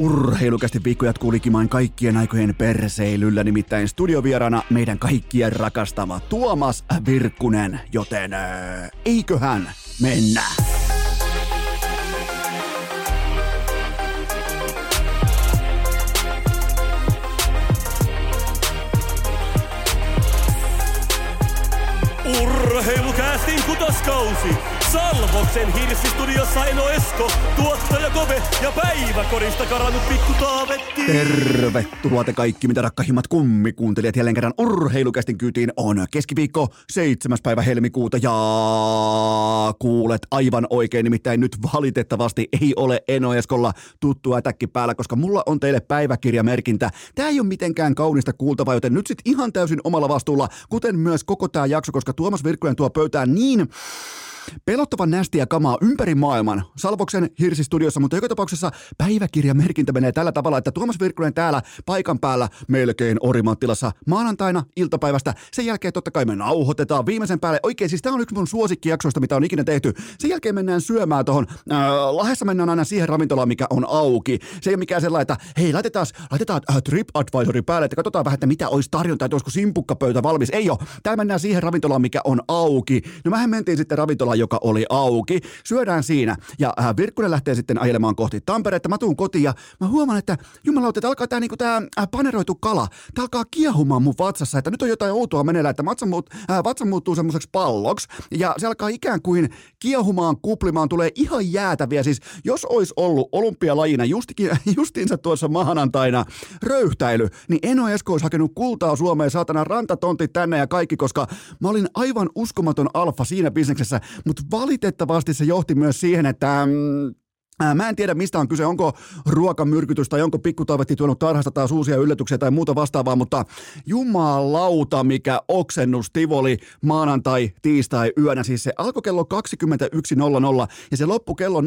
Urheilukästi viikko jatkuu likimain kaikkien aikojen perseilyllä, nimittäin studiovieraana meidän kaikkien rakastama Tuomas Virkkunen, joten äh, eiköhän mennä. Urheilukästin kutoskausi Salvoksen hirsistudiossa Eno Esko, tuottaja Kove ja päiväkorista karannut pikku Taavetti. Tervetuloa te kaikki, mitä rakkahimmat kummikuuntelijat jälleen kerran urheilukästin kyytiin on keskiviikko 7. päivä helmikuuta ja kuulet aivan oikein, nimittäin nyt valitettavasti ei ole Eno Eskolla tuttu ätäkki päällä, koska mulla on teille päiväkirjamerkintä. Tää ei ole mitenkään kaunista kuultavaa, joten nyt sit ihan täysin omalla vastuulla, kuten myös koko tää jakso, koska Tuomas Virkkunen tuo pöytään niin Pelottavan nästiä kamaa ympäri maailman Salvoksen hirsistudiossa, mutta joka tapauksessa päiväkirjamerkintä menee tällä tavalla, että Tuomas Virkkunen täällä paikan päällä melkein Orimattilassa maanantaina iltapäivästä. Sen jälkeen totta kai me nauhoitetaan viimeisen päälle. Oikein siis tämä on yksi mun suosikkijaksoista, mitä on ikinä tehty. Sen jälkeen mennään syömään tuohon. Äh, Lahdessa mennään aina siihen ravintolaan, mikä on auki. Se ei ole mikään sellainen, että hei, laitetaan, laitetaan äh, TripAdvisori päälle, että katsotaan vähän, että mitä olisi tarjonta, että olisiko simpukkapöytä valmis. Ei ole. Täällä mennään siihen ravintolaan, mikä on auki. No mehän mentiin sitten ravintolaan, joka oli auki. Syödään siinä ja äh, Virkkunen lähtee sitten ajelemaan kohti Tamperetta. Mä tuun kotiin ja mä huomaan, että jumalauta, että alkaa tää, niinku tää äh, paneroitu kala. Tää alkaa kiehumaan mun vatsassa, että nyt on jotain outoa meneillään, että vatsa, muut, äh, vatsa muuttuu semmoiseksi palloksi ja se alkaa ikään kuin kiehumaan, kuplimaan, tulee ihan jäätäviä. Siis jos olisi ollut olympialajina justikin, justiinsa tuossa maanantaina röyhtäily, niin Eno Esko olisi hakenut kultaa Suomeen, saatana rantatontit tänne ja kaikki, koska mä olin aivan uskomaton alfa siinä bisneksessä, mutta valitettavasti se johti myös siihen, että mm, Mä en tiedä, mistä on kyse, onko ruokamyrkytys tai onko pikkutaivetti tuonut tarhasta taas uusia yllätyksiä tai muuta vastaavaa, mutta jumalauta, mikä oksennus Tivoli maanantai, tiistai yönä. Siis se alkoi kello 21.00 ja se loppui kello 06.00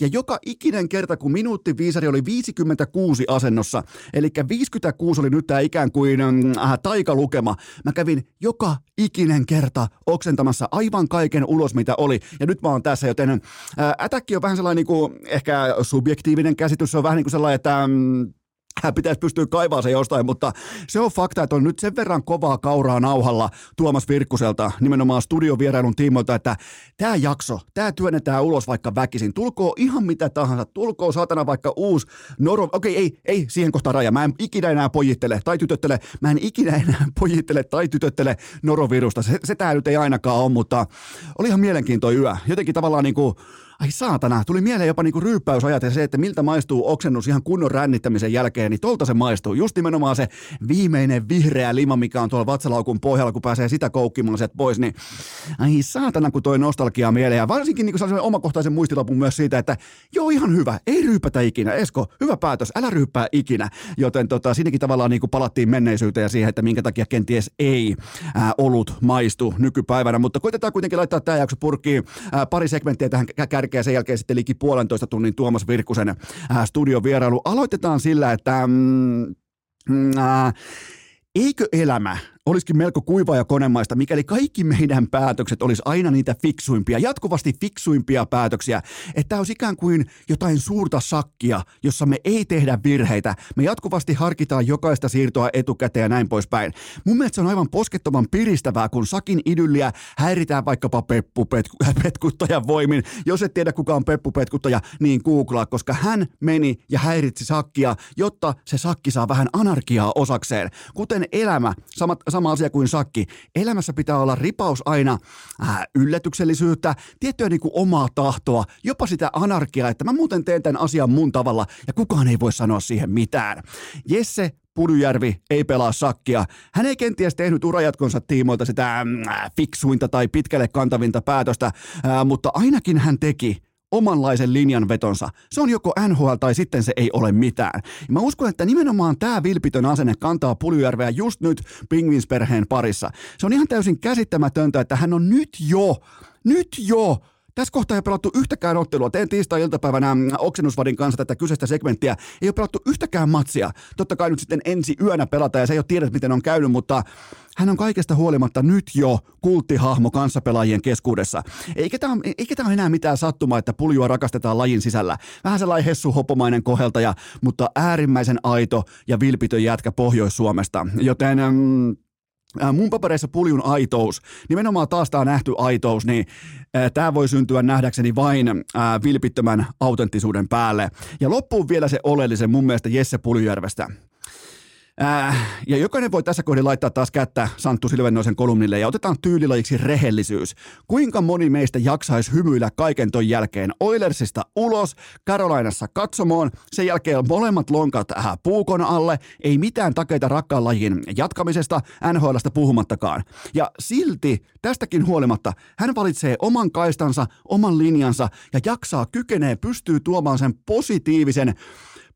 ja joka ikinen kerta, kun minuutti viisari oli 56 asennossa, eli 56 oli nyt tämä ikään kuin äh, taikalukema. Mä kävin joka ikinen kerta oksentamassa aivan kaiken ulos, mitä oli, ja nyt mä oon tässä, joten äh, ätäkki on vähän sellainen niin kuin, ehkä subjektiivinen käsitys, se on vähän niin kuin sellainen, että mm, pitäisi pystyä kaivaa se jostain, mutta se on fakta, että on nyt sen verran kovaa kauraa nauhalla Tuomas Virkkuselta nimenomaan studiovierailun tiimoilta, että tämä jakso, tämä työnnetään ulos vaikka väkisin. Tulkoo ihan mitä tahansa, tulkoo saatana vaikka uusi noro... Okei, ei, ei siihen kohtaan raja. Mä en ikinä enää pojittele tai tytöttele, mä en ikinä enää pojittele tai tytöttele norovirusta. Se, se tämä nyt ei ainakaan ole, mutta oli ihan mielenkiintoinen yö. Jotenkin tavallaan niin kuin ai saatana, tuli mieleen jopa niinku ryyppäysajat ja se, että miltä maistuu oksennus ihan kunnon rännittämisen jälkeen, niin tolta se maistuu. Just nimenomaan se viimeinen vihreä lima, mikä on tuolla vatsalaukun pohjalla, kun pääsee sitä koukkimaan sieltä pois, niin ai saatana, kun toi nostalgia mieleen. Ja varsinkin niinku sellaisen omakohtaisen muistilapun myös siitä, että joo ihan hyvä, ei ryypätä ikinä. Esko, hyvä päätös, älä ryyppää ikinä. Joten tota, siinäkin tavallaan niinku palattiin menneisyyteen ja siihen, että minkä takia kenties ei ää, ollut maistu nykypäivänä. Mutta koitetaan kuitenkin laittaa tämä jakso purkkiin. Ää, pari segmenttiä tähän kärkeen sen jälkeen sitten liki puolentoista tunnin Tuomas Virkkusen äh, studiovierailu. Aloitetaan sillä, että mm, äh, eikö elämä olisikin melko kuivaa ja konemaista, mikäli kaikki meidän päätökset olisi aina niitä fiksuimpia, jatkuvasti fiksuimpia päätöksiä, että tämä olisi ikään kuin jotain suurta sakkia, jossa me ei tehdä virheitä. Me jatkuvasti harkitaan jokaista siirtoa etukäteen ja näin poispäin. Mun mielestä se on aivan poskettoman piristävää, kun sakin idylliä häiritään vaikkapa peppupetkuttajan voimin. Jos et tiedä kuka on peppupetkuttaja, niin googlaa, koska hän meni ja häiritsi sakkia, jotta se sakki saa vähän anarkiaa osakseen. Kuten elämä, samat, sama asia kuin sakki. Elämässä pitää olla ripaus aina äh, yllätyksellisyyttä, tiettyä niin kuin omaa tahtoa, jopa sitä anarkiaa, että mä muuten teen tämän asian mun tavalla ja kukaan ei voi sanoa siihen mitään. Jesse Pudujärvi ei pelaa sakkia. Hän ei kenties tehnyt urajatkonsa tiimoilta sitä äh, fiksuinta tai pitkälle kantavinta päätöstä, äh, mutta ainakin hän teki omanlaisen linjanvetonsa. Se on joko NHL tai sitten se ei ole mitään. Ja mä uskon, että nimenomaan tämä vilpitön asenne kantaa Puljujärveä just nyt Pingvins-perheen parissa. Se on ihan täysin käsittämätöntä, että hän on nyt jo, nyt jo Tässä kohtaa ei pelattu yhtäkään ottelua. Teen tiistai-iltapäivänä mm, Oksennusvadin kanssa tätä kyseistä segmenttiä. Ei ole pelattu yhtäkään matsia. Totta kai nyt sitten ensi yönä pelata ja se ei ole tiedä, miten on käynyt, mutta hän on kaikesta huolimatta nyt jo kulttihahmo kanssapelaajien keskuudessa. Eikä tämä, eikä tämä ole enää mitään sattumaa, että puljua rakastetaan lajin sisällä. Vähän sellainen hessu hopomainen koheltaja, mutta äärimmäisen aito ja vilpitön jätkä Pohjois-Suomesta. Joten mm, mun papereissa puljun aitous, nimenomaan taas tämä nähty aitous, niin tämä voi syntyä nähdäkseni vain ää, vilpittömän autenttisuuden päälle. Ja loppuun vielä se oleellisen mun mielestä Jesse Puljujärvestä. Äh, ja jokainen voi tässä kohdassa laittaa taas kättä Santtu Silvennoisen kolumnille ja otetaan tyylilajiksi rehellisyys. Kuinka moni meistä jaksaisi hymyillä kaiken ton jälkeen Oilersista ulos, Karolainassa katsomoon, sen jälkeen molemmat lonkat äh, puukon alle, ei mitään takeita rakkaan lajin jatkamisesta, NHLstä puhumattakaan. Ja silti tästäkin huolimatta hän valitsee oman kaistansa, oman linjansa ja jaksaa, kykenee, pystyy tuomaan sen positiivisen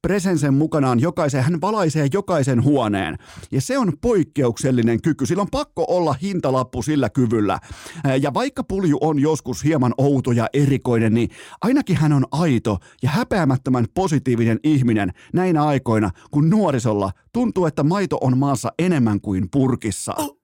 presensen mukanaan jokaisen, hän valaisee jokaisen huoneen. Ja se on poikkeuksellinen kyky. Sillä on pakko olla hintalappu sillä kyvyllä. Ja vaikka pulju on joskus hieman outo ja erikoinen, niin ainakin hän on aito ja häpeämättömän positiivinen ihminen näinä aikoina, kun nuorisolla tuntuu, että maito on maassa enemmän kuin purkissa. Oh.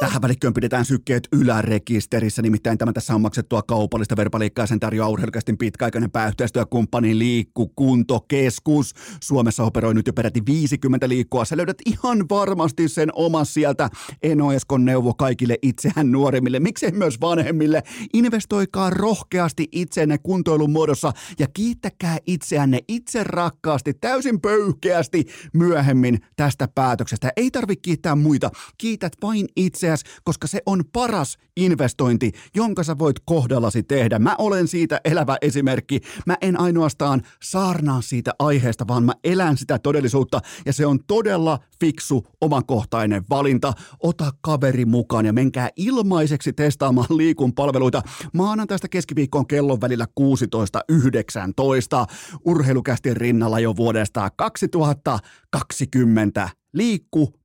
Tähän välikköön pidetään sykkeet ylärekisterissä, nimittäin tämä tässä on maksettua kaupallista verbaliikkaa sen tarjoaa urheilukästin pitkäaikainen pääyhteistyökumppani Liikku Kuntokeskus. Suomessa operoi nyt jo peräti 50 liikkua. Sä löydät ihan varmasti sen oma sieltä. Eno Eskon neuvo kaikille itseään nuoremmille, miksei myös vanhemmille. Investoikaa rohkeasti itseenne kuntoilun muodossa ja kiittäkää itseänne itse rakkaasti, täysin pöyhkeästi myöhemmin tästä päätöksestä. Ei tarvitse kiittää muita, kiität vain itse itseäsi, koska se on paras investointi, jonka sä voit kohdallasi tehdä. Mä olen siitä elävä esimerkki. Mä en ainoastaan saarnaa siitä aiheesta, vaan mä elän sitä todellisuutta ja se on todella fiksu omakohtainen valinta. Ota kaveri mukaan ja menkää ilmaiseksi testaamaan liikun palveluita maanantaista keskiviikkoon kellon välillä 16.19. Urheilukästi rinnalla jo vuodesta 2020. Liikku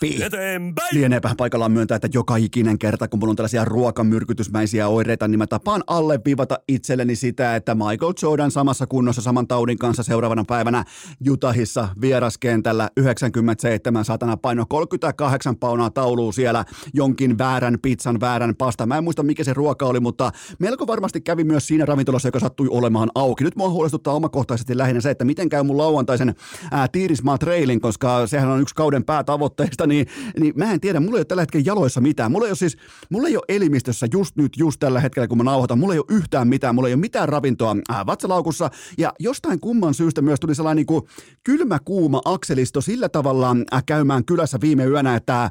Fi. Eteenpäin! Lieneepähän paikallaan myöntää, että joka ikinen kerta, kun mulla on tällaisia ruokamyrkytysmäisiä oireita, niin mä tapaan alleviivata itselleni sitä, että Michael Jordan samassa kunnossa saman taudin kanssa seuraavana päivänä Jutahissa vieraskentällä 97 satana paino 38 paunaa tauluu siellä jonkin väärän pizzan, väärän pasta. Mä en muista mikä se ruoka oli, mutta melko varmasti kävi myös siinä ravintolassa, joka sattui olemaan auki. Nyt mua huolestuttaa omakohtaisesti lähinnä se, että miten käy mun lauantaisen ää, Tiirismaa Trailin, koska sehän on yksi kauden päätavoitteista, niin, niin mä en tiedä, mulla ei ole tällä hetkellä jaloissa mitään. Mulla ei ole siis, mulla ei ole elimistössä just nyt, just tällä hetkellä, kun mä nauhoitan, mulla ei ole yhtään mitään, mulla ei ole mitään ravintoa äh, vatsalaukussa, ja jostain kumman syystä myös tuli sellainen niin kuin kylmä kuuma akselisto sillä tavalla äh, käymään kylässä viime yönä, että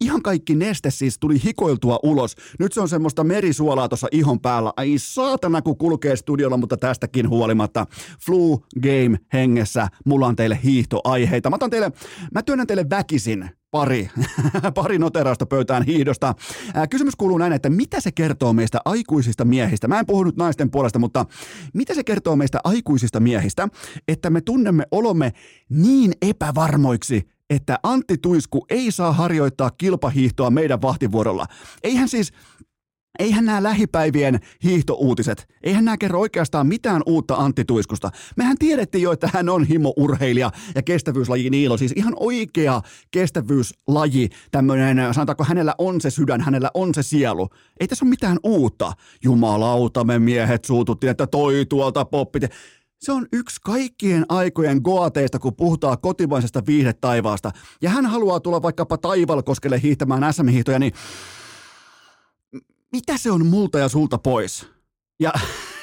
ihan kaikki neste siis tuli hikoiltua ulos. Nyt se on semmoista merisuolaa tuossa ihon päällä. Ai saatana, kun kulkee studiolla, mutta tästäkin huolimatta. Flu Game hengessä. Mulla on teille hiihtoaiheita. Mä, teille, mä työnnän teille väkisin pari, pari noterausta pöytään hiihdosta. Ää, kysymys kuuluu näin, että mitä se kertoo meistä aikuisista miehistä? Mä en puhu nyt naisten puolesta, mutta mitä se kertoo meistä aikuisista miehistä, että me tunnemme olomme niin epävarmoiksi, että Antti Tuisku ei saa harjoittaa kilpahiihtoa meidän vahtivuorolla. Eihän siis, Eihän nämä lähipäivien hiihtouutiset, eihän nämä kerro oikeastaan mitään uutta Antti Tuiskusta. Mehän tiedettiin jo, että hän on himo-urheilija ja kestävyyslaji Niilo, siis ihan oikea kestävyyslaji, tämmöinen, sanotaanko hänellä on se sydän, hänellä on se sielu. Ei tässä ole mitään uutta. Jumalauta, me miehet suututtiin, että toi tuolta poppit. Se on yksi kaikkien aikojen goateista, kun puhutaan kotimaisesta viihdetaivaasta. Ja hän haluaa tulla vaikkapa Taivalkoskelle hiihtämään SM-hiihtoja, niin mitä se on multa ja sulta pois? Ja,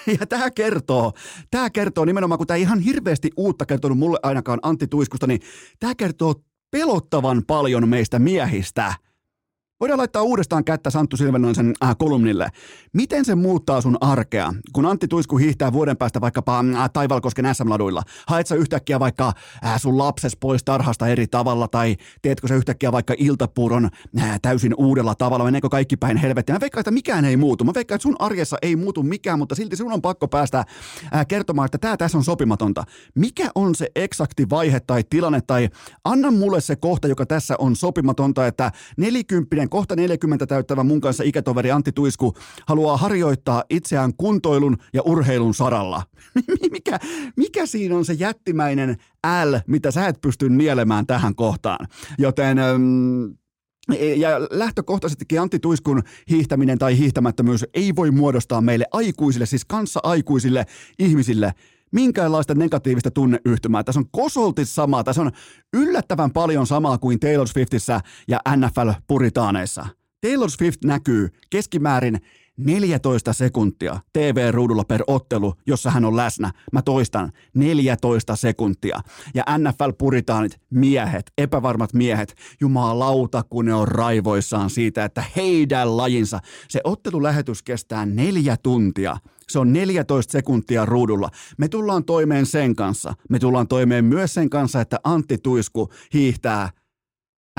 ja tämä kertoo, tämä kertoo nimenomaan, kun tämä ihan hirveästi uutta kertonut mulle ainakaan Antti Tuiskusta, niin tämä kertoo pelottavan paljon meistä miehistä – Voidaan laittaa uudestaan kättä Santtu Silvennoisen äh, kolumnille. Miten se muuttaa sun arkea, kun Antti Tuisku hiihtää vuoden päästä vaikkapa äh, Taivalkosken SM-laduilla? Haet sä yhtäkkiä vaikka äh, sun lapses pois tarhasta eri tavalla tai teetkö sä yhtäkkiä vaikka iltapuuron äh, täysin uudella tavalla? Meneekö kaikki päin helvettiä? Mä veikkaan, että mikään ei muutu. Mä veikkaan, että sun arjessa ei muutu mikään, mutta silti sun on pakko päästä äh, kertomaan, että tämä tässä on sopimatonta. Mikä on se eksakti vaihe tai tilanne tai anna mulle se kohta, joka tässä on sopimatonta, että nelikymppinen meidän kohta 40 täyttävä mun kanssa ikätoveri Antti Tuisku haluaa harjoittaa itseään kuntoilun ja urheilun saralla. mikä, mikä siinä on se jättimäinen L, mitä sä et pysty nielemään tähän kohtaan? Joten... Ähm, ja lähtökohtaisestikin Antti Tuiskun hiihtäminen tai hiihtämättömyys ei voi muodostaa meille aikuisille, siis kanssa aikuisille ihmisille minkäänlaista negatiivista tunneyhtymää. Tässä on kosolti samaa, tässä on yllättävän paljon samaa kuin Taylor Swiftissä ja NFL-puritaaneissa. Taylor Swift näkyy keskimäärin 14 sekuntia TV-ruudulla per ottelu, jossa hän on läsnä. Mä toistan, 14 sekuntia. Ja NFL-puritaanit, miehet, epävarmat miehet, jumalauta, kun ne on raivoissaan siitä, että heidän lajinsa. Se ottelulähetys kestää neljä tuntia. Se on 14 sekuntia ruudulla. Me tullaan toimeen sen kanssa. Me tullaan toimeen myös sen kanssa, että Antti Tuisku hiihtää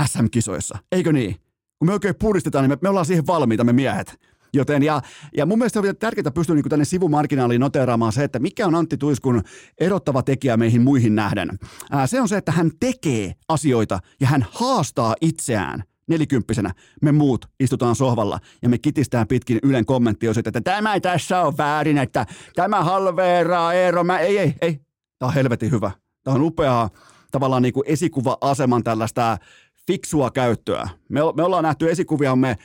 SM-kisoissa. Eikö niin? Kun me oikein puristetaan, niin me, me ollaan siihen valmiita, me miehet. Joten ja, ja mun mielestä on tärkeää pystyä niin tänne sivumarginaaliin noteeraamaan se, että mikä on Antti Tuiskun erottava tekijä meihin muihin nähden. Ää, se on se, että hän tekee asioita ja hän haastaa itseään nelikymppisenä me muut istutaan sohvalla ja me kitistään pitkin Ylen kommenttiosit, että tämä tässä ole väärin, että tämä halveeraa Eero, mä, ei, ei, ei, tämä on helvetin hyvä. Tämä on upeaa tavallaan niin kuin esikuva-aseman tällaista fiksua käyttöä. Me, me ollaan nähty esikuviamme äh,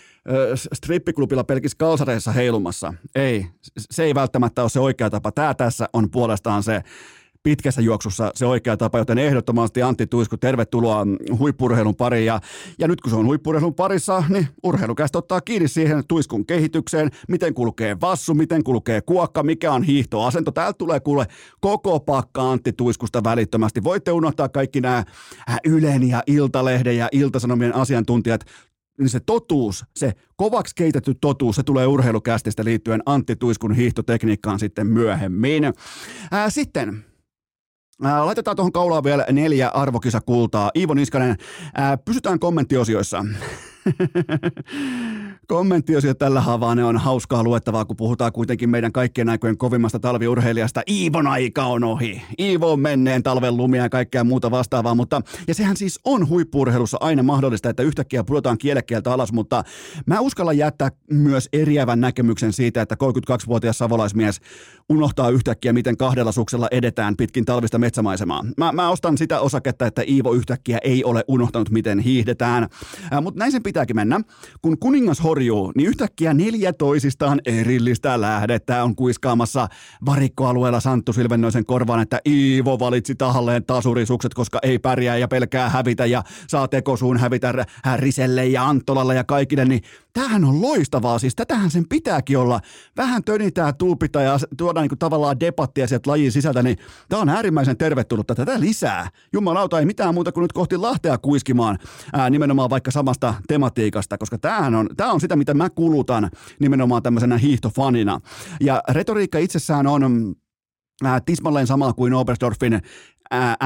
strippiklubilla pelkissä kalsareissa heilumassa. Ei, se ei välttämättä ole se oikea tapa. Tämä tässä on puolestaan se pitkässä juoksussa se oikea tapa, joten ehdottomasti Antti Tuisku, tervetuloa huippurheilun pariin. Ja, ja nyt kun se on huippurheilun parissa, niin urheilukästä ottaa kiinni siihen Tuiskun kehitykseen, miten kulkee vassu, miten kulkee kuokka, mikä on hiihtoasento. Täältä tulee kuule koko pakka Antti Tuiskusta välittömästi. Voitte unohtaa kaikki nämä Ylen ja Iltalehden ja Iltasanomien asiantuntijat niin se totuus, se kovaksi keitetty totuus, se tulee urheilukästistä liittyen Antti Tuiskun hiihtotekniikkaan sitten myöhemmin. Ää, sitten Laitetaan tuohon kaulaan vielä neljä arvokisakultaa. Iivo Niskanen, ää, pysytään kommenttiosioissa. Kommenttiosio tällä havaa ne on hauskaa luettavaa, kun puhutaan kuitenkin meidän kaikkien aikojen kovimmasta talviurheilijasta. Iivon aika on ohi. Iivo on menneen talven lumia ja kaikkea muuta vastaavaa, mutta ja sehän siis on huippurheilussa aina mahdollista, että yhtäkkiä pudotaan kielekkeeltä alas, mutta mä uskallan jättää myös eriävän näkemyksen siitä, että 32-vuotias savolaismies unohtaa yhtäkkiä, miten kahdella suksella edetään pitkin talvista metsämaisemaa. Mä, mä ostan sitä osaketta, että Iivo yhtäkkiä ei ole unohtanut, miten hiihdetään, mutta näin sen pitääkin mennä. Kun kuningas horjuu, niin yhtäkkiä neljä toisistaan erillistä lähdettä on kuiskaamassa varikkoalueella Santtu Silvennoisen korvaan, että Iivo valitsi tahalleen tasurisukset, koska ei pärjää ja pelkää hävitä ja saa tekosuun hävitä Riselle ja Anttolalle ja kaikille, niin tämähän on loistavaa. Siis tätähän sen pitääkin olla. Vähän tönitää, tuupita ja tuodaan niin tavallaan debattia sieltä lajin sisältä, niin tämä on äärimmäisen tervetullutta. Tätä lisää. Jumalauta ei mitään muuta kuin nyt kohti Lahtea kuiskimaan ää, nimenomaan vaikka samasta tematiikasta, koska tämähän on, tämä on sitä, mitä mä kulutan nimenomaan tämmöisenä hiihtofanina. Ja retoriikka itsessään on äh, tismalleen sama kuin Oberstdorfin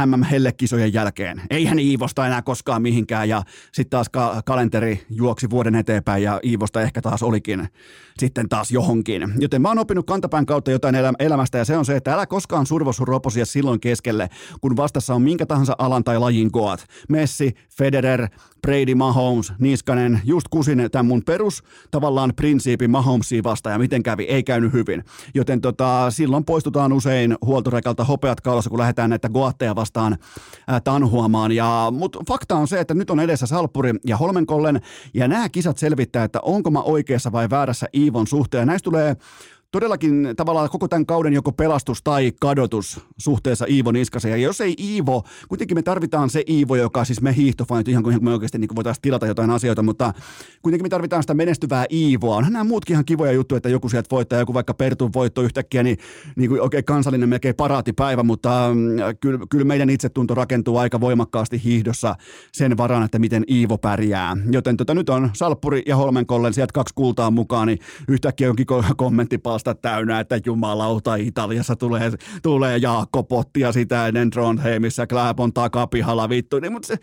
MM-hellekisojen jälkeen. Eihän Iivosta enää koskaan mihinkään ja sitten taas ka- kalenteri juoksi vuoden eteenpäin ja Iivosta ehkä taas olikin sitten taas johonkin. Joten mä oon oppinut kantapään kautta jotain elä- elämästä ja se on se, että älä koskaan survo sun roposia silloin keskelle, kun vastassa on minkä tahansa alan tai lajin koat. Messi, Federer, Brady Mahomes, Niskanen, just kusin tämän mun perus tavallaan prinsiipi Mahomesia vastaan ja miten kävi, ei käynyt hyvin. Joten tota, silloin poistutaan usein huoltorekalta hopeat kaulassa, kun lähdetään näitä goatteja vastaan ää, tanhuamaan. Ja, mutta fakta on se, että nyt on edessä Salppuri ja Holmenkollen ja nämä kisat selvittää, että onko mä oikeassa vai väärässä Iivon suhteen. Näistä tulee todellakin tavallaan koko tämän kauden joko pelastus tai kadotus suhteessa Iivo Niskaseen. Ja jos ei Iivo, kuitenkin me tarvitaan se Iivo, joka siis me hiihtofanit, ihan kuin me oikeasti niin voitaisiin tilata jotain asioita, mutta kuitenkin me tarvitaan sitä menestyvää Iivoa. Onhan nämä muutkin ihan kivoja juttuja, että joku sieltä voittaa, joku vaikka Pertun voitto yhtäkkiä, niin, niin kuin oikein kansallinen melkein paraatipäivä, mutta mm, kyllä, kyllä meidän itsetunto rakentuu aika voimakkaasti hiihdossa sen varaan, että miten Iivo pärjää. Joten tota, nyt on Salppuri ja Holmenkollen sieltä kaksi kultaa mukaan, niin yhtäkkiä onkin kommentti vasta täynnä, että jumalauta Italiassa tulee, tulee Jaakko Pottia sitä ennen Trondheimissa, Kläpon takapihalla vittu, niin, mutta se,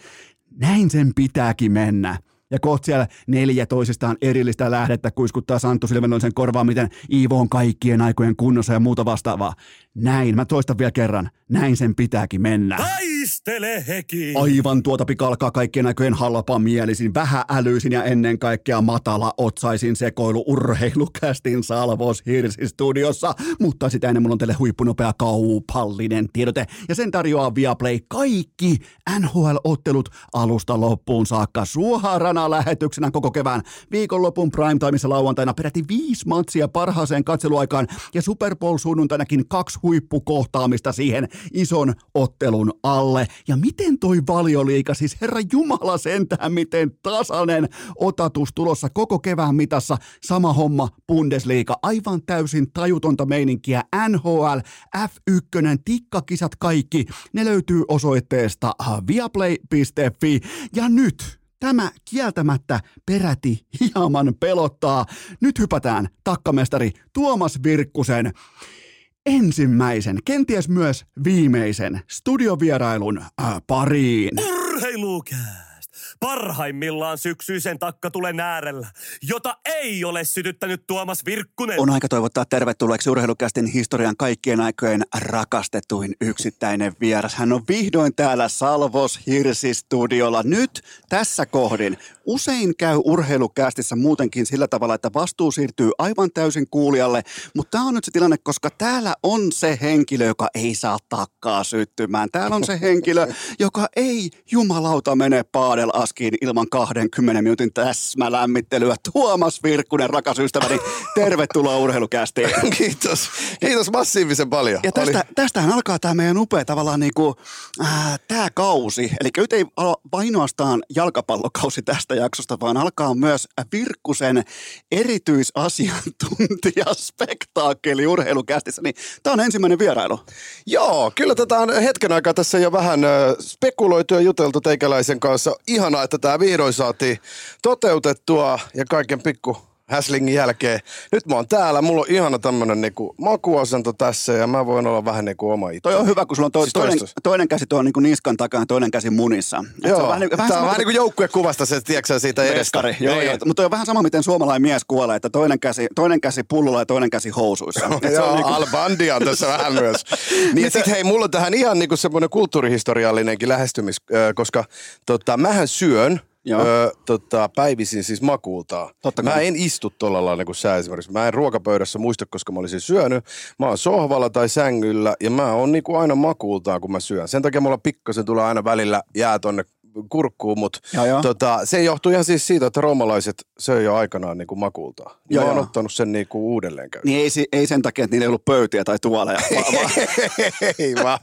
näin sen pitääkin mennä. Ja kohta siellä neljä toisistaan erillistä lähdettä kuiskuttaa Santtu Silvenoisen korvaan, miten Iivo on kaikkien aikojen kunnossa ja muuta vastaavaa. Näin, mä toistan vielä kerran, näin sen pitääkin mennä. Taistelu! Rupestele heki! Aivan tuota pika alkaa kaikkien näköjen halpa mielisin, vähäälyisin ja ennen kaikkea matala otsaisin sekoilu urheilukästin Salvos Hirsi studiossa, mutta sitä ennen mulla on teille huippunopea kaupallinen tiedote. Ja sen tarjoaa Viaplay kaikki NHL-ottelut alusta loppuun saakka suorana lähetyksenä koko kevään. Viikonlopun primetimeissa lauantaina peräti viisi matsia parhaaseen katseluaikaan ja Super Bowl sunnuntainakin kaksi huippukohtaamista siihen ison ottelun alle. Ja miten toi valioliika, siis herra Jumala sentään, miten tasainen otatus tulossa koko kevään mitassa. Sama homma Bundesliga, aivan täysin tajutonta meininkiä. NHL, F1, tikkakisat kaikki, ne löytyy osoitteesta viaplay.fi. Ja nyt Tämä kieltämättä peräti hieman pelottaa. Nyt hypätään takkamestari Tuomas Virkkusen ensimmäisen, kenties myös viimeisen studiovierailun äh, pariin. Urheilukää! parhaimmillaan syksyisen takkatulen äärellä, jota ei ole sytyttänyt Tuomas Virkkunen. On aika toivottaa tervetulleeksi urheilukästin historian kaikkien aikojen rakastetuin yksittäinen vieras. Hän on vihdoin täällä Salvos Hirsi-studiolla. Nyt tässä kohdin usein käy urheilukästissä muutenkin sillä tavalla, että vastuu siirtyy aivan täysin kuulijalle, mutta tämä on nyt se tilanne, koska täällä on se henkilö, joka ei saa takkaa syttymään. Täällä on se henkilö, joka ei jumalauta mene paadelaskiin ilman 20 minuutin täsmälämmittelyä. Tuomas Virkkunen, rakas ystäväni, tervetuloa urheilukästiin. Kiitos. Kiitos massiivisen paljon. Ja tästä, Oli... tästähän alkaa tämä meidän upea tavallaan niin kuin, äh, tämä kausi. Eli nyt ei ole ainoastaan jalkapallokausi tästä tästä jaksosta, vaan alkaa myös Virkkusen erityisasiantuntija spektaakkeli urheilukästissä. Niin tämä on ensimmäinen vierailu. Joo, kyllä tätä on hetken aikaa tässä jo vähän spekuloitu ja juteltu teikäläisen kanssa. Ihanaa, että tämä vihdoin saatiin toteutettua ja kaiken pikku Häslingin jälkeen. Nyt mä oon täällä, mulla on ihana tämmönen niinku makuasento tässä ja mä voin olla vähän niinku oma itse. Toi on hyvä, kun sulla on toi, siis toinen, toinen, käsi tuo niinku niskan takana ja toinen käsi munissa. Et joo, se on vähän, vähän tää on vähän niinku joukkuekuvasta se, tiedätkö siitä edestä. Joo, joo, mutta on vähän sama, miten suomalainen mies kuolee, että toinen käsi, toinen käsi pullolla ja toinen käsi housuissa. joo, niinku... Albandi on tässä vähän myös. niin sit hei, mulla on tähän ihan niinku semmoinen kulttuurihistoriallinenkin lähestymis, koska tota, mähän syön – Öö, tota, päivisin siis makuultaa. Totta mä en istu tuolla lailla kuin sä esimerkiksi. Mä en ruokapöydässä muista, koska mä olisin syönyt. Mä oon sohvalla tai sängyllä ja mä oon niin kuin aina makuultaan, kun mä syön. Sen takia mulla pikkasen tulee aina välillä jää tonne kurkkuun, mutta tota, se johtuu ihan siis siitä, että roomalaiset söi jo aikanaan niin kuin makulta. Ja oon ottanut sen niin kuin uudelleen käy. Niin ei, ei sen takia, että niillä ei ollut pöytiä tai tuoleja. ei vaan.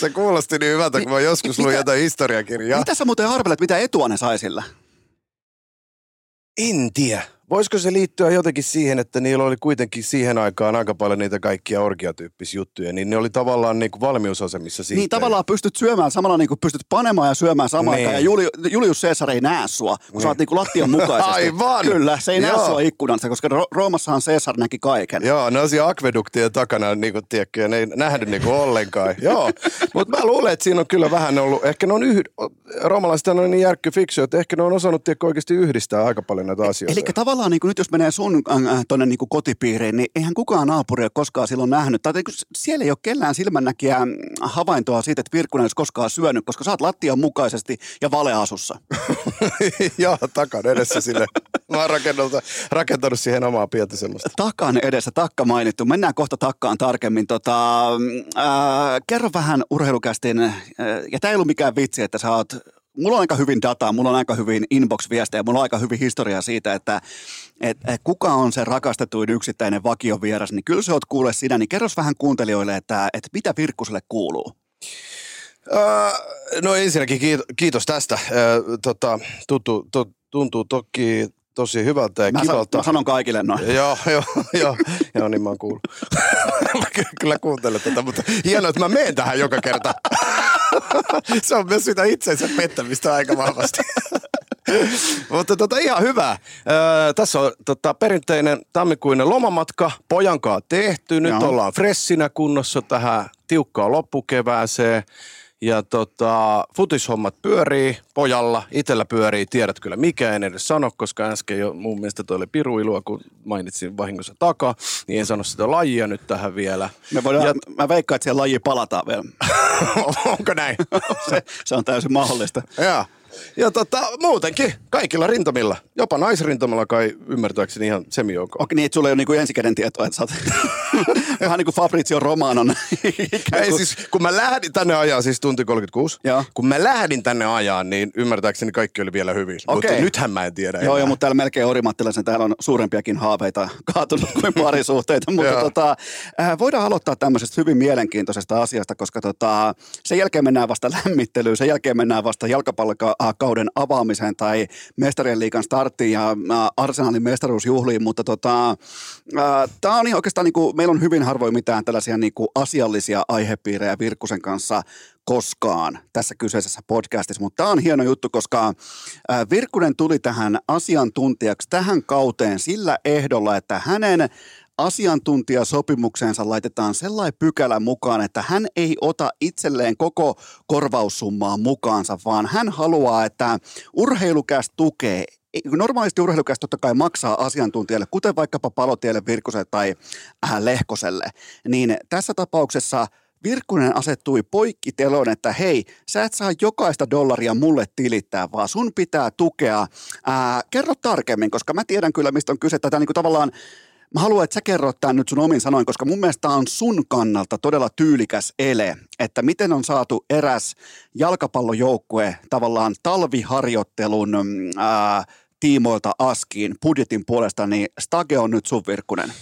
se kuulosti niin hyvältä, kun mä joskus luin jotain historiakirjaa. Mitä sä muuten arvelet, mitä etua ne sai sillä? En tiedä. Voisiko se liittyä jotenkin siihen, että niillä oli kuitenkin siihen aikaan aika paljon niitä kaikkia orgiatyyppisiä juttuja, niin ne oli tavallaan niin kuin valmiusasemissa siitä. Niin tavallaan pystyt syömään samalla niin kuin pystyt panemaan ja syömään samaan niin. aikaan. Ja Juli, Julius Caesar ei näe sua, kun niin. sä oot niin kuin lattian mukaisesti. Aivan! Kyllä, se ei Joo. näe sua ikkunasta, koska Roomassahan Caesar näki kaiken. Joo, ne on siellä akveduktien takana, niin kuin, tiedätkö, ne ei nähnyt niin kuin ollenkaan. Joo, mutta mä luulen, että siinä on kyllä vähän ollut, ehkä ne on yhd... roomalaiset on niin järkky fiksu, että ehkä ne on osannut tiedätkö, oikeasti yhdistää aika paljon näitä asioita. Eli tavallaan niin kuin nyt jos menee sun äh, tuonne niin kotipiiriin, niin eihän kukaan naapuri ole koskaan silloin nähnyt. Tai niin siellä ei ole kellään silmännäkiä mm, havaintoa siitä, että Virkkunen olisi koskaan syönyt, koska sä oot lattian mukaisesti ja valeasussa. Joo, takan edessä sille. Mä oon rakentanut, rakentanut siihen omaa pientä semmoista. Takan edessä, takka mainittu. Mennään kohta takkaan tarkemmin. Tota, äh, kerro vähän urheilukästin, äh, ja tämä ei ollut mikään vitsi, että sä oot mulla on aika hyvin dataa, mulla on aika hyvin inbox-viestejä, mulla on aika hyvin historiaa siitä, että et, et kuka on se rakastetuin yksittäinen vakiovieras, niin kyllä sä oot kuule sinä, niin kerros vähän kuuntelijoille, että, että mitä Virkkuselle kuuluu? Uh, no ensinnäkin kiitos tästä. Uh, tota, tuntuu, to, tuntuu toki tosi hyvältä ja mä kivalta. Mä sanon kaikille noin. joo, joo, joo, joo, niin mä oon kuullut. Kyllä kuuntelen tätä, mutta hienoa, että mä menen tähän joka kerta. Se on myös sitä itsensä pettämistä aika vahvasti. Mutta tota, ihan hyvä. Öö, tässä on tota, perinteinen tammikuinen lomamatka pojankaa tehty. Nyt Joo. ollaan fressinä kunnossa tähän tiukkaan loppukevääseen. Ja tota, futishommat pyörii pojalla, itellä pyörii, tiedät kyllä mikä, en edes sano, koska äsken jo mun mielestä toi oli piruilua, kun mainitsin vahingossa takaa, niin en sano sitä lajia nyt tähän vielä. Me voidaan, ja... Mä veikkaan, että siihen lajiin palataan vielä. Onko näin? se, se on täysin mahdollista. Joo. Ja tota, muutenkin, kaikilla rintamilla. Jopa naisrintamalla kai ymmärtääkseni ihan semijoukoa. Okei, niin, että sulla ei ole niinku ensikäden tietoa, että sä oot ihan niin kuin Fabrizio Romanon. ei siis, kun mä lähdin tänne ajaa, siis tunti 36, Joo. kun mä lähdin tänne ajaa, niin ymmärtääkseni kaikki oli vielä hyvin. Okei. Mutta nythän mä en tiedä. Joo, enää. joo, mutta täällä melkein Orimattilaisen täällä on suurempiakin haaveita kaatunut kuin parisuhteita, mutta tota, äh, voidaan aloittaa tämmöisestä hyvin mielenkiintoisesta asiasta, koska tota, sen jälkeen mennään vasta lämmittelyyn, sen jälkeen mennään vasta jalkapallokauden avaamiseen tai mestarien liigan starttiin ja Arsenalin mestaruusjuhliin, mutta tota, tämä on ihan oikeastaan, niin kuin, meillä on hyvin harvoin mitään tällaisia niin kuin asiallisia aihepiirejä Virkkusen kanssa koskaan tässä kyseisessä podcastissa, mutta tämä on hieno juttu, koska Virkkunen tuli tähän asiantuntijaksi tähän kauteen sillä ehdolla, että hänen asiantuntijasopimukseensa laitetaan sellainen pykälä mukaan, että hän ei ota itselleen koko korvaussummaa mukaansa, vaan hän haluaa, että urheilukäs tukee Normaalisti urheilukäs totta kai maksaa asiantuntijalle, kuten vaikkapa Palotielle, Virkkuselle tai äh, Lehkoselle, niin tässä tapauksessa Virkkunen asettui poikkiteloon, että hei, sä et saa jokaista dollaria mulle tilittää, vaan sun pitää tukea. Ää, kerro tarkemmin, koska mä tiedän kyllä, mistä on kyse. Tätä niin kuin tavallaan Mä haluan, että sä kerrot tämän nyt sun omin sanoin, koska mun mielestä on sun kannalta todella tyylikäs ele, että miten on saatu eräs jalkapallojoukkue tavallaan talviharjoittelun mm, ää, tiimoilta askiin budjetin puolesta, niin Stage on nyt sun Virkkunen.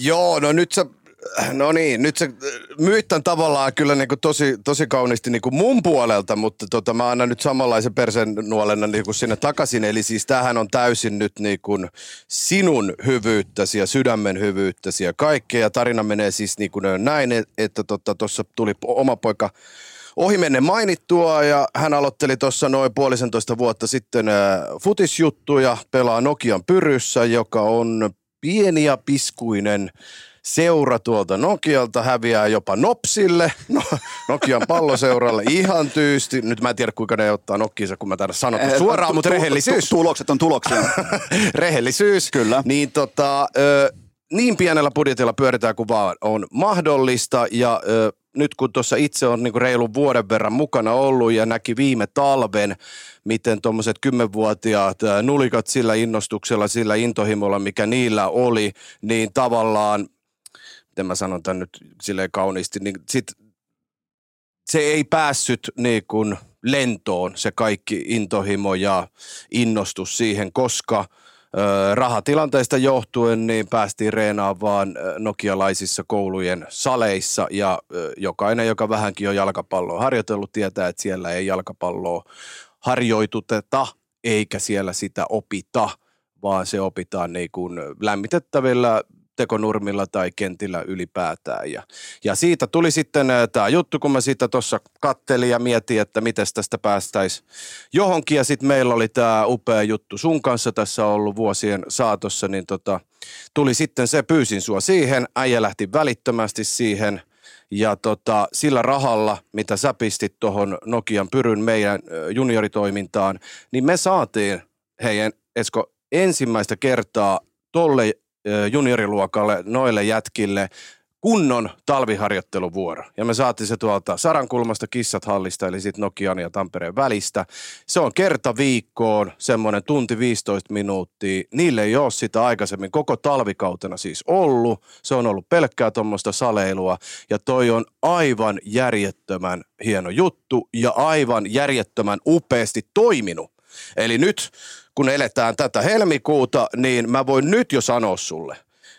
Joo, no nyt sä, no niin, nyt sä myyt tämän tavallaan kyllä niin kuin tosi, tosi kauniisti niin kuin mun puolelta, mutta tota, mä annan nyt samanlaisen persen nuolena niin kuin sinne takaisin. Eli siis tämähän on täysin nyt niin kuin sinun hyvyyttäsi ja sydämen hyvyyttäsi ja kaikkea. Ja tarina menee siis niin kuin näin, että tuossa tota, tuli oma poika ohimennen mainittua ja hän aloitteli tuossa noin puolisentoista vuotta sitten äh, futisjuttuja, pelaa Nokian Pyryssä, joka on pieni ja piskuinen seura tuolta Nokialta häviää jopa Nopsille, no, Nokian palloseuralle ihan tyysti. Nyt mä en tiedä kuinka ne ottaa Nokkiinsa, kun mä täällä sanon Eh, suoraan, mutta rehellisyys. tu- Tulokset on tuloksia. rehellisyys. Kyllä. Niin tota, ö, niin pienellä budjetilla pyöritään kuin vaan on mahdollista ja ö, nyt kun tuossa itse on niinku reilun vuoden verran mukana ollut ja näki viime talven, miten tuommoiset kymmenvuotiaat nulikat sillä innostuksella, sillä intohimolla, mikä niillä oli, niin tavallaan, miten mä sanon tämän nyt silleen kauniisti, niin sit se ei päässyt niin kuin lentoon se kaikki intohimo ja innostus siihen, koska ö, rahatilanteesta johtuen niin päästiin reenaamaan vaan nokialaisissa koulujen saleissa ja jokainen, joka vähänkin on jalkapalloa harjoitellut, tietää, että siellä ei jalkapalloa harjoituteta eikä siellä sitä opita, vaan se opitaan niin kuin lämmitettävillä tekonurmilla tai kentillä ylipäätään. Ja, ja siitä tuli sitten tämä juttu, kun mä siitä tuossa kattelin ja mietin, että miten tästä päästäisiin johonkin. Ja sitten meillä oli tämä upea juttu sun kanssa tässä ollut vuosien saatossa, niin tota, tuli sitten se, pyysin sua siihen, äijä lähti välittömästi siihen. Ja tota, sillä rahalla, mitä sä pistit tuohon Nokian pyryn meidän junioritoimintaan, niin me saatiin, hei Esko, ensimmäistä kertaa tolle junioriluokalle, noille jätkille, kunnon talviharjoitteluvuoro. Ja me saatiin se tuolta Sarankulmasta Kissat hallista, eli sitten Nokian ja Tampereen välistä. Se on kerta viikkoon, semmoinen tunti 15 minuuttia. Niille ei ole sitä aikaisemmin koko talvikautena siis ollut. Se on ollut pelkkää tuommoista saleilua. Ja toi on aivan järjettömän hieno juttu ja aivan järjettömän upeasti toiminut. Eli nyt, kun eletään tätä helmikuuta, niin mä voin nyt jo sanoa sulle,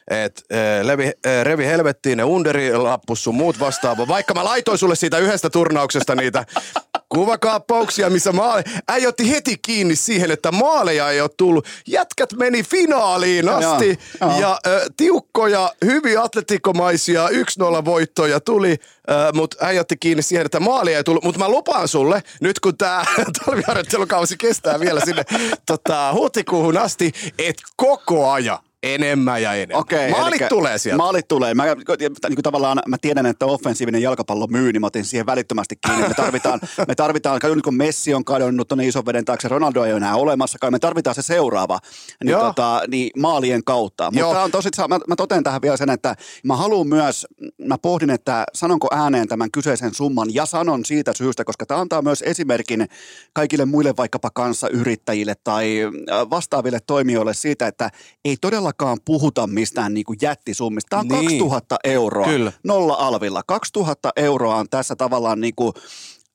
et eh, levi, eh, revi helvettiin ne underilappus sun muut vastaava. Vaikka mä laitoin sulle siitä yhdestä turnauksesta niitä kuvakaappauksia, missä maali... Äijä otti heti kiinni siihen, että maaleja ei ole tullut. Jätkät meni finaaliin asti Joo, joo. ja ö, tiukkoja, hyvin atletikomaisia 1-0 voittoja tuli, ö, mutta äijä otti kiinni siihen, että maalia ei tullut. Mutta mä lupaan sulle, nyt kun tämä talviharjoittelukausi kestää vielä sinne tota, huhtikuuhun asti, että koko ajan enemmän ja enemmän. Okei, Maalit tulee sieltä. Maalit tulee. Mä, niin kuin tavallaan, mä tiedän, että offensiivinen jalkapallo myy, niin mä otin siihen välittömästi kiinni. Me tarvitaan, me tarvitaan niin kuin Messi on kadonnut tuonne ison veden taakse, Ronaldo ei ole enää olemassakaan, me tarvitaan se seuraava niin, Joo. tota, niin maalien kautta. Mutta on tosi, mä, mä totean tähän vielä sen, että mä haluan myös, mä pohdin, että sanonko ääneen tämän kyseisen summan ja sanon siitä syystä, koska tämä antaa myös esimerkin kaikille muille vaikkapa kanssayrittäjille tai äh, vastaaville toimijoille siitä, että ei todellakaan puhuta mistään niin kuin jättisummista. Tämä on Niin. 2000 euroa Kyllä. nolla alvilla. 2000 euroa on tässä tavallaan niin kuin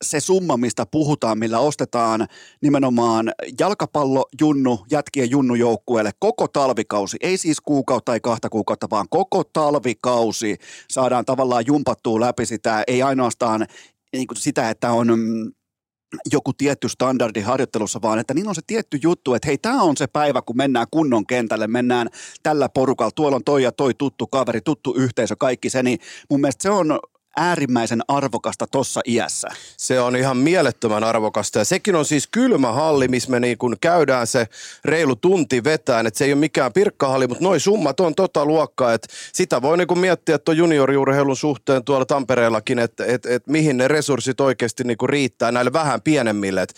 se summa, mistä puhutaan, millä ostetaan nimenomaan jalkapallo, junnu, jätkien junnujoukkueelle koko talvikausi. Ei siis kuukautta tai kahta kuukautta, vaan koko talvikausi saadaan tavallaan jumpattua läpi sitä, ei ainoastaan niin kuin sitä, että on mm, joku tietty standardi harjoittelussa, vaan että niin on se tietty juttu, että hei, tämä on se päivä, kun mennään kunnon kentälle, mennään tällä porukalla, tuolla on toi ja toi tuttu kaveri, tuttu yhteisö, kaikki se, niin mun mielestä se on äärimmäisen arvokasta tossa iässä. Se on ihan mielettömän arvokasta ja sekin on siis kylmä halli, missä me niin kun käydään se reilu tunti vetään, että se ei ole mikään pirkkahalli, mutta noi summat on tota luokkaa, että sitä voi niin miettiä tuon junioriurheilun suhteen tuolla Tampereellakin, että et, et mihin ne resurssit oikeasti niin riittää näille vähän pienemmille. Et,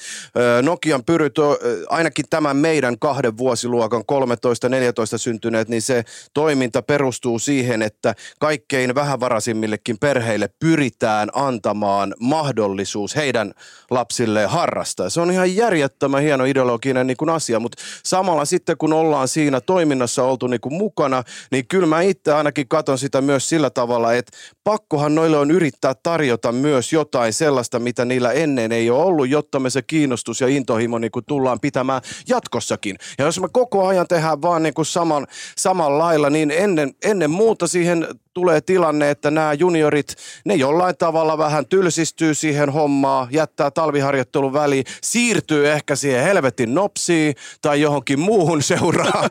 Nokian pyryt, on, ainakin tämän meidän kahden vuosiluokan 13-14 syntyneet, niin se toiminta perustuu siihen, että kaikkein vähävaraisimmillekin perheille pyritään antamaan mahdollisuus heidän lapsilleen harrastaa. Se on ihan järjettömän hieno ideologinen niin kuin asia, mutta samalla sitten kun ollaan siinä toiminnassa oltu niin kuin mukana, niin kyllä mä itse ainakin katon sitä myös sillä tavalla, että pakkohan noille on yrittää tarjota myös jotain sellaista, mitä niillä ennen ei ole ollut, jotta me se kiinnostus ja intohimo niin kuin tullaan pitämään jatkossakin. Ja jos me koko ajan tehdään vaan niin kuin saman, saman lailla, niin ennen, ennen muuta siihen tulee tilanne, että nämä juniorit, ne jollain tavalla vähän tylsistyy siihen hommaan, jättää talviharjoittelun väliin, siirtyy ehkä siihen helvetin nopsiin tai johonkin muuhun seuraan.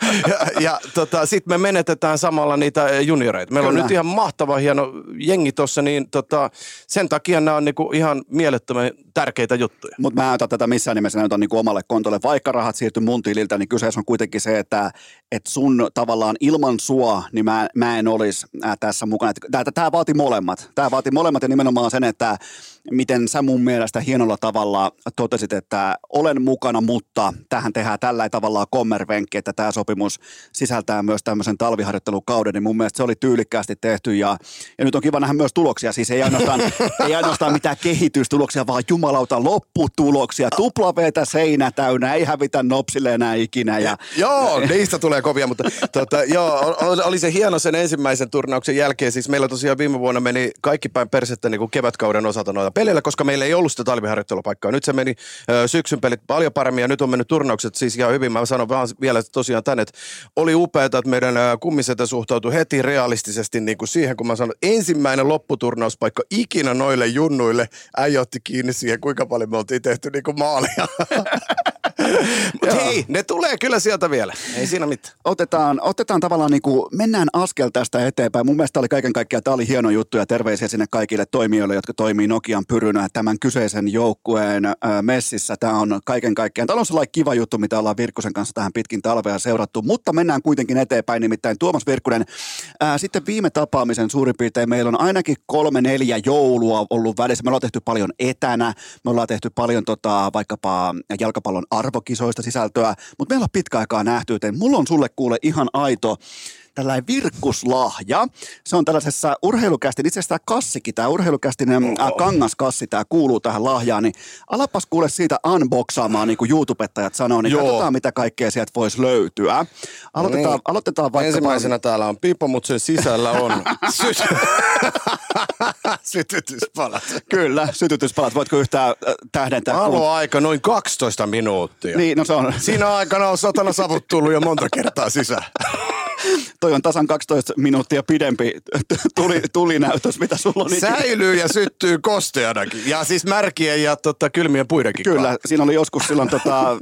ja ja tota, sitten me menetetään samalla niitä junioreita. Meillä Kyllä. on nyt ihan mahtava hieno jengi tuossa, niin tota, sen takia nämä on niinku ihan mielettömän tärkeitä juttuja. Mutta mä en ota tätä missään nimessä näytän niin omalle kontolle. Vaikka rahat siirtyy mun tililtä, niin kyseessä on kuitenkin se, että, että sun tavallaan ilman sua, niin mä, mä en olisi äh, tässä mukana. Tämä vaati molemmat. Tämä vaati molemmat ja nimenomaan sen, että miten sä mun mielestä hienolla tavalla totesit, että olen mukana, mutta tähän tehdään tällä tavalla kommervenkki, että tämä sopimus sisältää myös tämmöisen talviharjoittelukauden, niin mun mielestä se oli tyylikkäästi tehty ja, ja nyt on kiva nähdä myös tuloksia, siis ei ainoastaan, ei ainoastaan mitään kehitystuloksia, vaan jumalauta lopputuloksia, tuplaveetä seinä täynnä, ei hävitä nopsille enää ikinä ja Joo, niistä tulee kovia, mutta tota, joo, oli, oli se hieno sen ensimmäisen turnauksen jälkeen. Siis meillä tosiaan viime vuonna meni kaikki päin persettä niin kuin kevätkauden osalta noita peleillä, koska meillä ei ollut sitä talviharjoittelupaikkaa. Nyt se meni ö, syksyn pelit paljon paremmin ja nyt on mennyt turnaukset siis ihan hyvin. Mä sanon vaan vielä tosiaan tänne, että oli upeaa, että meidän kummisetä suhtautui heti realistisesti niin kuin siihen, kun mä sanon, ensimmäinen lopputurnauspaikka ikinä noille junnuille. Äijä otti kiinni siihen, kuinka paljon me oltiin tehty niin kuin maalia. Mutta hei, ne tulee kyllä sieltä vielä. Ei siinä mitään. otetaan, otetaan tavallaan niin kuin, mennään askel tästä eteenpäin. Mun mielestä oli kaiken kaikkiaan, tämä oli hieno juttu ja terveisiä sinne kaikille toimijoille, jotka toimii Nokian pyrynä tämän kyseisen joukkueen äh, messissä. Tämä on kaiken kaikkiaan, tämä on sellainen kiva juttu, mitä ollaan Virkkusen kanssa tähän pitkin talvea seurattu, mutta mennään kuitenkin eteenpäin, nimittäin Tuomas Virkkunen. Äh, sitten viime tapaamisen suurin piirtein meillä on ainakin kolme, neljä joulua ollut välissä. Me ollaan tehty paljon etänä, me ollaan tehty paljon tota, vaikkapa jalkapallon arvokisoista sisältöä, mutta meillä on pitkä aikaa nähty, joten mulla on sulle kuule ihan aito tällainen virkkuslahja. Se on tällaisessa urheilukästin, itse asiassa tämä kassikin, tämä urheilukästinen äh, kangaskassi, tämä kuuluu tähän lahjaan, niin alapas kuule siitä unboxaamaan, niin kuin YouTubettajat sanoo, niin Joo. katsotaan mitä kaikkea sieltä voisi löytyä. Aloitetaan, niin. aloitetaan vaikka... Ensimmäisenä täällä on pipo, mutta sen sisällä on sy- sytytyspalat. Kyllä, sytytyspalat. Voitko yhtään äh, tähdentää? Valoaika noin 12 minuuttia. Niin, no se on, Siinä aikana on satana savut tullut jo monta kertaa sisään. toi on tasan 12 minuuttia pidempi tuli, tulinäytös, mitä sulla on. Säilyy ja syttyy kosteanakin. Ja siis märkien ja tota, kylmien puidenkin Kyllä, kanssa. siinä oli joskus silloin tota,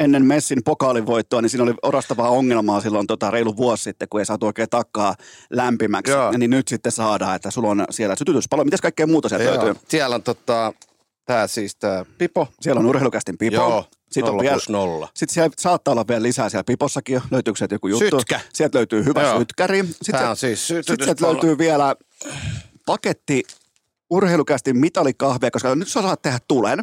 ennen Messin pokaalivoittoa, niin siinä oli orastavaa ongelmaa silloin tota, reilu vuosi sitten, kun ei saatu oikein takkaa lämpimäksi. Joo. Niin nyt sitten saadaan, että sulla on siellä sytytyspalo. Mitäs kaikkea muuta sieltä Joo. löytyy? Siellä on tota, tää siis tää pipo. Siellä on urheilukästin pipo. Joo. Sitten Nolla plus nolla. Sitten siellä saattaa olla vielä lisää siellä pipossakin jo. Löytyykö sieltä joku juttu? Sytkä. Sieltä löytyy hyvä Joo. sytkäri. Sitten on siis Sitten sieltä löytyy vielä paketti urheilukästi mitalikahvia, koska nyt sä saat tehdä tulen.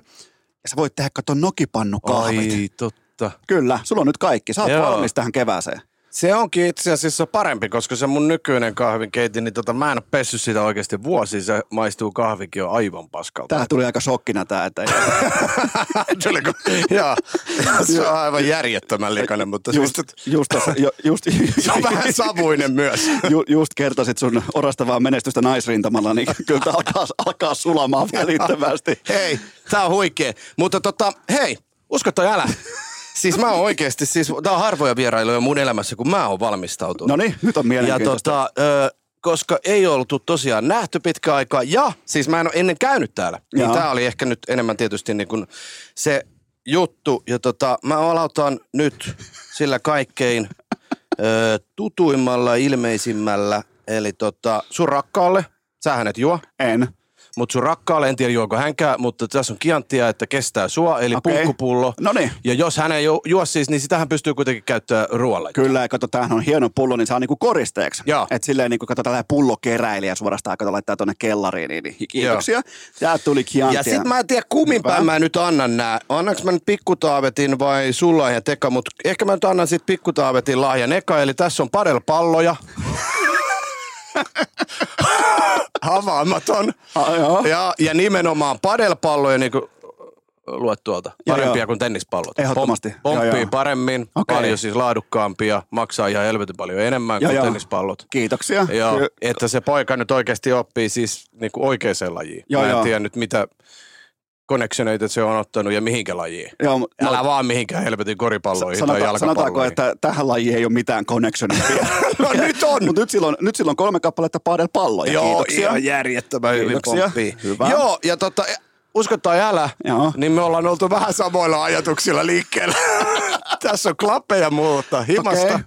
Ja sä voit tehdä kato nokipannukahvit. Ai, totta. Kyllä, sulla on nyt kaikki. Sä oot valmis tähän kevääseen. Se onkin itse asiassa parempi, koska se mun nykyinen kahvinkeitti, niin tota, mä en ole pessyt sitä oikeasti vuosia. Se maistuu kahvikin jo aivan paskalta. Tää tuli aika shokkina tää, että Tuliko? Joo. Se on aivan järjettömän likainen, mutta just, just, just, tossa, jo, just, se on vähän savuinen myös. ju, just kertoisit sun orastavaa menestystä naisrintamalla, niin kyllä tää alkaa, alkaa sulamaan välittömästi. Hei, tää on huikee. Mutta tota, hei, usko tai älä. Siis mä oon oikeesti, siis tää on harvoja vierailuja mun elämässä, kun mä oon valmistautunut. No niin, nyt on Ja mielenkiintoista. tota, ö, koska ei oltu tosiaan nähty pitkä aikaa, ja siis mä en ole ennen käynyt täällä. Niin tää oli ehkä nyt enemmän tietysti niin kuin se juttu. Ja tota, mä aloitan nyt sillä kaikkein ö, tutuimmalla, ilmeisimmällä, eli tota, sun rakkaalle, sähän et juo, En. Mutta sun rakkaalle, en tiedä juoko hänkään, mutta tässä on kianttia, että kestää sua, eli Okei. punkkupullo. Noniin. Ja jos hän ei ju- juo siis, niin sitähän pystyy kuitenkin käyttämään ruoalla. Kyllä, ja kato, tämähän on hieno pullo, niin saa niinku koristeeksi. Joo. Et silleen niinku, kato, tällainen pullokeräilijä suorastaan, kato, laittaa tonne kellariin, niin, kiitoksia. Tää tuli Chiantia. Ja sit mä en tiedä kummin päin mä nyt annan nää. Annaks mä nyt pikkutaavetin vai sulla ja teka, mutta ehkä mä nyt annan sit pikkutaavetin lahjan eka, eli tässä on padelpalloja. Havaamaton. Ah, joo. Ja, ja nimenomaan padelpalloja, niin kuin luet tuolta, parempia joo. kuin tennispallot. Ehdottomasti. Pom- Pomppii Joo, joo. paremmin, Okei. paljon siis laadukkaampia, maksaa ihan helvetin paljon enemmän Joo, kuin joo. tennispallot. Kiitoksia. Joo, että se poika nyt oikeasti oppii siis niinku oikeaan lajiin. Joo, Mä en joo. tiedä nyt mitä connectioneita se on ottanut ja mihinkä lajiin. Joo, no, Älä vaan mihinkään helvetin koripalloihin tai Sanota, jalkapalloihin. sanotaanko, että tähän lajiin ei ole mitään connectionia. No nyt on. Mutta nyt silloin, nyt silloin kolme kappaletta padelpalloja. Joo, Kiitoksia. ihan järjettömän hyvin pomppii. Hyvä. Joo, ja tota, usko tai älä, Joo. niin me ollaan oltu vähän samoilla ajatuksilla liikkeellä. Tässä on klappeja muuta himasta.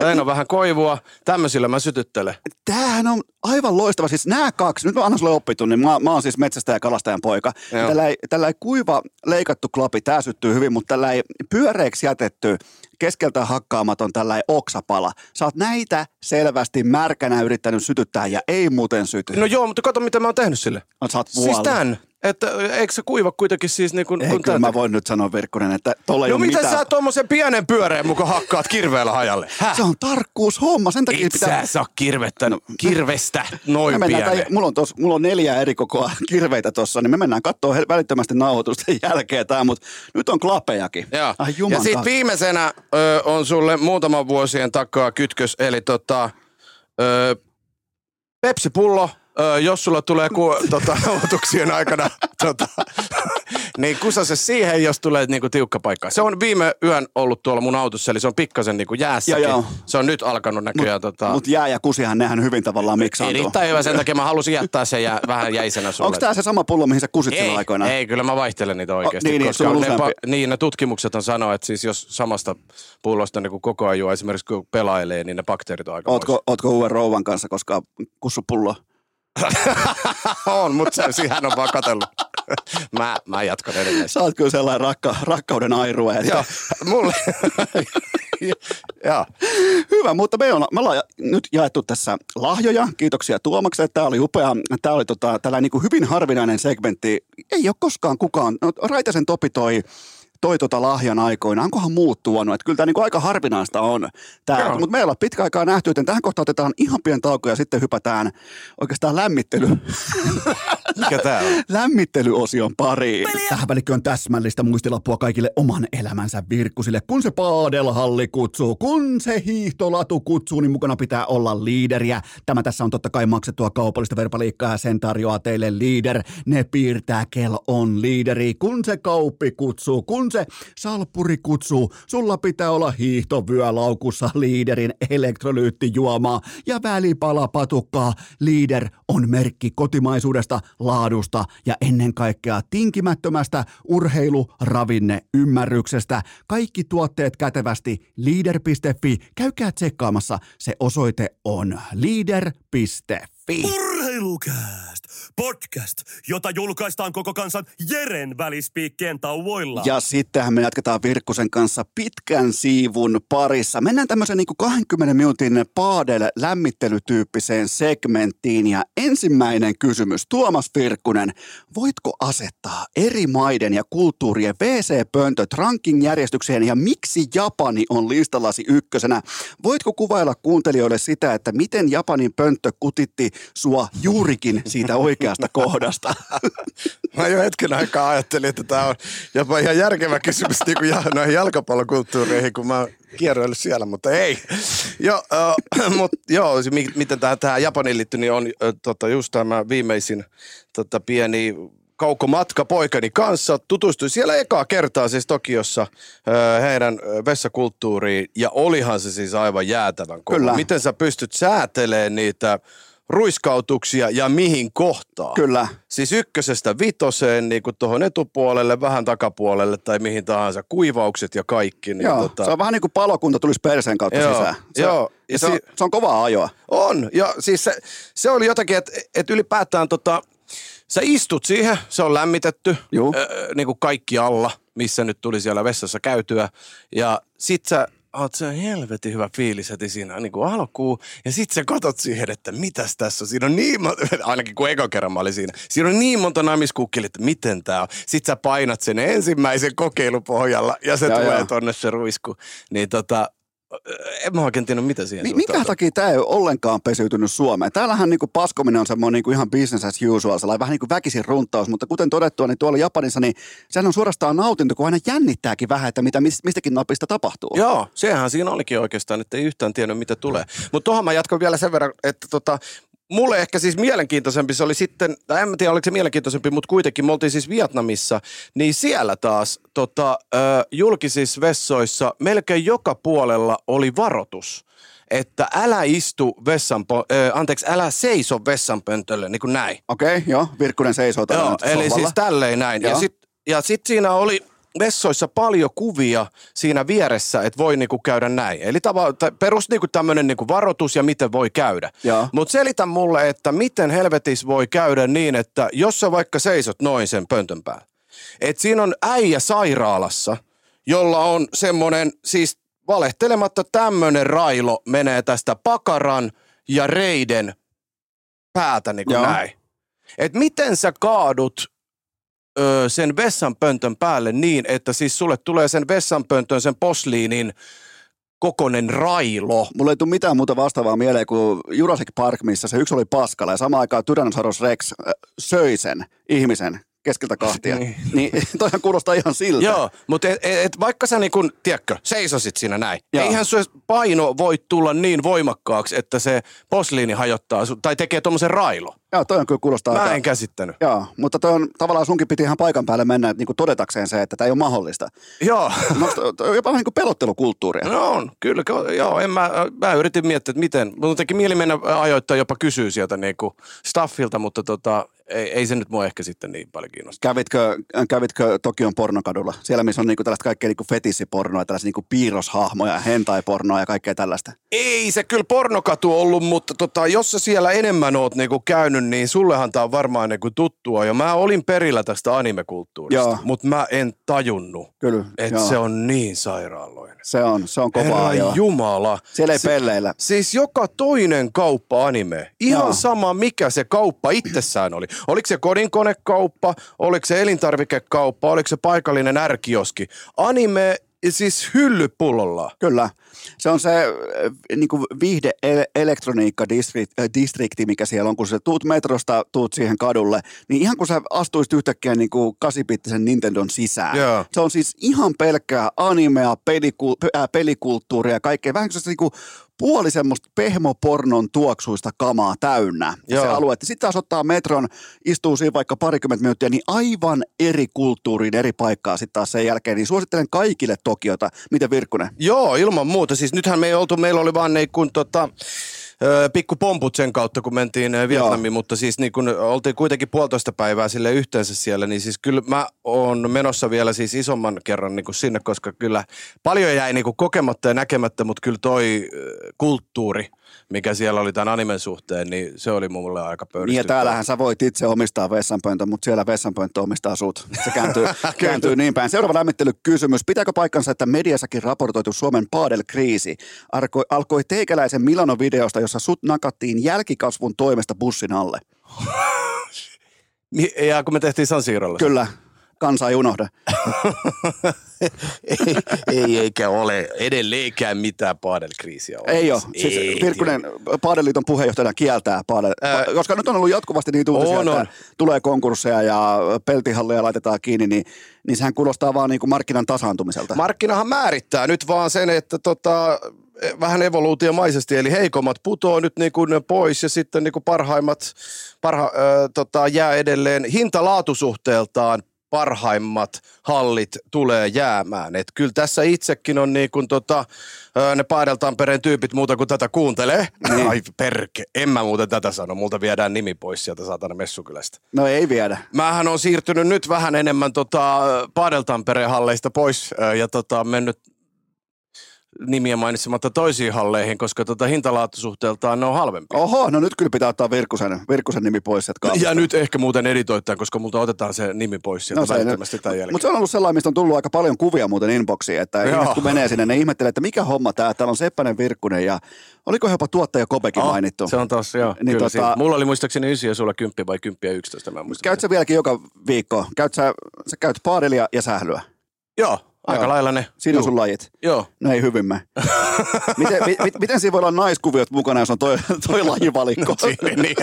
Okei. Aina vähän koivua. Tämmöisillä mä sytyttelen. Tämähän on aivan loistava. Siis nämä kaksi, nyt mä annan sulle oppitunnin. Mä, mä oon siis metsästäjä ja kalastajan poika. Joo. Tällä ei, tällä ei kuiva leikattu klapi, tää syttyy hyvin, mutta tällä ei pyöreäksi jätetty keskeltä hakkaamaton tällä oksapala. Sä oot näitä selvästi märkänä yrittänyt sytyttää ja ei muuten syty. No joo, mutta kato mitä mä oon tehnyt sille. No, sä oot Siis vuolla. Että eikö se kuiva kuitenkin siis niin kuin... Ei, kun kyllä tän- mä voin nyt sanoa Virkkunen, että tolla ei No ole miten mitään. sä tommosen pienen pyöreen muka hakkaat kirveellä hajalle? Häh? Se on tarkkuushomma, sen takia Et pitää... sä saa kirvettä, no, kirvestä noin Me mennään, tai, mulla, on tos, mulla on neljä eri kokoa kirveitä tossa, niin me mennään katsoa välittömästi nauhoitusten jälkeen tää, mutta nyt on klapejakin. Joo. Ai ja sitten viimeisenä ö, on sulle muutaman vuosien takaa kytkös, eli tota, ö, Pepsi-pullo, jos sulla tulee ku, tota, nauhoituksien aikana, tota, niin kusa se siihen, jos tulee niinku tiukka paikka. Se on viime yön ollut tuolla mun autossa, eli se on pikkasen niinku jäässäkin. Joo, joo. Se on nyt alkanut näköjään. tota, Mutta jää ja kusihan nehän hyvin tavallaan miksaantuu. erittäin hyvä, sen takia mä halusin jättää sen jää, vähän jäisenä sulle. Onko tämä se sama pullo, mihin sä kusit ei, aikoinaan? ei, kyllä mä vaihtelen niitä oikeasti. niin, niin, koska on ne, niin, ne tutkimukset on sanoo, että siis jos samasta pullosta niin koko ajan juo, esimerkiksi kun pelailee, niin ne bakteerit on aika Ootko, ootko uuden rouvan kanssa koskaan kussu pullo? on, mutta se, siihen on vaan katsellut. mä, mä jatkan edelleen. Sä oot kyllä sellainen rakka, rakkauden airue. Että Joo, mulle. Joo. Hyvä, mutta me ollaan, me ollaan ja- nyt jaettu tässä lahjoja. Kiitoksia Tuomakselle. Tämä oli upea. Tämä oli tota, tällainen niin hyvin harvinainen segmentti. Ei ole koskaan kukaan. No, Raitasen Topi toi toi tota lahjan aikoina. Onkohan muut tuonut? Että kyllä tämä niinku aika harvinaista on. Tää, Joo. mutta meillä on pitkä aikaa nähty, joten tähän kohtaan otetaan ihan pieni tauko ja sitten hypätään oikeastaan lämmittely, Mikä tää on? lämmittelyosion pariin. Tähän välikköön täsmällistä muistilappua kaikille oman elämänsä virkkusille. Kun se paadelhalli kutsuu, kun se hiihtolatu kutsuu, niin mukana pitää olla liideriä. Tämä tässä on totta kai maksettua kaupallista verbaliikkaa ja sen tarjoaa teille liider. Ne piirtää kel on liideri. Kun se kauppi kutsuu, kun se salppuri kutsuu, sulla pitää olla hiihtovyölaukussa liiderin elektrolyyttijuomaa ja välipalapatukkaa. Liider on merkki kotimaisuudesta, laadusta ja ennen kaikkea tinkimättömästä urheiluravinne-ymmärryksestä. Kaikki tuotteet kätevästi leader.fi. Käykää tsekkaamassa. Se osoite on leader.fi. Urheilukääst! Podcast, jota julkaistaan koko kansan Jeren välispiikkien tauvoilla. Ja sittenhän me jatketaan Virkkusen kanssa pitkän siivun parissa. Mennään tämmöisen niin 20 minuutin paadel lämmittelytyyppiseen segmenttiin. Ja ensimmäinen kysymys, Tuomas Virkkunen, voitko asettaa eri maiden ja kulttuurien WC-pöntöt ranking-järjestykseen ja miksi Japani on listallasi ykkösenä? Voitko kuvailla kuuntelijoille sitä, että miten Japanin pönttö kutitti sua juurikin siitä oikeasta kohdasta? Mä jo hetken aikaa ajattelin, että tämä on jopa ihan järkevä kysymys niin kuin noihin jalkapallokulttuureihin, kun mä kierroillut siellä, mutta ei. Jo, äh, mut, joo, miten tähän, tähän Japaniin liittyy, niin on äh, tota, just tämä viimeisin tota, pieni kaukomatka poikani kanssa. Tutustuin siellä ekaa kertaa siis Tokiossa heidän vessakulttuuriin ja olihan se siis aivan jäätävän kova. Kyllä. Miten sä pystyt säätelemään niitä ruiskautuksia ja mihin kohtaan? Kyllä. Siis ykkösestä vitoseen niin kuin tuohon etupuolelle, vähän takapuolelle tai mihin tahansa, kuivaukset ja kaikki. Niin Joo, tota, se on vähän niin kuin palokunta tulisi perseen kautta Joo, sisään. Se, joo. Ja Ja se, on, si- se on kovaa ajoa. On, ja siis se, se oli jotakin, että et ylipäätään tota, sä istut siihen, se on lämmitetty, Juu. ö, niin kuin kaikki alla, missä nyt tuli siellä vessassa käytyä, ja sit sä oot se helvetin hyvä fiilis heti siinä niin kuin alkuun, ja sit sä katot siihen, että mitäs tässä on, siinä on niin monta, ainakin kun eka kerran mä olin siinä, siinä on niin monta namiskukkelia, että miten tää on. Sit sä painat sen ensimmäisen kokeilupohjalla, ja se Joo, tulee joo. tonne se ruisku, niin tota, en mä oikein tiedä, mitä siihen Mi- minkä takia tämä ei ole ollenkaan pesiytynyt Suomeen? Täällähän niinku paskominen on semmoinen niinku ihan business as usual, sellainen vähän niin kuin väkisin runtaus, mutta kuten todettua, niin tuolla Japanissa, niin sehän on suorastaan nautinto, kun aina jännittääkin vähän, että mitä mis- mistäkin napista tapahtuu. Joo, sehän siinä olikin oikeastaan, että ei yhtään tiennyt mitä tulee. Mutta tuohon mä jatkan vielä sen verran, että tota, mulle ehkä siis mielenkiintoisempi se oli sitten, tai en tiedä oliko se mielenkiintoisempi, mutta kuitenkin me oltiin siis Vietnamissa, niin siellä taas tota, julkisissa vessoissa melkein joka puolella oli varoitus että älä istu vessan, ö, anteeksi, älä seiso vessanpöntölle, niin kuin näin. Okei, okay, joo, Virkkunen seisoo täällä Joo, eli siis tälleen näin. Ja Joo. sitten ja sit siinä oli vessoissa paljon kuvia siinä vieressä, että voi niinku käydä näin. Eli tava, ta- perus niinku tämmöinen niinku varoitus ja miten voi käydä. Mutta selitä mulle, että miten helvetis voi käydä niin, että jos sä vaikka seisot noin sen pöntön päällä. Että siinä on äijä sairaalassa, jolla on semmoinen, siis valehtelematta tämmöinen railo menee tästä pakaran ja reiden päätä niin kuin näin. Et miten sä kaadut ö, sen vessanpöntön päälle niin, että siis sulle tulee sen vessanpöntön, sen posliinin kokonen railo. Mulla ei tule mitään muuta vastaavaa mieleen kuin Jurassic Park, missä se yksi oli paskalla ja samaan aikaan Tyrannosaurus Rex äh, söi sen ihmisen keskeltä kahtia. Niin. niin toihan kuulostaa ihan siltä. Joo, mutta et, et, et vaikka sä niin kun, tiedätkö, seisosit siinä näin, Joo. eihän se paino voi tulla niin voimakkaaksi, että se posliini hajottaa sun, tai tekee tuommoisen railo. Joo, toi on kyllä kuulostaa Mä aika- en käsittänyt. Joo, mutta toi on, tavallaan sunkin piti ihan paikan päälle mennä, että niinku todetakseen se, että tämä ei ole mahdollista. Joo. No, toi- toi on jopa vähän niin kuin pelottelukulttuuria. No on, kyllä. Joo, en mä, mä yritin miettiä, että miten. Mun teki mieli mennä ajoittaa jopa kysyä sieltä niinku staffilta, mutta tota, ei, ei se nyt mua ehkä sitten niin paljon kiinnosta. Kävitkö, kävitkö Tokion pornokadulla? Siellä, missä on niinku tällaista kaikkea niinku fetissipornoa, tällaisia niinku piirroshahmoja, hentai-pornoa ja kaikkea tällaista. Ei se kyllä pornokatu ollut, mutta tota, jos sä siellä enemmän oot niinku käynyt, niin sullehan tää on varmaan niinku tuttua. Ja mä olin perillä tästä animekulttuurista, mutta mä en tajunnut, Kyllä, että joo. se on niin sairaaloinen. Se on, se on kovaa. Herra. Jumala. Siellä ei Se- pelleillä. Siis joka toinen kauppa anime. Ihan Joo. sama, mikä se kauppa itsessään oli. Oliko se kodinkonekauppa, oliko se elintarvikekauppa, oliko se paikallinen ärkioski. Anime, siis hyllypullolla. Kyllä. Se on se äh, niin viihde elektroniikka district- äh, distrikti, mikä siellä on, kun sä tuut metrosta, tuut siihen kadulle, niin ihan kun sä astuisit yhtäkkiä niin kuin kasipittisen Nintendon sisään. Joo. Se on siis ihan pelkkää animea, peliku- äh, pelikulttuuria ja kaikkea. Vähän kuin se niin kuin puoli semmoista pehmopornon tuoksuista kamaa täynnä Joo. se alue. Sitten taas ottaa metron, istuu siinä vaikka parikymmentä minuuttia, niin aivan eri kulttuuriin, eri paikkaa sitten taas sen jälkeen. Niin suosittelen kaikille Tokiota. Miten Virkkunen? Joo, ilman muuta. Siis nythän me ei oltu, meillä oli vaan niin kun tota, pikku pomput sen kautta, kun mentiin Vietnamiin, mutta siis niin kun oltiin kuitenkin puolitoista päivää sille yhteensä siellä, niin siis kyllä mä oon menossa vielä siis isomman kerran niin sinne, koska kyllä paljon jäi niin kokematta ja näkemättä, mutta kyllä toi kulttuuri, mikä siellä oli tämän animen suhteen, niin se oli mulle aika Niin ja täällähän sä voit itse omistaa vessanpöntön, mutta siellä vessanpönttö omistaa sut. Se kääntyy, kääntyy niin päin. Seuraava lämmittelykysymys. Pitääkö paikkansa, että mediassakin raportoitu Suomen paadelkriisi alkoi, alkoi teikäläisen Milano-videosta, jossa sut nakattiin jälkikasvun toimesta bussin alle? Niin, ja kun me tehtiin San Siirolla. Kyllä, kansa ei unohda. ei, ei, eikä ole edelleenkään mitään paadelkriisiä Ei ole. Ei, Siis Virkkunen Paadeliiton puheenjohtajana kieltää paadel, Ää, koska nyt on ollut jatkuvasti niitä uutisia, on, että on. tulee konkursseja ja peltihalleja laitetaan kiinni, niin, niin sehän kuulostaa vaan niin kuin markkinan tasaantumiselta. Markkinahan määrittää nyt vaan sen, että tota, vähän evoluutiomaisesti, eli heikommat putoo nyt niin kuin pois ja sitten niin kuin parhaimmat parha, ö, tota, jää edelleen hinta-laatusuhteeltaan parhaimmat hallit tulee jäämään. Et kyllä tässä itsekin on niin kuin tota, ne Paadel Tampereen tyypit muuta kuin tätä kuuntelee. Niin. Ai perke, en mä muuten tätä sano. Multa viedään nimi pois sieltä saatana messukylästä. No ei viedä. Mähän on siirtynyt nyt vähän enemmän tota, Paadel Tampereen halleista pois ja tota, mennyt nimiä mainitsematta toisiin halleihin, koska tota hintalaatusuhteeltaan ne on halvempi. Oho, no nyt kyllä pitää ottaa Virkkusen, Virkkusen nimi pois sieltä kaapista. Ja nyt ehkä muuten editoittaa, koska multa otetaan se nimi pois sieltä no se, välittömästi tämän jälkeen. mutta se on ollut sellainen, mistä on tullut aika paljon kuvia muuten inboxiin, että Joo. ihmiset kun menee sinne, ne ihmettelee, että mikä homma tää, täällä on Seppänen Virkkunen ja oliko jopa tuottaja Kopekin Oh, mainittu. Se on taas, joo. Niin kyllä tota-. Mulla oli muistaakseni 9 ja sulla 10 vai 10 ja 11, mä en muista. Käyt sä vieläkin joka viikko? Käyt sä, sä käyt paadelia ja sählyä? Joo, aika Joo. lailla ne. Siinä on sun lajit. Joo. No ei hyvimmä. miten, mi, mi- miten siinä voi olla naiskuviot mukana, jos on toi, toi lajivalikko? niin,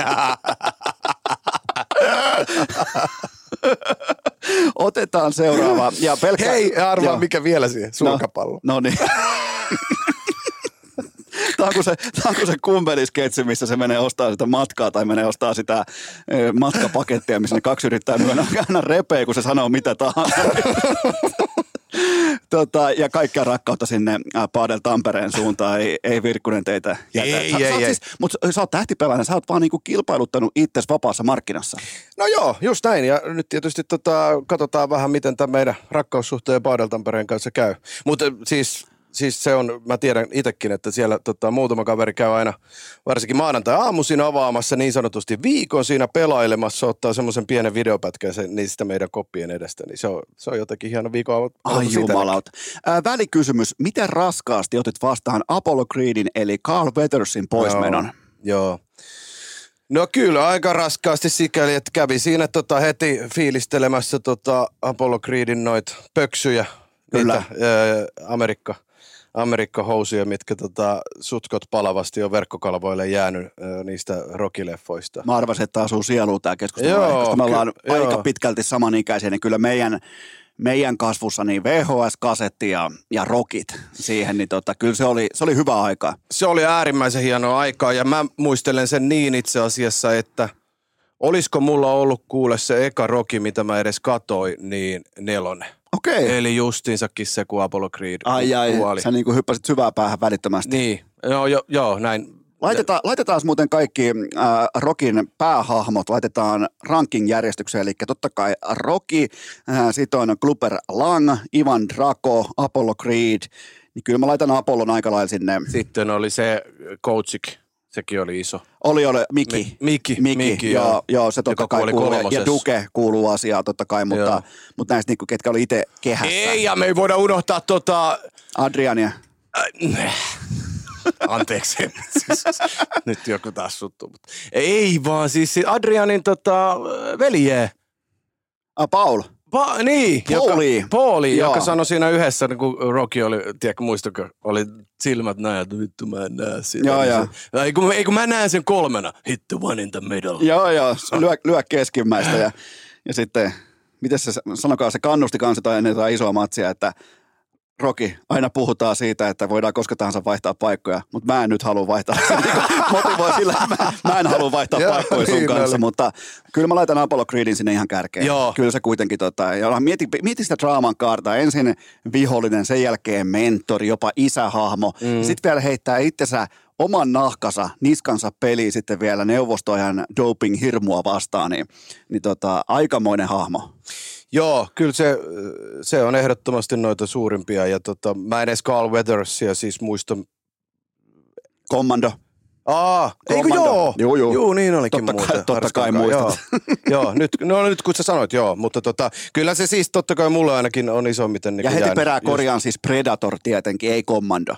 Otetaan seuraava. Ja pelkkä, Hei, arvaa Joo. mikä vielä siihen, sulkapallo. No niin. Tämä on kuin se, tämä on kuin se kumpelisketsi, missä se menee ostaa sitä matkaa tai menee ostaa sitä ö, matkapakettia, missä ne kaksi yrittää myydä. Aina repee, kun se sanoo mitä tahansa. Tota, ja kaikkea rakkautta sinne äh, Paadel Tampereen suuntaan. Ei, ei Virkkunen teitä jätä. Ei, sä, ei, sä, ei. Siis, mutta sä oot tähtipelänä, sä oot vaan niinku kilpailuttanut itses vapaassa markkinassa. No joo, just näin. Ja nyt tietysti tota, katsotaan vähän, miten tämä meidän rakkaussuhteen Paadel Tampereen kanssa käy. Mutta siis, siis se on, mä tiedän itsekin, että siellä tota, muutama kaveri käy aina, varsinkin maanantai-aamuisin avaamassa niin sanotusti viikon siinä pelailemassa, ottaa semmoisen pienen videopätkän sen, niistä meidän koppien edestä. Niin se on, se on jotenkin hieno viikon Ai jumalauta. Ää, välikysymys. Miten raskaasti otit vastaan Apollo Creedin eli Carl Weathersin poismenon? Joo. Joo. No kyllä, aika raskaasti sikäli, että kävi siinä tota heti fiilistelemässä tota Apollo Creedin noit pöksyjä. Kyllä. Niitä, ää, Amerikka, Amerikka-housuja, mitkä tota, sutkot palavasti on verkkokalvoille jäänyt ää, niistä rokileffoista. Mä arvasin, että asuu sieluun tämä keskustelu, Joo, koska me ollaan ky- aika joo. pitkälti samanikäisiä, niin kyllä meidän, meidän kasvussa niin VHS-kasetti ja, ja rockit siihen, niin tota, kyllä se oli, se oli hyvä aika. Se oli äärimmäisen hienoa aikaa ja mä muistelen sen niin itse asiassa, että olisiko mulla ollut kuule se eka roki, mitä mä edes katoin, niin nelonen. Okei. Eli justiinsakin se, kun Apollo Creed Ai ai, kuoli. sä niin kuin hyppäsit syvään päähän välittömästi. Niin, joo, joo, joo näin. Laitetaan, laitetaan muuten kaikki äh, Rockin päähahmot, laitetaan ranking-järjestykseen, eli totta kai Rocky, äh, sitten on Kluber Lang, Ivan Draco, Apollo Creed, niin kyllä mä laitan Apollon aika lailla sinne. Sitten oli se Coachik, sekin oli iso. Oli, oli, Miki. Mi- Miki, Miki, Miki, joo, joo. joo, se totta kai kuuluu, ja. Duke kuuluu asiaan totta kai, mutta, Joo. mutta näistä niinku, ketkä oli itse kehässä. Ei, ja me ei voida unohtaa tota... Adriania. Äh, Anteeksi, siis, nyt joku taas suttuu. Mutta ei vaan, siis Adrianin tota, veljeä. Ah, Paul. Pa, niin, Pauli. Joka, Pauli, Joo. joka sanoi siinä yhdessä, niin kun Rocky oli, tiedätkö, muistako, oli silmät näin, että vittu mä en näe sitä. Joo, Niin joo. Ei, kun, ei kun mä näen sen kolmena, hit the one in the middle. Joo, joo, lyö, lyö keskimmäistä ja, ja sitten, miten se, sanokaa, se kannusti kanssa tai ennen jotain isoa matsia, että Roki, aina puhutaan siitä, että voidaan koska tahansa vaihtaa paikkoja, mutta mä en nyt halua vaihtaa. Se niinku motivoi sillä, mä, mä en halua vaihtaa Joo, paikkoja sun niin kanssa, oli. mutta kyllä mä laitan Apollo Creedin sinne ihan kärkeen. Joo. Kyllä se kuitenkin, tota, ja mieti, mieti sitä draaman kaarta. Ensin vihollinen, sen jälkeen mentori, jopa isähahmo. Mm. Sitten vielä heittää itsensä oman nahkansa, niskansa peli sitten vielä neuvostoajan doping-hirmua vastaan, niin, niin tota, aikamoinen hahmo. Joo, kyllä se, se on ehdottomasti noita suurimpia. Ja tota, mä en edes Carl Weathersia siis muista. Kommando. Aa, eikö joo? Juu, juu. Juu, niin olikin Totta kai- muuten. totta kai muistat. Joo, joo nyt, no nyt kun sä sanoit, joo. Mutta tota, kyllä se siis totta kai mulle ainakin on isomiten. Niin Ja heti jäänyt perään just- korjaan siis Predator tietenkin, ei Kommando.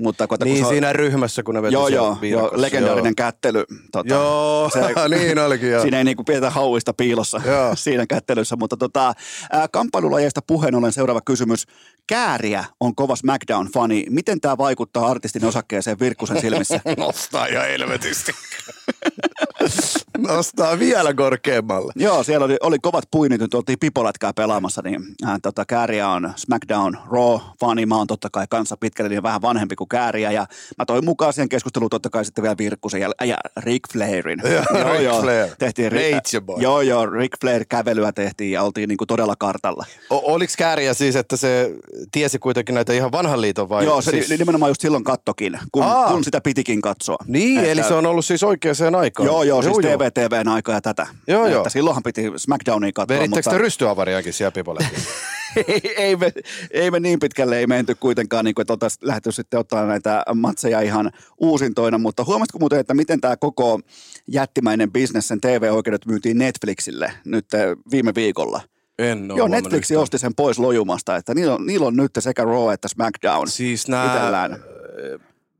Mutta kun, Niin kun se, siinä ryhmässä, kun ne veti Joo, joo, joo, legendaarinen kättely. Tota, Joo, niin olikin, joo. Siinä ei niinku pidetä hauista piilossa Joo. siinä kättelyssä, mutta tota, kamppailulajeista puheen ollen seuraava kysymys. Kääriä on kova SmackDown-fani. Miten tämä vaikuttaa artistin osakkeeseen Virkkusen silmissä? Nostaa ihan helvetisti. Nostaa vielä korkeammalle. Joo, siellä oli, oli kovat puinit, nyt oltiin pipolätkää pelaamassa, niin äh, tota, Kääriä on SmackDown Raw-fani, mä oon totta kai kanssa pitkälle niin vähän vanhempi kuin Kääriä, ja mä toin mukaan siihen keskusteluun totta kai sitten vielä Virkkusen ja, ja Ric Flairin. Joo, Ric Flair. Tehtiin, Nature boy. Joo, joo, Ric Flair kävelyä tehtiin ja oltiin niinku todella kartalla. O- oliko kääriä siis, että se tiesi kuitenkin näitä ihan vanhan liiton vai? joo, se siis... nimenomaan just silloin kattokin, kun, Aa. kun sitä pitikin katsoa. Niin, Että- eli se on ollut siis oikeaan aikaan. Joo, joo, siis TVTVn aika ja tätä. Joo, joo. Että silloinhan piti SmackDownia katsoa, Verittekö mutta... te rystyavariakin siellä pipolle? ei, ei, me, ei me niin pitkälle ei menty kuitenkaan, niin kuin, että oltaisiin lähdetty sitten ottaa näitä matseja ihan uusintoina, mutta huomasitko muuten, että miten tämä koko jättimäinen bisnes, sen TV-oikeudet myytiin Netflixille nyt eh, viime viikolla? En ole Joo, Netflix osti sen pois lojumasta, että niillä on, niillä on nyt sekä Raw että SmackDown Siis nämä itsellään.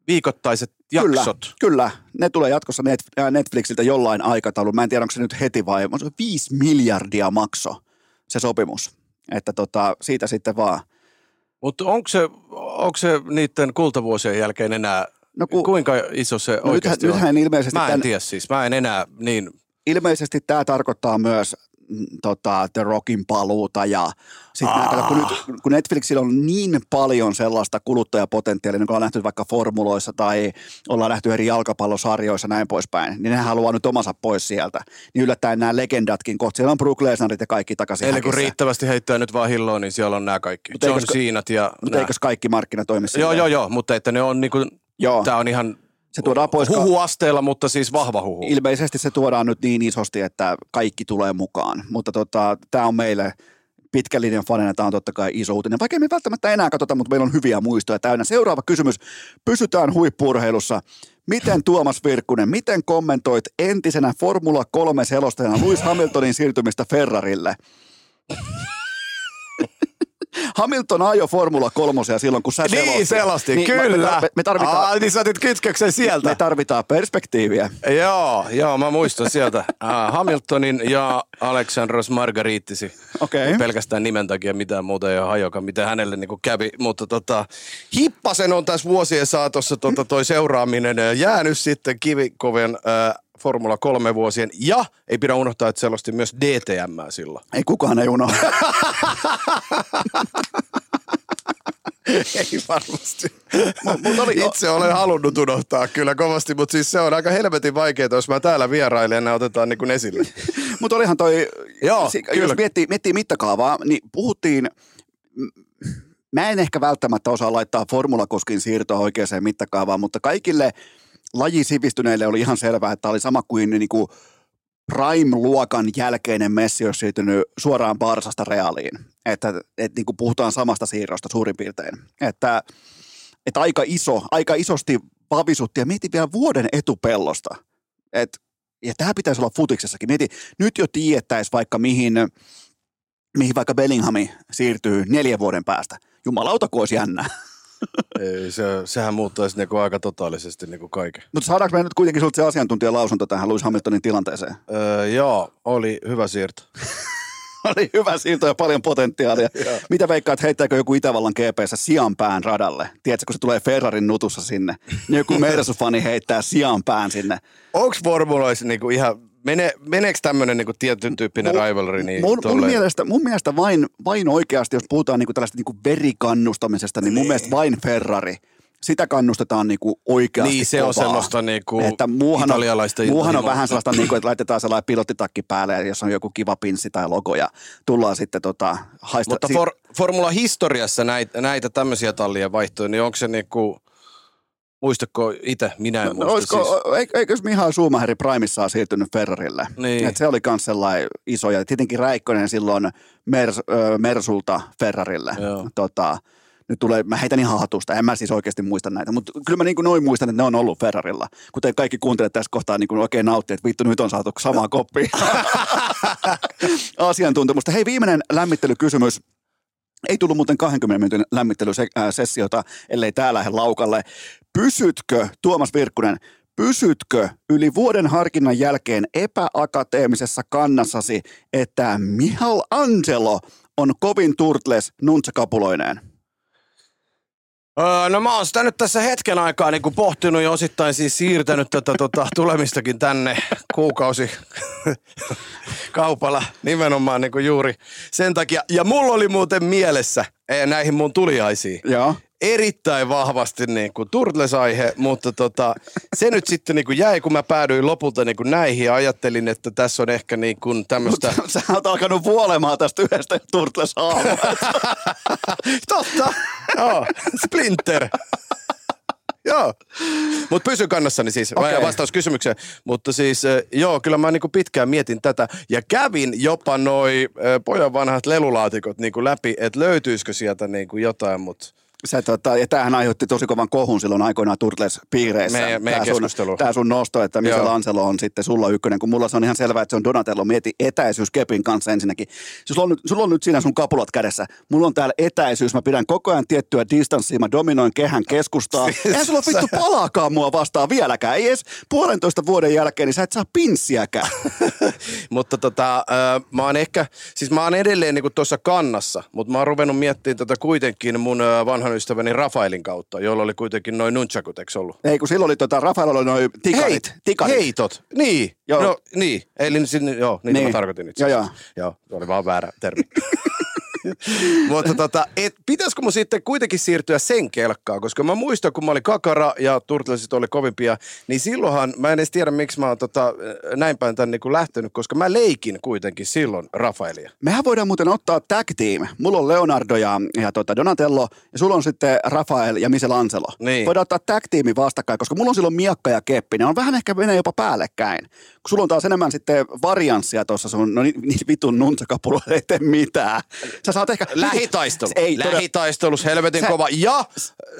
viikoittaiset Kyllä, jaksot. kyllä. Ne tulee jatkossa Net, äh, Netflixiltä jollain aikataulu. Mä en tiedä, onko se nyt heti vai on se 5 miljardia makso se sopimus. Että tota, siitä sitten vaan. Mutta onko se, onko se niiden kultavuosien jälkeen enää, No ku, kuinka iso se No nythän, oikeasti on? nythän ilmeisesti, Mä en tän, tiedä siis, mä en enää niin, ilmeisesti tämä tarkoittaa myös tota, The Rockin paluuta ja sitten ah. kun, nyt, kun Netflixillä on niin paljon sellaista kuluttajapotentiaalia, niin kun ollaan nähty vaikka formuloissa tai ollaan nähty eri jalkapallosarjoissa näin poispäin, niin ne haluaa nyt omansa pois sieltä. Niin yllättäen nämä legendatkin kohta, siellä on Brook Lesnarit ja kaikki takaisin eli kun häkissä. riittävästi heittää nyt vaan hilloa, niin siellä on nämä kaikki. Mutta John eikös- Cenat ja Mutta eikös kaikki markkina toimi Joo, joo, joo, mutta että ne on niinku, Joo. tää on ihan Se tuodaan pois huhuasteella, mutta siis vahva huhu. Ilmeisesti se tuodaan nyt niin isosti, että kaikki tulee mukaan. Mutta tota, tämä on meille pitkän linjan fanina, tämä on totta kai iso uutinen. Vaikka me välttämättä enää katsota, mutta meillä on hyviä muistoja täynnä. Seuraava kysymys. Pysytään huippurheilussa. Miten Tuomas Virkkunen, miten kommentoit entisenä Formula 3 selostajana Lewis Hamiltonin siirtymistä Ferrarille? Hamilton ajoi Formula 3 silloin, kun sä selostit. Niin selosti, Niin, kyllä. Me, me, tarvitaan, Aa, niin sä otit kytköksen sieltä. me tarvitaan perspektiiviä. Joo, joo, mä muistan sieltä. Hamiltonin ja Aleksandros Margarittisi. Okei. Pelkästään nimen takia mitään muuta ei ole hajoka, mitä hänelle niinku kävi. Mutta tota, hippasen on tässä vuosien saatossa tota, toi seuraaminen jäänyt sitten kivikoven Formula 3 vuosien. Ja ei pidä unohtaa, että selosti myös DTM silloin. Ei kukaan ei unohda. Ei varmasti. mut oli- Itse olen halunnut unohtaa kyllä kovasti, mutta siis se on aika helvetin vaikeaa, jos mä täällä vierailen ja otetaan niin kuin esille. Mutta olihan toi, Joo, si- kyllä. jos miettii, miettii mittakaavaa, niin puhuttiin, mä en ehkä välttämättä osaa laittaa formulakoskin siirtoa oikeaan mittakaavaan, mutta kaikille lajisivistyneille oli ihan selvää, että tämä oli sama kuin, niin kuin Prime-luokan jälkeinen Messi olisi siirtynyt suoraan Barsasta Realiin. Että, että niin kuin puhutaan samasta siirrosta suurin piirtein. Että, että aika iso, aika isosti vavisutti ja mietin vielä vuoden etupellosta. Et, ja tämä pitäisi olla futiksessakin. Mieti, nyt jo tietäisi vaikka mihin, mihin vaikka Bellinghami siirtyy neljän vuoden päästä. Jumalauta, kun olisi jännä. Ei, se, sehän muuttaisi niinku aika totaalisesti niinku kaiken. Mutta saadaanko me nyt kuitenkin sulta se asiantuntijalausunto tähän Lewis Hamiltonin tilanteeseen? Öö, joo, oli hyvä siirto. Oli hyvä siirto ja paljon potentiaalia. Mitä veikkaat, heittääkö joku Itävallan GPssä Sianpään radalle? Tiedätkö, kun se tulee Ferrarin nutussa sinne, niin joku Mersu-fani heittää Sianpään sinne. Onko formuloissa niinku ihan, mene, meneekö tämmöinen niinku tietyn tyyppinen Mun- rivalry? Niin mun, mun, mielestä, mun mielestä vain, vain oikeasti, jos puhutaan niinku tällaista niinku verikannustamisesta, niin mun mielestä vain Ferrari. Sitä kannustetaan niinku oikeasti Niin, se on kovaa. semmoista niinku että muuhan on, italialaista muuhan on vähän sellaista, niinku, että laitetaan sellainen pilottitakki päälle, ja jos on joku kiva pinssi tai logo, ja tullaan sitten tota, haista. Mutta for, formula historiassa näitä, näitä tämmöisiä tallien vaihtoja, niin onko se niinku, Muistatko itse? Minä en No, muista olisiko, siis. eik- eikös Mihail Schumacheri Primessa siirtynyt Ferrarille? Niin. Et se oli myös sellainen iso, ja tietenkin Räikkönen silloin Mers, Mersulta Ferrarille. Joo. Tota, nyt tulee, mä heitän ihan hatusta, en mä siis oikeasti muista näitä, mutta kyllä mä niin kuin noin muistan, että ne on ollut Ferrarilla. Kuten kaikki kuuntelijat tässä kohtaa niin kuin oikein nauttii, että vittu nyt on saatu samaa koppia asiantuntemusta. Hei, viimeinen lämmittelykysymys. Ei tullut muuten 20 minuutin lämmittelysessiota, ellei tää lähde laukalle. Pysytkö, Tuomas Virkkunen, pysytkö yli vuoden harkinnan jälkeen epäakateemisessa kannassasi, että Mihal Angelo on kovin turtles nuntsakapuloineen? Öö, no mä oon sitä nyt tässä hetken aikaa niin pohtinut ja osittain siis siirtänyt tätä tota, tulemistakin tänne kuukausi kaupalla nimenomaan niin juuri sen takia. Ja mulla oli muuten mielessä eh, näihin mun tuliaisiin Joo. Erittäin vahvasti niin kuin Turtles-aihe, mutta tota, se nyt sitten niin kuin jäi, kun mä päädyin lopulta niin kuin näihin ja ajattelin, että tässä on ehkä niin kuin tämmöistä... Sä oot alkanut vuolemaan tästä yhdestä turtles Totta, joo, Splinter. Joo, mutta pysy kannassani siis, okay. vastaus kysymykseen. Mutta siis äh, joo, kyllä mä niinku pitkään mietin tätä ja kävin jopa noi äh, pojan vanhat lelulaatikot niinku läpi, että löytyisikö sieltä niinku jotain, mutta Se, tota, ja tämähän aiheutti tosi kovan kohun silloin aikoinaan Turtles-piireissä. Meidän- meidän Tää sun. Tämä sun nosto, että Michel Joo. Anselo on sitten sulla ykkönen, kun mulla se on ihan selvää, että se on Donatello. Mieti etäisyys Kepin kanssa ensinnäkin. Sulla on, nyt, sulla on nyt siinä sun kapulat kädessä. Mulla on täällä etäisyys, mä pidän koko ajan tiettyä distanssia, mä dominoin kehän keskustaa. Eihän sulla vittu palaakaan mua vastaan vieläkään. Ei edes puolentoista vuoden jälkeen, niin sä et saa pinssiäkään. Mutta tota, äh, mä oon ehkä, siis mä oon edelleen niinku tuossa kannassa, mutta mä oon ruvennut miettimään tätä kuitenkin mun äh, vanhan ystäväni Rafaelin kautta, jolla oli kuitenkin noin nunchakut, eikö ollut? Ei, kun silloin oli tota, Rafael oli noin tikarit. Heit, tikarit. heitot, niin. Joo. Joo. No, niin, eli sinne, joo, niitä Niin. mä tarkoitin itse Joo. Joo, se oli vaan väärä termi. Mutta tota, et, pitäisikö mun sitten kuitenkin siirtyä sen kelkkaan, koska mä muistan, kun mä olin Kakara ja Turtlesit oli kovimpia, niin silloinhan, mä en edes tiedä miksi mä oon tota, näin päin tän niin lähtenyt, koska mä leikin kuitenkin silloin Rafaelia. Mehän voidaan muuten ottaa tag team. Mulla on Leonardo ja, ja tota Donatello, ja sulla on sitten Rafael ja Michelangelo. Niin. Voidaan ottaa tag teami vastakkain, koska mulla on silloin Miakka ja Keppi. Ne on vähän ehkä menee jopa päällekkäin. Kun sulla on taas enemmän sitten varianssia tuossa sun, no niin, niin vitun nuntsakapulla ei tee mitään. Sä saat ehkä... Lähitaistelu. Ei, Lähitaistelus, helvetin Sä- kova. Ja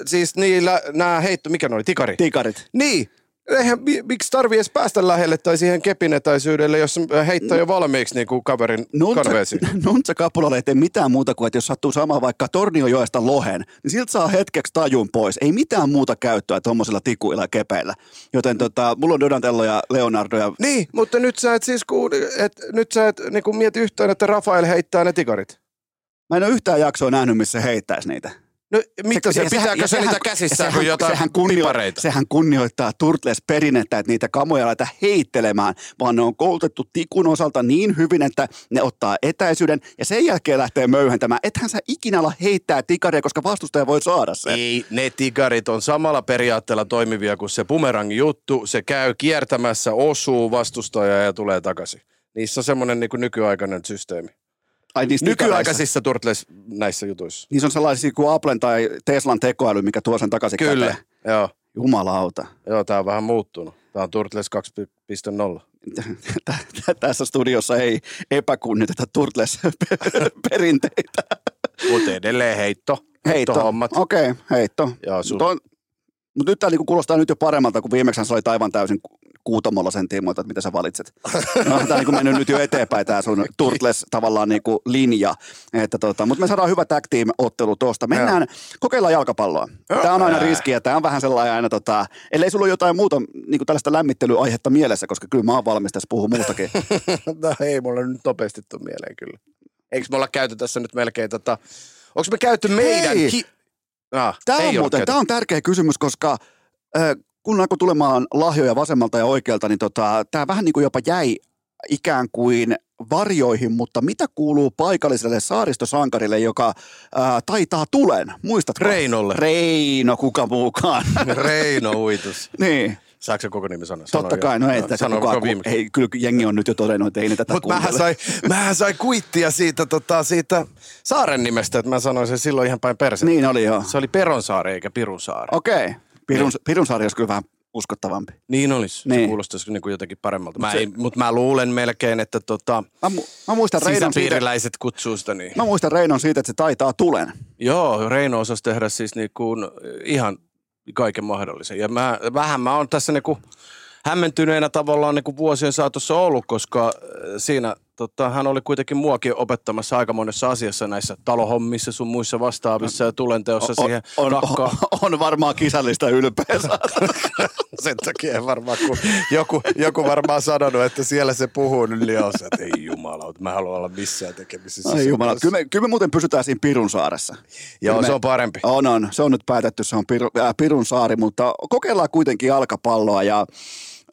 siis niillä, nämä heitto, mikä ne oli, tikari? Tikarit. Niin. Eihän, mi- miksi tarvii edes päästä lähelle tai siihen kepinetäisyydelle, jos heittää jo valmiiksi niin kuin kaverin kanveesiin? Nuntsakapulalle ei tee mitään muuta kuin, että jos sattuu sama vaikka Torniojoesta lohen, niin siltä saa hetkeksi tajun pois. Ei mitään muuta käyttöä tuommoisilla tikuilla ja kepeillä. Joten tota, mulla on Donatello ja Leonardo ja Niin, mutta nyt sä et siis kuul, et, nyt sä et niin kuin mieti yhtään, että Rafael heittää ne tikarit. Mä en ole yhtään jaksoa nähnyt, missä se heittäisi niitä. No, mitä se, ja pitääkö se niitä käsissään kuin jotain sehän, kunnio, pipareita? sehän kunnioittaa Turtles-perinnettä, että niitä kamoja laita heittelemään, vaan ne on koulutettu tikun osalta niin hyvin, että ne ottaa etäisyyden ja sen jälkeen lähtee möyhentämään. Ethän sä ikinä ala heittää tikaria, koska vastustaja voi saada sen. Ei, ne tikarit on samalla periaatteella toimivia kuin se bumerang juttu. Se käy kiertämässä, osuu vastustajaa ja tulee takaisin. Niissä on semmoinen niin nykyaikainen systeemi. Ai niissä tikareissa. Nykyaikaisissa Turtles näissä jutuissa. Niissä on sellaisia kuin Applen tai Teslan tekoäly, mikä tuo sen takaisin Kyllä, käteen. joo. Jumalauta. Joo, tää on vähän muuttunut. Tää on Turtles 2.0. Tässä studiossa ei epäkunnioiteta Turtles-perinteitä. Mutta edelleen heitto. Heitto. Okei, okay, heitto. Joo, sun- Mutta nyt tämä niinku kuulostaa nyt jo paremmalta, kun viimeksi se oli aivan täysin kuutamolla sen tiimoilta, että mitä sä valitset. No, tämä on niinku mennyt nyt jo eteenpäin tämä sun Turtles tavallaan niinku linja. Että tota, mutta me saadaan hyvä tag team ottelu tuosta. Mennään, kokeillaan jalkapalloa. Tämä on aina riski ja tämä on vähän sellainen aina, tota, ellei sulla ole jotain muuta niinku tällaista lämmittelyaihetta mielessä, koska kyllä mä oon valmis tässä puhua muustakin. no ei mulla nyt nopeasti tuu mieleen kyllä. Eikö me olla käyty tässä nyt melkein tota... Onko me käyty meidän... Hei! Hi- ah, Tämä on muuten, tämä on tärkeä kysymys, koska kun alkoi tulemaan lahjoja vasemmalta ja oikealta, niin tota, tämä vähän niin kuin jopa jäi ikään kuin varjoihin, mutta mitä kuuluu paikalliselle saaristosankarille, joka äh, taitaa tulen? Muistatko? Reinolle. Reino, kuka muukaan. Reino Uitus. niin. Saako se koko nimi sanoa? Totta kai, no ei tätä sano kukaan, viimeksi. ei, kyllä jengi on nyt jo todennut, että ei ne tätä Mutta mähän sai, mähän sai kuittia siitä, tota, siitä saaren nimestä, että mä sanoin sen silloin ihan päin perse. Niin oli joo. Se oli Peronsaari eikä Pirunsaari. Okei. Okay. Pirun, Pirun sarja olisi kyllä vähän uskottavampi. Niin olisi. Niin. Se kuulostaisi niin kuin jotenkin paremmalta. Mä ei, mutta mä luulen melkein, että tota, Mä, mu- mä, muistan Reinon siitä, kutsuu sitä niin. mä muistan Reinon siitä, että se taitaa tulen. Joo, Reino osasi tehdä siis niin kuin ihan kaiken mahdollisen. Ja mä, vähän mä oon tässä niin kuin hämmentyneenä tavallaan niin kuin vuosien saatossa ollut, koska äh, siinä tota, hän oli kuitenkin muakin opettamassa aika monessa asiassa näissä talohommissa sun muissa vastaavissa ja tulenteossa siihen on, on, on, varmaan kisällistä ylpeä. Sen takia en varmaan, kun joku, joku varmaan sanonut, että siellä se puhuu, niin Leos, että ei jumala, mä haluan olla missään tekemisissä. Ai jumala, kyllä me, kyllä me muuten pysytään siinä Pirun saaressa. Joo, Kyllä se me- on parempi. On, on. Se on nyt päätetty, se on Piru, äh, Pirun saari, mutta kokeillaan kuitenkin jalkapalloa ja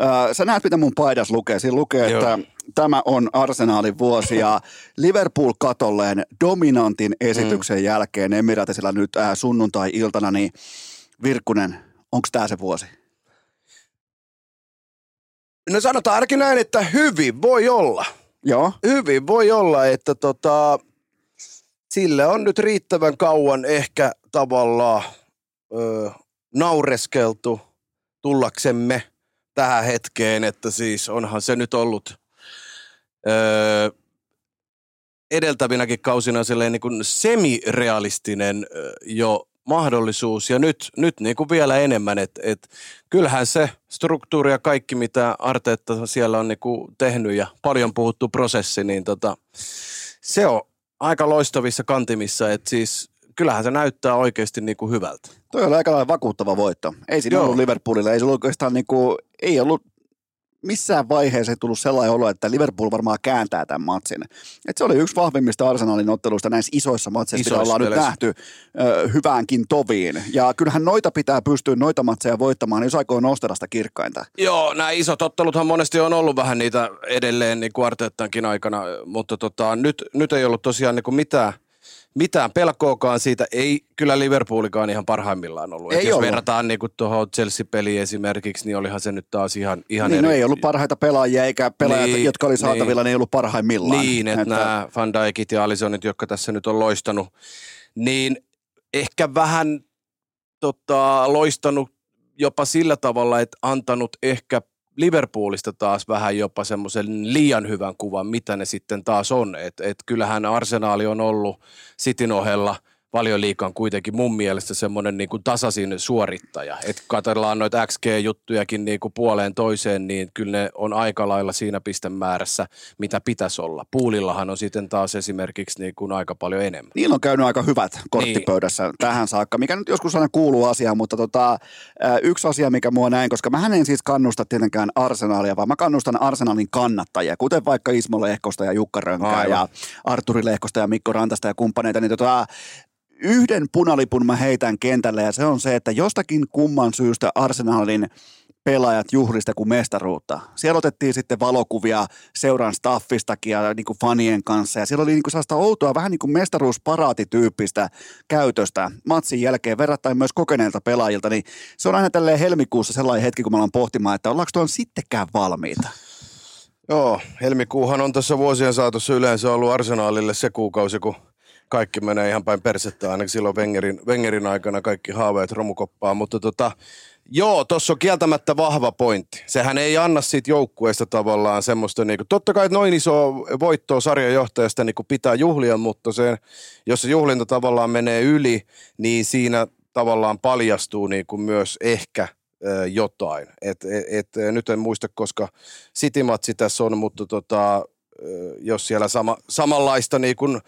äh, sä näet, mitä mun paidas lukee. Siinä lukee, Joo. että tämä on Arsenaalin vuosi ja Liverpool katolleen dominantin esityksen mm. jälkeen Emiratisilla nyt äh, sunnuntai-iltana, niin Virkkunen, onko tämä se vuosi? No sanotaan ainakin näin, että hyvin voi olla. Joo, Hyvin voi olla, että tota, sille on nyt riittävän kauan ehkä tavallaan ö, naureskeltu tullaksemme tähän hetkeen, että siis onhan se nyt ollut ö, edeltävinäkin kausina silleen niin kuin semirealistinen ö, jo mahdollisuus ja nyt, nyt niin kuin vielä enemmän, että et, kyllähän se struktuuri ja kaikki, mitä Arteetta siellä on niin kuin tehnyt ja paljon puhuttu prosessi, niin tota, se on aika loistavissa kantimissa, että siis kyllähän se näyttää oikeasti niin kuin hyvältä. toi oli aika lailla vakuuttava voitto. Ei siinä Joo. ollut Liverpoolille, ei se ollut oikeastaan niinku, ei ollut missään vaiheessa ei tullut sellainen olo, että Liverpool varmaan kääntää tämän matsin. Et se oli yksi vahvimmista Arsenalin otteluista näissä isoissa matseissa, mitä Isoissa ollaan nyt nähty ö, hyväänkin toviin. Ja kyllähän noita pitää pystyä noita matseja voittamaan, jos aikoo nostella sitä kirkkainta. Joo, nämä isot otteluthan monesti on ollut vähän niitä edelleen niin kuin Arteettankin aikana, mutta tota, nyt, nyt ei ollut tosiaan niin kuin mitään, mitään pelkoakaan siitä. Ei kyllä Liverpoolikaan ihan parhaimmillaan ollut. Ei Et jos verrataan niin kuin tuohon Chelsea-peliin esimerkiksi, niin olihan se nyt taas ihan, ihan Niin, no eri. ei ollut parhaita pelaajia, eikä pelaajat, Niin, jotka oli saatavilla, niin. niin ei ollut parhaimmillaan. Niin, että nämä Van Dijkit ja Alisonit, jotka tässä nyt on loistanut, niin ehkä vähän tota, loistanut jopa sillä tavalla, että antanut ehkä Liverpoolista taas vähän jopa semmoisen liian hyvän kuvan, mitä ne sitten taas on. Et, et kyllähän Arsenaali on ollut Cityn ohella paljon liikan kuitenkin mun mielestä semmoinen niin kuin tasaisin suorittaja. Et katsellaan noita XG-juttujakin niin kuin puoleen toiseen, niin kyllä ne on aika lailla siinä pistemäärässä, mitä pitäisi olla. Puulillahan on sitten taas esimerkiksi niin kuin aika paljon enemmän. Niillä on käynyt aika hyvät korttipöydässä niin. tähän saakka, mikä nyt joskus aina kuuluu asiaan, mutta tota, yksi asia, mikä mua näin, koska mä en siis kannusta tietenkään arsenaalia, vaan mä kannustan arsenaalin kannattajia, kuten vaikka Ismo Lehkosta ja Jukka Rönkää Aivan. ja Arturi Lehkosta ja Mikko Rantasta ja kumppaneita, niin tota, yhden punalipun mä heitän kentälle ja se on se, että jostakin kumman syystä arsenaalin pelaajat juhlista kuin mestaruutta. Siellä otettiin sitten valokuvia seuran staffistakin ja niin kuin fanien kanssa. Ja siellä oli niin kuin sellaista outoa, vähän niin kuin mestaruusparaatityyppistä käytöstä matsin jälkeen verrattain myös kokeneilta pelaajilta. Niin se on aina tälleen helmikuussa sellainen hetki, kun me ollaan pohtimaan, että ollaanko tuon sittenkään valmiita. Joo, helmikuuhan on tässä vuosien saatossa yleensä ollut arsenaalille se kuukausi, kun kaikki menee ihan päin persettä, ainakin silloin Wengerin, Wengerin aikana kaikki haaveet romukoppaan, mutta tota, joo, tuossa on kieltämättä vahva pointti. Sehän ei anna siitä joukkueesta tavallaan semmoista, niinku, totta kai noin iso voittoa sarjanjohtajasta niinku pitää juhlia, mutta se, jos se juhlinta tavallaan menee yli, niin siinä tavallaan paljastuu niinku myös ehkä jotain. Et, et, et, nyt en muista, koska City-matsi tässä on, mutta tota, jos siellä sama, samanlaista niin kun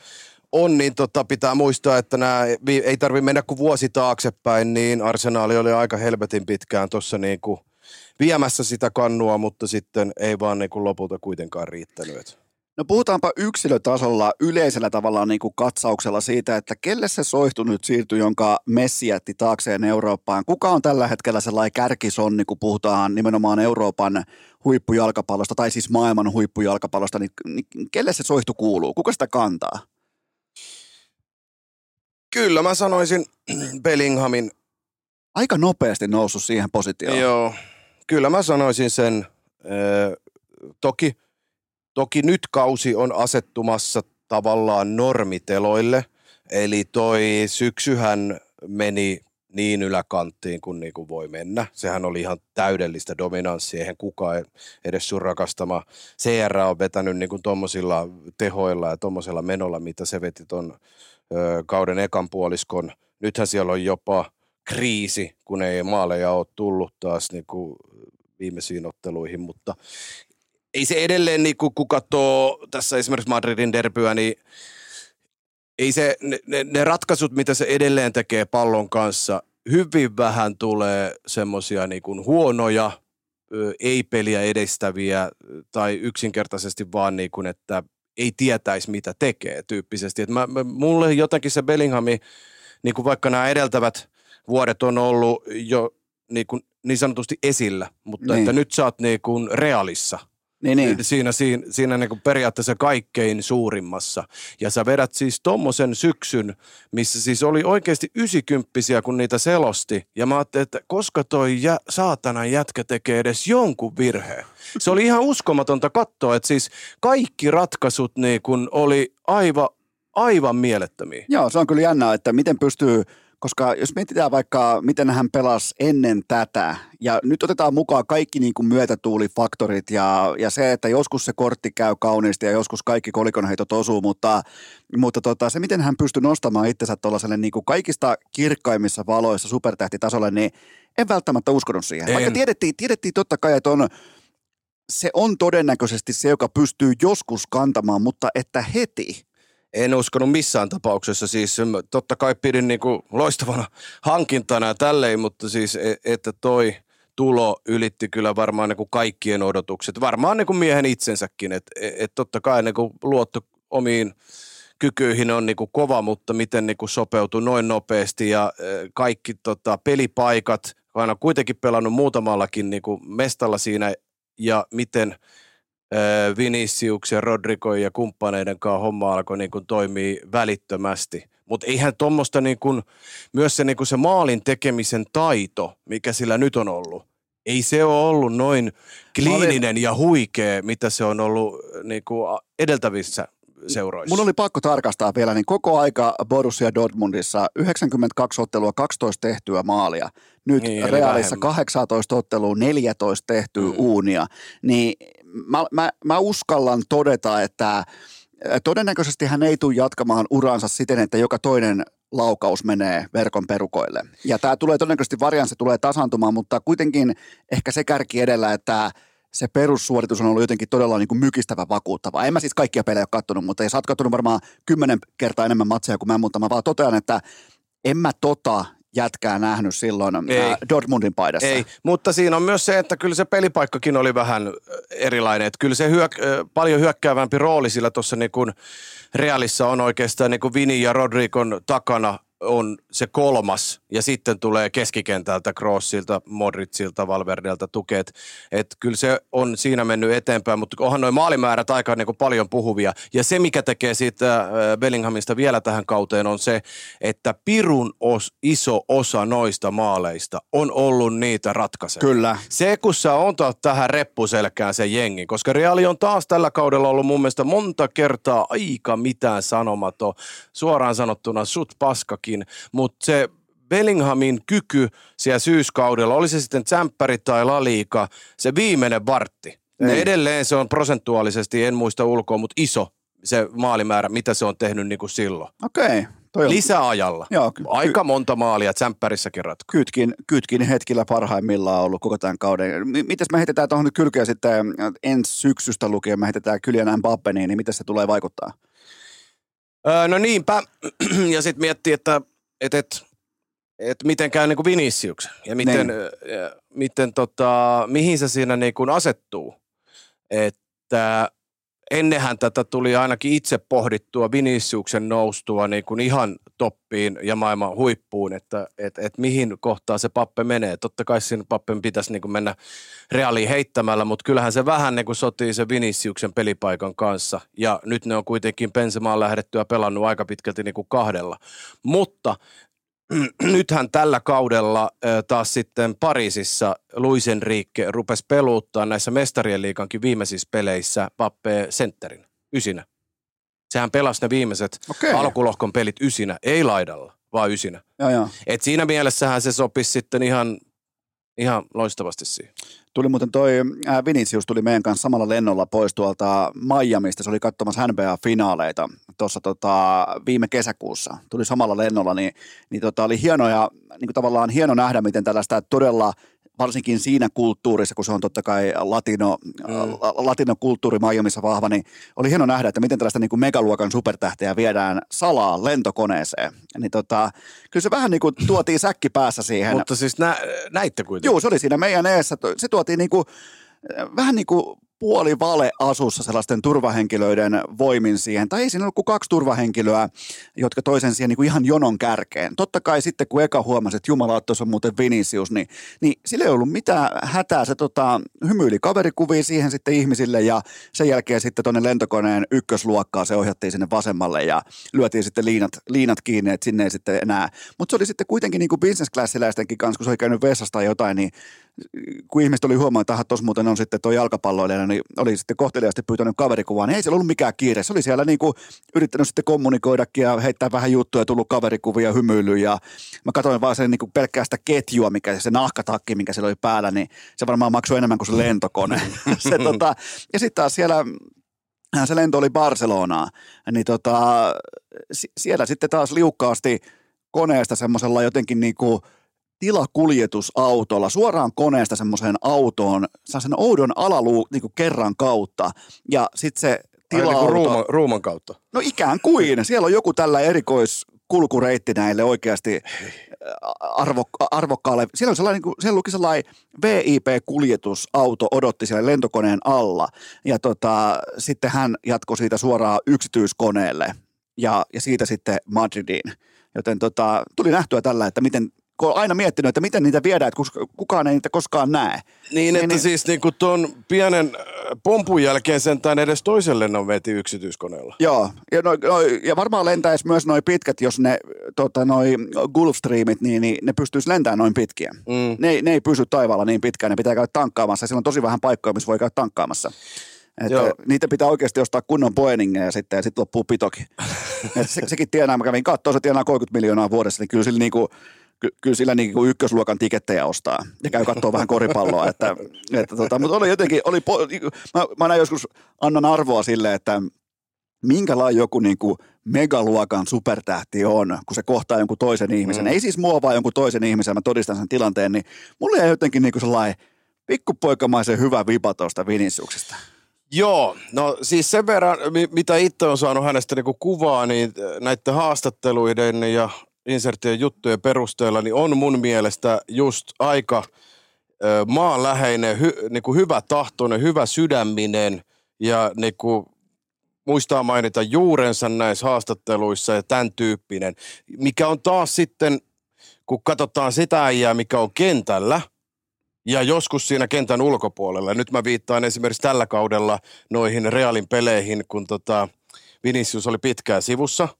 on, niin tota, pitää muistaa, että nämä, ei tarvitse mennä kuin vuosi taaksepäin, niin Arsenaali oli aika helvetin pitkään tuossa niin kuin viemässä sitä kannua, mutta sitten ei vaan niin kuin lopulta kuitenkaan riittänyt. No puhutaanpa yksilötasolla yleisellä tavalla niin kuin katsauksella siitä, että kelle se soihtu nyt siirtyi, jonka Messi jätti taakseen Eurooppaan. Kuka on tällä hetkellä sellainen kärkisonni, kun puhutaan nimenomaan Euroopan huippujalkapallosta tai siis maailman huippujalkapallosta, niin, niin kelle se soihtu kuuluu? Kuka sitä kantaa? Kyllä mä sanoisin Bellinghamin, Aika nopeasti noussut siihen positioon. joo, kyllä mä sanoisin sen, toki, toki nyt kausi on asettumassa tavallaan normiteloille, eli toi syksyhän meni niin yläkanttiin kuin, niin kuin voi mennä. Sehän oli ihan täydellistä dominanssia, eihän kukaan edes sun rakastama CR on vetänyt niin kuin tommosilla tehoilla ja tommosella menolla, mitä se veti ton ö, kauden ekan puoliskon. Nythän siellä on jopa kriisi, kun ei maaleja ole tullut taas niin kuin viimeisiin otteluihin, mutta ei se edelleen, niin kun katsoo tässä esimerkiksi Madridin derbyä, niin ei se, ne, ne, ratkaisut, mitä se edelleen tekee pallon kanssa, hyvin vähän tulee semmoisia niin kuin huonoja, ei-peliä edestäviä tai yksinkertaisesti vaan niin kuin, että ei tietäisi mitä tekee tyyppisesti. Et mä, mä, mulle jotenkin se Bellinghami, niin kuin vaikka nämä edeltävät vuodet on ollut jo niin, kuin, niin sanotusti esillä, mutta niin. että nyt sä oot niin kuin realissa – niin, niin. Siinä, siinä, siinä niin kuin periaatteessa kaikkein suurimmassa. Ja sä vedät siis tommosen syksyn, missä siis oli oikeasti ysikymppisiä, kun niitä selosti. Ja mä ajattelin, että koska toi jä, saatana jätkä tekee edes jonkun virheen. Se oli ihan uskomatonta katsoa, että siis kaikki ratkaisut niin kun oli aivan, aivan mielettömiä. Joo, se on kyllä jännää, että miten pystyy koska jos mietitään vaikka, miten hän pelasi ennen tätä, ja nyt otetaan mukaan kaikki niin kuin myötätuulifaktorit ja, ja se, että joskus se kortti käy kauniisti ja joskus kaikki kolikonheitot osuu, mutta, mutta tota, se, miten hän pystyi nostamaan itsensä tuollaiselle niin kuin kaikista kirkkaimmissa valoissa supertähtitasolle, niin en välttämättä uskonut siihen. En. Vaikka tiedettiin, tiedettiin totta kai, että on, se on todennäköisesti se, joka pystyy joskus kantamaan, mutta että heti – en uskonut missään tapauksessa. Siis totta kai pidin niin kuin loistavana hankintana ja tälleen, mutta siis e, että toi tulo ylitti kyllä varmaan niin kuin kaikkien odotukset. Varmaan niin kuin miehen itsensäkin, että et, et totta kai niin kuin luotto omiin kykyihin on niin kuin kova, mutta miten niin kuin sopeutui noin nopeasti ja kaikki tota, pelipaikat, on kuitenkin pelannut muutamallakin niin kuin mestalla siinä ja miten – Viniciuksen, Rodrigo ja kumppaneiden kanssa homma alkoi niin kuin toimia välittömästi. Mutta eihän tuommoista niin kuin, myös se, niin kuin se maalin tekemisen taito, mikä sillä nyt on ollut, ei se ole ollut noin kliininen ja huikea, mitä se on ollut niin kuin edeltävissä seuroissa. Mun oli pakko tarkastaa vielä, niin koko aika Borussia Dortmundissa 92 ottelua, 12 tehtyä maalia. Nyt niin, Realissa 18 ottelua, 14 tehtyä mm. uunia. Niin mä, mä, mä uskallan todeta, että todennäköisesti hän ei tule jatkamaan uransa siten, että joka toinen laukaus menee verkon perukoille. Ja tämä tulee todennäköisesti varianssi tulee tasantumaan, mutta kuitenkin ehkä se kärki edellä, että se perussuoritus on ollut jotenkin todella niin kuin mykistävä vakuuttava. En mä siis kaikkia pelejä ole kattonut, mutta sä oot kattonut varmaan kymmenen kertaa enemmän matseja kuin mä, mutta mä vaan totean, että en mä tota jätkää nähnyt silloin Ei. Dortmundin paidassa. Ei, mutta siinä on myös se, että kyllä se pelipaikkakin oli vähän erilainen. Että kyllä se hyök- paljon hyökkäävämpi rooli sillä tuossa niin kuin Realissa on oikeastaan niin kuin Vini ja Rodrigon takana on se kolmas ja sitten tulee keskikentältä Crossilta, Modricilta, Valverdelta tukeet. Että kyllä se on siinä mennyt eteenpäin, mutta onhan noin maalimäärät aika niin paljon puhuvia. Ja se, mikä tekee siitä äh, Bellinghamista vielä tähän kauteen on se, että pirun os, iso osa noista maaleista on ollut niitä ratkaisevia. Kyllä. Se, kun sä on tähän reppuselkään se jengi, koska Reali on taas tällä kaudella ollut mun mielestä monta kertaa aika mitään sanomaton, suoraan sanottuna sut paskakin muutakin, mutta se Bellinghamin kyky siellä syyskaudella, oli se sitten tsemppäri tai laliika, se viimeinen vartti. Niin. Edelleen se on prosentuaalisesti, en muista ulkoa, mutta iso se maalimäärä, mitä se on tehnyt niin kuin silloin. Okei. Okay. on... Lisäajalla. Joo, ky- Aika monta maalia tsemppärissäkin ratko. Kytkin, kytkin hetkillä parhaimmillaan ollut koko tämän kauden. Mites me heitetään tuohon nyt kylkeä sitten ensi syksystä lukien, me heitetään Kylian Mbappe, niin miten se tulee vaikuttaa? Öö, no niinpä, ja sitten miettii, että et, et, et miten käy niinku Viniciuksen ja miten, niin. ja, miten tota, mihin se siinä niinku asettuu. Että ennenhän tätä tuli ainakin itse pohdittua Viniciuksen noustua niin kuin ihan toppiin ja maailman huippuun, että et, et mihin kohtaan se pappe menee. Totta kai siinä pappen pitäisi niin kuin mennä reaaliin heittämällä, mutta kyllähän se vähän niin kuin sotii se Viniciuksen pelipaikan kanssa. Ja nyt ne on kuitenkin Pensemaan lähdettyä pelannut aika pitkälti niin kuin kahdella. Mutta nythän tällä kaudella taas sitten Pariisissa Luis Enrique rupesi peluuttaa näissä mestarien liikankin viimeisissä peleissä Pappe Centerin, ysinä. Sehän pelasi ne viimeiset okay. alkulohkon pelit ysinä, ei laidalla, vaan ysinä. Joo, joo. Et siinä mielessähän se sopisi sitten ihan, ihan loistavasti siihen. Tuli muuten toi äh, Vinicius tuli meidän kanssa samalla lennolla pois tuolta Miamista. Se oli katsomassa NBA-finaaleita tuossa tota, viime kesäkuussa. Tuli samalla lennolla, niin, niin tota, oli hieno ja niin kuin tavallaan hieno nähdä, miten tällaista todella varsinkin siinä kulttuurissa, kun se on totta kai latino, mm. latinokulttuuri Miamiissa vahva, niin oli hieno nähdä, että miten tällaista niin kuin megaluokan supertähteä viedään salaa lentokoneeseen. Niin tota, kyllä se vähän niin kuin tuotiin säkki päässä siihen. Mutta siis nä, näitte kuitenkin. Joo, se oli siinä meidän eessä. Se tuotiin niin kuin, vähän niin kuin puoli vale asussa sellaisten turvahenkilöiden voimin siihen. Tai ei siinä ollut kuin kaksi turvahenkilöä, jotka toisen siihen niin kuin ihan jonon kärkeen. Totta kai sitten kun eka huomasi, että Jumala, tuossa on muuten Vinicius, niin, niin sillä ei ollut mitään hätää. Se tota, hymyili kaverikuvia siihen sitten ihmisille ja sen jälkeen sitten tuonne lentokoneen ykkösluokkaa se ohjattiin sinne vasemmalle ja lyötiin sitten liinat, liinat kiinni, että sinne ei sitten enää. Mutta se oli sitten kuitenkin niin kuin business classiläistenkin kanssa, kun se oli käynyt vessasta tai jotain, niin kun ihmiset oli huomannut, että tuossa muuten on sitten tuo jalkapalloilijana, niin oli sitten kohteliaasti pyytänyt kaverikuvaa, niin ei siellä ollut mikään kiire. Se oli siellä niin kuin yrittänyt sitten kommunikoidakin ja heittää vähän juttuja, tullut kaverikuvia, hymyilyä ja mä katsoin vaan sen niin kuin pelkkää sitä ketjua, mikä se nahkatakki, mikä siellä oli päällä, niin se varmaan maksoi enemmän kuin se lentokone. se, tota, ja sitten taas siellä se lento oli Barcelonaa, niin tota, siellä sitten taas liukkaasti koneesta semmoisella jotenkin niin kuin – tilakuljetusautolla suoraan koneesta semmoiseen autoon, saa sen oudon alaluu niin kuin kerran kautta ja sitten se tila niin ruuman, ruuman kautta? No ikään kuin. Siellä on joku tällä erikoiskulkureitti näille oikeasti arvo, arvokkaalle. Siellä, on sellainen, niin siellä luki sellainen VIP-kuljetusauto odotti siellä lentokoneen alla ja tota, sitten hän jatkoi siitä suoraan yksityiskoneelle ja, ja siitä sitten Madridiin. Joten tota, tuli nähtyä tällä, että miten kun aina miettinyt, että miten niitä viedään, että kukaan ei niitä koskaan näe. Niin, että niin, siis niinku tuon pienen äh, pompun jälkeen sentään edes toisen lennon veti yksityiskoneella. Joo, ja, no, no, ja varmaan lentäisi myös noin pitkät, jos ne tota, noi Gulfstreamit, niin, niin ne pystyisi lentämään noin pitkiä. Mm. Ne, ne ei pysy taivaalla niin pitkään, ne pitää käydä tankkaamassa. Siellä on tosi vähän paikkoja, missä voi käydä tankkaamassa. Että Joo. niitä pitää oikeasti ostaa kunnon Boeingia sitten ja sitten loppuu pitokin. se, sekin tienaa, mä kävin katsoa, se tienaa 30 miljoonaa vuodessa, niin kyllä sillä niinku, ky- kyllä sillä niin kuin ykkösluokan tikettejä ostaa ja käy katsoa vähän koripalloa. Että, että tota, mutta oli jotenkin, oli, po- mä, mä näin joskus annan arvoa sille, että minkälainen joku niin kuin megaluokan supertähti on, kun se kohtaa jonkun toisen ihmisen. Mm. Ei siis mua, vaan jonkun toisen ihmisen, mä todistan sen tilanteen, niin mulle jäi jotenkin niin kuin sellainen pikkupoikamaisen hyvä vipa tuosta Viniciuksesta. Joo, no siis sen verran, mitä itse on saanut hänestä niin kuvaa, niin näiden haastatteluiden ja inserttien juttujen perusteella, niin on mun mielestä just aika maanläheinen, hy, niin kuin hyvä tahtoinen, hyvä sydäminen ja niin kuin muistaa mainita juurensa näissä haastatteluissa ja tämän tyyppinen, mikä on taas sitten, kun katsotaan sitä äijää, mikä on kentällä, ja joskus siinä kentän ulkopuolella. Nyt mä viittaan esimerkiksi tällä kaudella noihin Realin peleihin, kun tota Vinicius oli pitkään sivussa –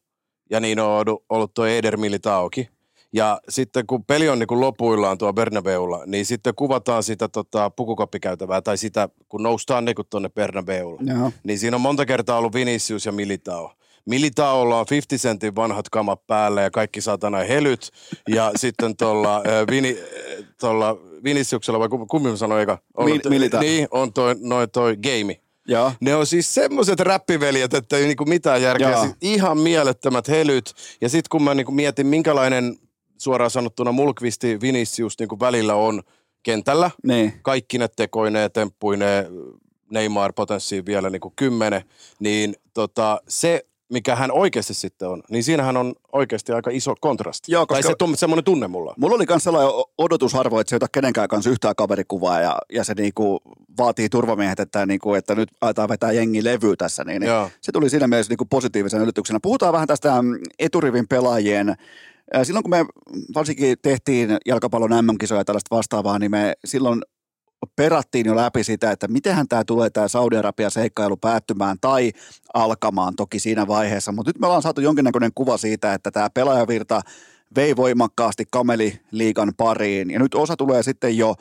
ja niin on ollut tuo Eder Militaoki. Ja sitten kun peli on niin kuin lopuillaan tuo Bernabeulla, niin sitten kuvataan sitä tota, pukukoppikäytävää tai sitä, kun noustaan niin tuonne Bernabeulla. Joo. Niin siinä on monta kertaa ollut Vinicius ja Militao. Militaolla on 50 sentin vanhat kamat päällä ja kaikki saatana helyt. Ja sitten tuolla äh, Vini, tuolla Viniciuksella, vai kummin sanoi eka? Milita. Niin, on toi, noin toi game Joo. Ne on siis semmoiset räppiveljet, että ei niinku mitään järkeä. Siis ihan mielettömät helyt. Ja sitten kun mä niinku mietin, minkälainen suoraan sanottuna Mulkvisti Vinicius niinku välillä on kentällä. Niin. Kaikki ne tekoineen, temppuineen, Neymar potenssiin vielä niinku kymmenen. Niin tota, se mikä hän oikeasti sitten on, niin siinähän on oikeasti aika iso kontrasti. Joo, koska tai se semmoinen tunne mulla. Mulla oli myös sellainen odotusarvo, että se ei ota kenenkään kanssa yhtään kaverikuvaa ja, ja se niinku vaatii turvamiehet, että, niinku, että nyt aletaan vetää jengi levy tässä. Niin, niin se tuli siinä mielessä niinku positiivisen yllätyksenä. Puhutaan vähän tästä eturivin pelaajien Silloin kun me varsinkin tehtiin jalkapallon MM-kisoja tällaista vastaavaa, niin me silloin perattiin jo läpi sitä, että mitenhän tämä tulee tämä Saudi-Arabia seikkailu päättymään tai alkamaan toki siinä vaiheessa, mutta nyt me ollaan saatu jonkinnäköinen kuva siitä, että tämä pelaajavirta vei voimakkaasti kameliliikan pariin. Ja nyt osa tulee sitten jo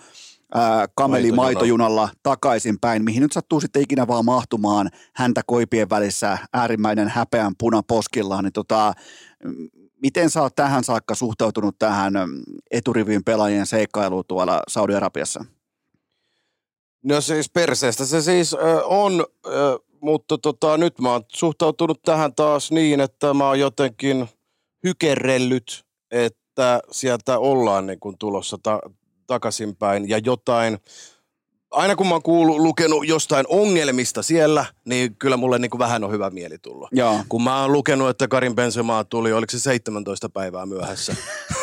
ää, kameli maitojunalla. takaisinpäin, mihin nyt sattuu sitten ikinä vaan mahtumaan häntä koipien välissä äärimmäinen häpeän puna poskillaan, niin tota, miten sä oot tähän saakka suhtautunut tähän eturivin pelaajien seikkailuun tuolla Saudi-Arabiassa? No siis perseestä se siis ö, on, ö, mutta tota, nyt mä oon suhtautunut tähän taas niin, että mä oon jotenkin hykerellyt, että sieltä ollaan niin kuin tulossa ta- takaisinpäin ja jotain, aina kun mä oon kuullut, lukenut jostain ongelmista siellä, niin kyllä mulle niin kuin vähän on hyvä mieli tullut. Joo. Kun mä oon lukenut, että Karin Benzema tuli, oliko se 17 päivää myöhässä?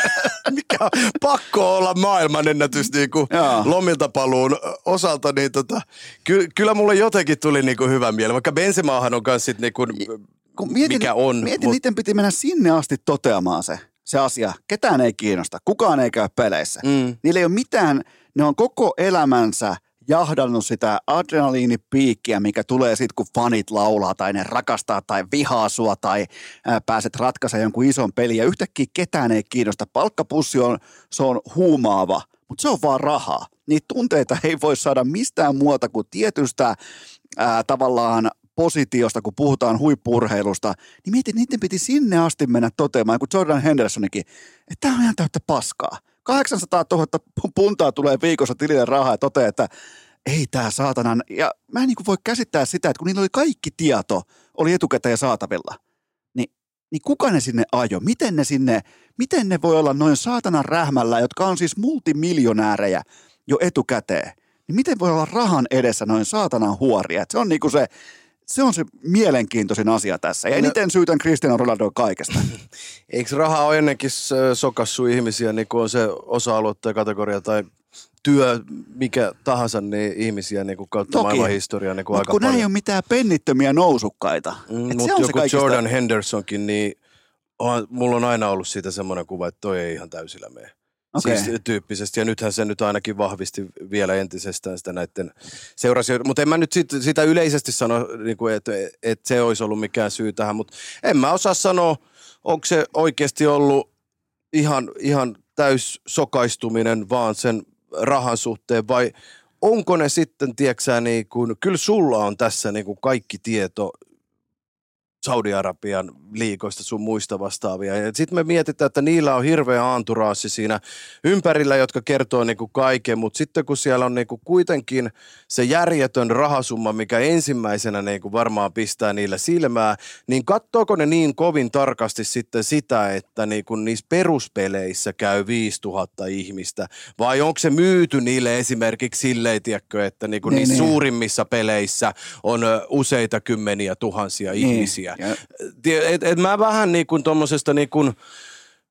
Mikä on pakko olla maailmanennätys niin kuin lomilta paluun osalta, niin tota, ky, kyllä mulle jotenkin tuli niin kuin hyvä mieli. Vaikka Benzemaahan on kanssa niin kuin, Kun mietin, mikä on. Mietin, mut... niiden piti mennä sinne asti toteamaan se, se asia. Ketään ei kiinnosta, kukaan ei käy peleissä. Mm. Niillä ei ole mitään, ne on koko elämänsä jahdannut sitä adrenaliinipiikkiä, mikä tulee sitten, kun fanit laulaa tai ne rakastaa tai vihaa sua tai ää, pääset ratkaisemaan jonkun ison pelin ja yhtäkkiä ketään ei kiinnosta. Palkkapussi on, se on huumaava, mutta se on vaan rahaa. Niitä tunteita ei voi saada mistään muuta kuin tietystä ää, tavallaan positiosta, kun puhutaan huippurheilusta, niin mietin, niiden piti sinne asti mennä toteamaan, kun Jordan Hendersonikin, että tämä on ihan täyttä paskaa. 800 000 puntaa tulee viikossa tilille rahaa ja toteaa, että ei tämä saatanan. Ja mä en niin voi käsittää sitä, että kun niillä oli kaikki tieto, oli etukäteen saatavilla, niin, niin kuka ne sinne ajo? Miten ne sinne, miten ne voi olla noin saatanan rähmällä, jotka on siis multimiljonäärejä jo etukäteen? Niin miten voi olla rahan edessä noin saatanan huoria? Et se on niinku se, se on se mielenkiintoisin asia tässä. Ja eniten syytän Cristiano Ronaldoa kaikesta. Eikö raha ole ennenkin s- sokassu ihmisiä, niin kuin on se osa-alue tai kategoria tai työ, mikä tahansa, niin ihmisiä niin kuin kautta Toki. maailman historiaa niin kuin aika kun paljon. ei ole mitään pennittömiä nousukkaita. Mm, Et Mutta on se joku kaikista... Jordan Hendersonkin, niin on, mulla on aina ollut siitä semmoinen kuva, että toi ei ihan täysillä mene. Okei. Siis tyyppisesti. Ja nythän se nyt ainakin vahvisti vielä entisestään sitä näiden seurasioiden. Mutta en mä nyt sit, sitä yleisesti sano, niin kuin, että, että se olisi ollut mikään syy tähän. Mutta en mä osaa sanoa, onko se oikeasti ollut ihan, ihan täys sokaistuminen vaan sen rahan suhteen vai onko ne sitten, tiedätkö niin kuin, kyllä sulla on tässä niin kuin kaikki tieto Saudi-Arabian liikoista sun muista vastaavia. Ja sitten me mietitään, että niillä on hirveä anturaassi siinä ympärillä, jotka kertoo niinku kaiken, mutta sitten kun siellä on niinku kuitenkin se järjetön rahasumma, mikä ensimmäisenä niinku varmaan pistää niillä silmää, niin katsoako ne niin kovin tarkasti sitten sitä, että niinku niissä peruspeleissä käy 5000 ihmistä, vai onko se myyty niille esimerkiksi silleen, tiedätkö, että niinku Niin, niissä niin. suurimmissa peleissä on useita kymmeniä tuhansia Niin. ihmisiä. Ja- Tie- Et, et mä vähän niin kuin tuommoisesta niin kuin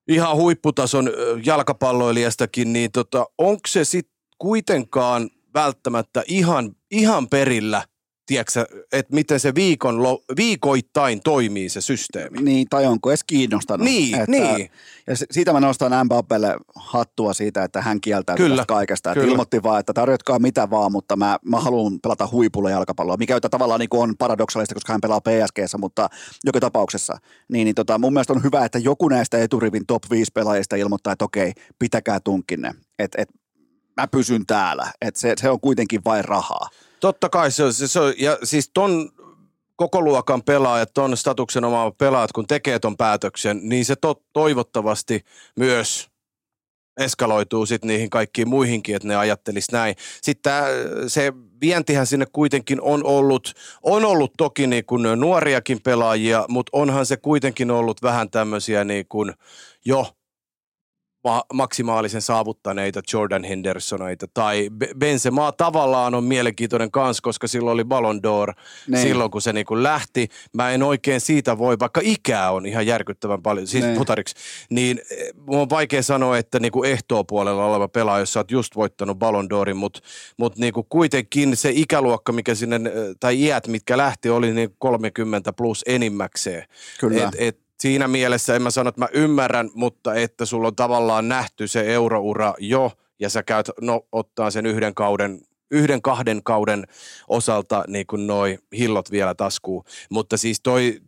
ihan huipputason jalkapalloilijastakin, niin tota, onko se sitten kuitenkaan välttämättä ihan, ihan perillä, tiedätkö, että miten se viikon, lo- viikoittain toimii se systeemi? Niin, tai onko edes kiinnostanut. Niin, niin. Ja siitä mä nostan Mbappelle hattua siitä, että hän kieltäytyy Kyllä, kaikesta. Että kyllä. ilmoitti vaan, että tarjotkaa mitä vaan, mutta mä, mä haluan pelata huipulla jalkapalloa, mikä jota tavallaan niin on paradoksaalista, koska hän pelaa PSGssä, mutta joka tapauksessa. Niin, niin tota, mun mielestä on hyvä, että joku näistä eturivin top 5 pelaajista ilmoittaa, että okei, pitäkää tunkinne. Että et, mä pysyn täällä. Että se, se on kuitenkin vain rahaa. Totta kai se on, se, on ja siis ton koko luokan pelaajat, ton statuksen omaavat pelaajat, kun tekee ton päätöksen, niin se to, toivottavasti myös eskaloituu sitten niihin kaikkiin muihinkin, että ne ajattelis näin. Sitten tää, se vientihän sinne kuitenkin on ollut, on ollut toki niin kuin nuoriakin pelaajia, mutta onhan se kuitenkin ollut vähän tämmöisiä niin kuin jo ma- maksimaalisen saavuttaneita Jordan Hendersonaita tai Be- Benzema tavallaan on mielenkiintoinen kans, koska silloin oli Ballon d'Or Niin. silloin, kun se niinku lähti. Mä en oikein siitä voi, vaikka ikää on ihan järkyttävän paljon, siis Niin. putariksi, niin eh, mun on vaikea sanoa, että niinku ehtoopuolella oleva pelaaja, jos sä oot just voittanut Ballon d'Orin, mutta mut niinku kuitenkin se ikäluokka, mikä sinne, eh, tai iät, mitkä lähti, oli niin 30 plus enimmäkseen. Kyllä. Et, et siinä mielessä en mä sano, että mä ymmärrän, mutta että sulla on tavallaan nähty se euroura jo ja sä käyt no, ottaa sen yhden kauden yhden kahden kauden osalta niin kuin noi hillot vielä taskuun. Mutta siis toi,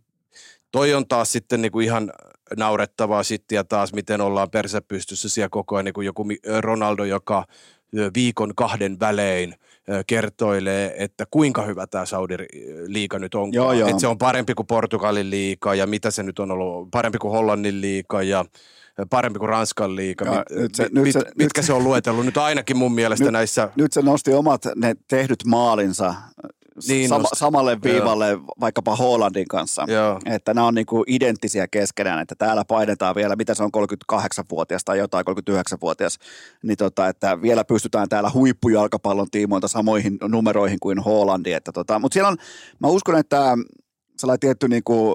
toi on taas sitten niin kuin ihan naurettavaa sitten ja taas miten ollaan persä pystyssä siellä koko ajan niin kuin joku Ronaldo, joka viikon kahden välein kertoilee, että kuinka hyvä tämä Saudi-liiga nyt on. Että se on parempi kuin Portugalin liiga ja mitä se nyt on ollut, parempi kuin Hollannin liiga ja parempi kuin Ranskan liiga. Mit, nyt se, mit, nyt se, mitkä nyt se on luetellut nyt ainakin mun mielestä nyt, näissä. Nyt se nosti omat ne tehdyt maalinsa niin, sama, samalle viivalle joo. vaikkapa Hollandin kanssa. Joo. Että nämä on niinku identtisiä keskenään, että täällä painetaan vielä, mitä se on 38-vuotias tai jotain 39-vuotias, niin tota, että vielä pystytään täällä huippujalkapallon tiimoilta samoihin numeroihin kuin Hollandi. Että tota, mutta siellä on, mä uskon, että sellainen tietty niinku,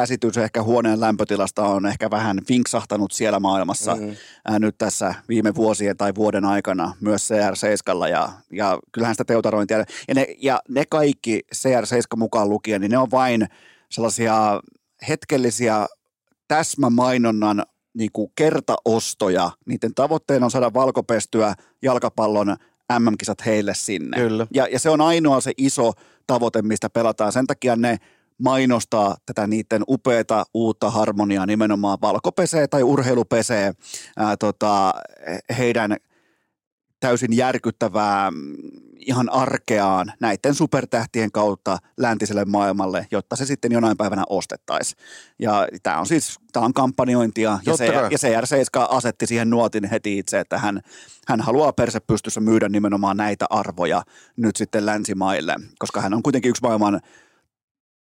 käsitys ehkä huoneen lämpötilasta on ehkä vähän vinksahtanut siellä maailmassa mm. ää, nyt tässä viime vuosien tai vuoden aikana myös CR7 ja, ja kyllähän sitä teutarointia ja ne, ja ne kaikki CR7 mukaan lukien, niin ne on vain sellaisia hetkellisiä täsmämainonnan niin kuin kertaostoja. Niiden tavoitteena on saada valkopestyä jalkapallon MM-kisat heille sinne. Kyllä. Ja, ja se on ainoa se iso tavoite, mistä pelataan. Sen takia ne mainostaa tätä niiden upeata uutta harmoniaa nimenomaan valkopesee tai urheilupesee ää, tota, heidän täysin järkyttävää mm, ihan arkeaan näiden supertähtien kautta läntiselle maailmalle, jotta se sitten jonain päivänä ostettaisiin. Ja tämä on siis tämä on kampanjointia ja, se, ja CR7 asetti siihen nuotin heti itse, että hän, hän haluaa perse pystyssä myydä nimenomaan näitä arvoja nyt sitten länsimaille, koska hän on kuitenkin yksi maailman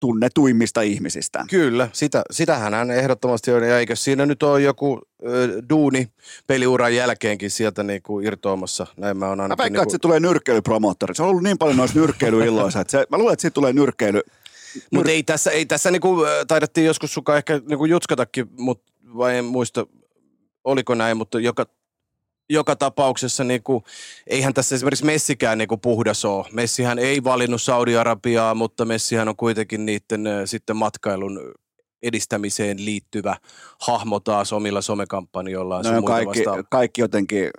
tunnetuimmista ihmisistä. Kyllä, sitä, sitähän hän ehdottomasti on. Ja eikö siinä nyt ole joku ö, duuni peliuran jälkeenkin sieltä niin kuin irtoamassa? Näin mä, on mä veikkaan, niin kuin... että se tulee nyrkkeilypromoottori. Se on ollut niin paljon noissa nyrkkeilyilloissa, että se, mä luulen, että siitä tulee nyrkkeily. Mutta ei tässä, ei tässä niinku, taidettiin joskus suka ehkä niinku jutskatakin, mutta vai en muista, oliko näin, mutta joka joka tapauksessa niin kuin, eihän tässä esimerkiksi Messikään niin kuin puhdas ole. Messihän ei valinnut Saudi-Arabiaa, mutta Messihän on kuitenkin niiden sitten matkailun edistämiseen liittyvä hahmo taas omilla somekampanjoillaan. No kaikki, kaikki jotenkin,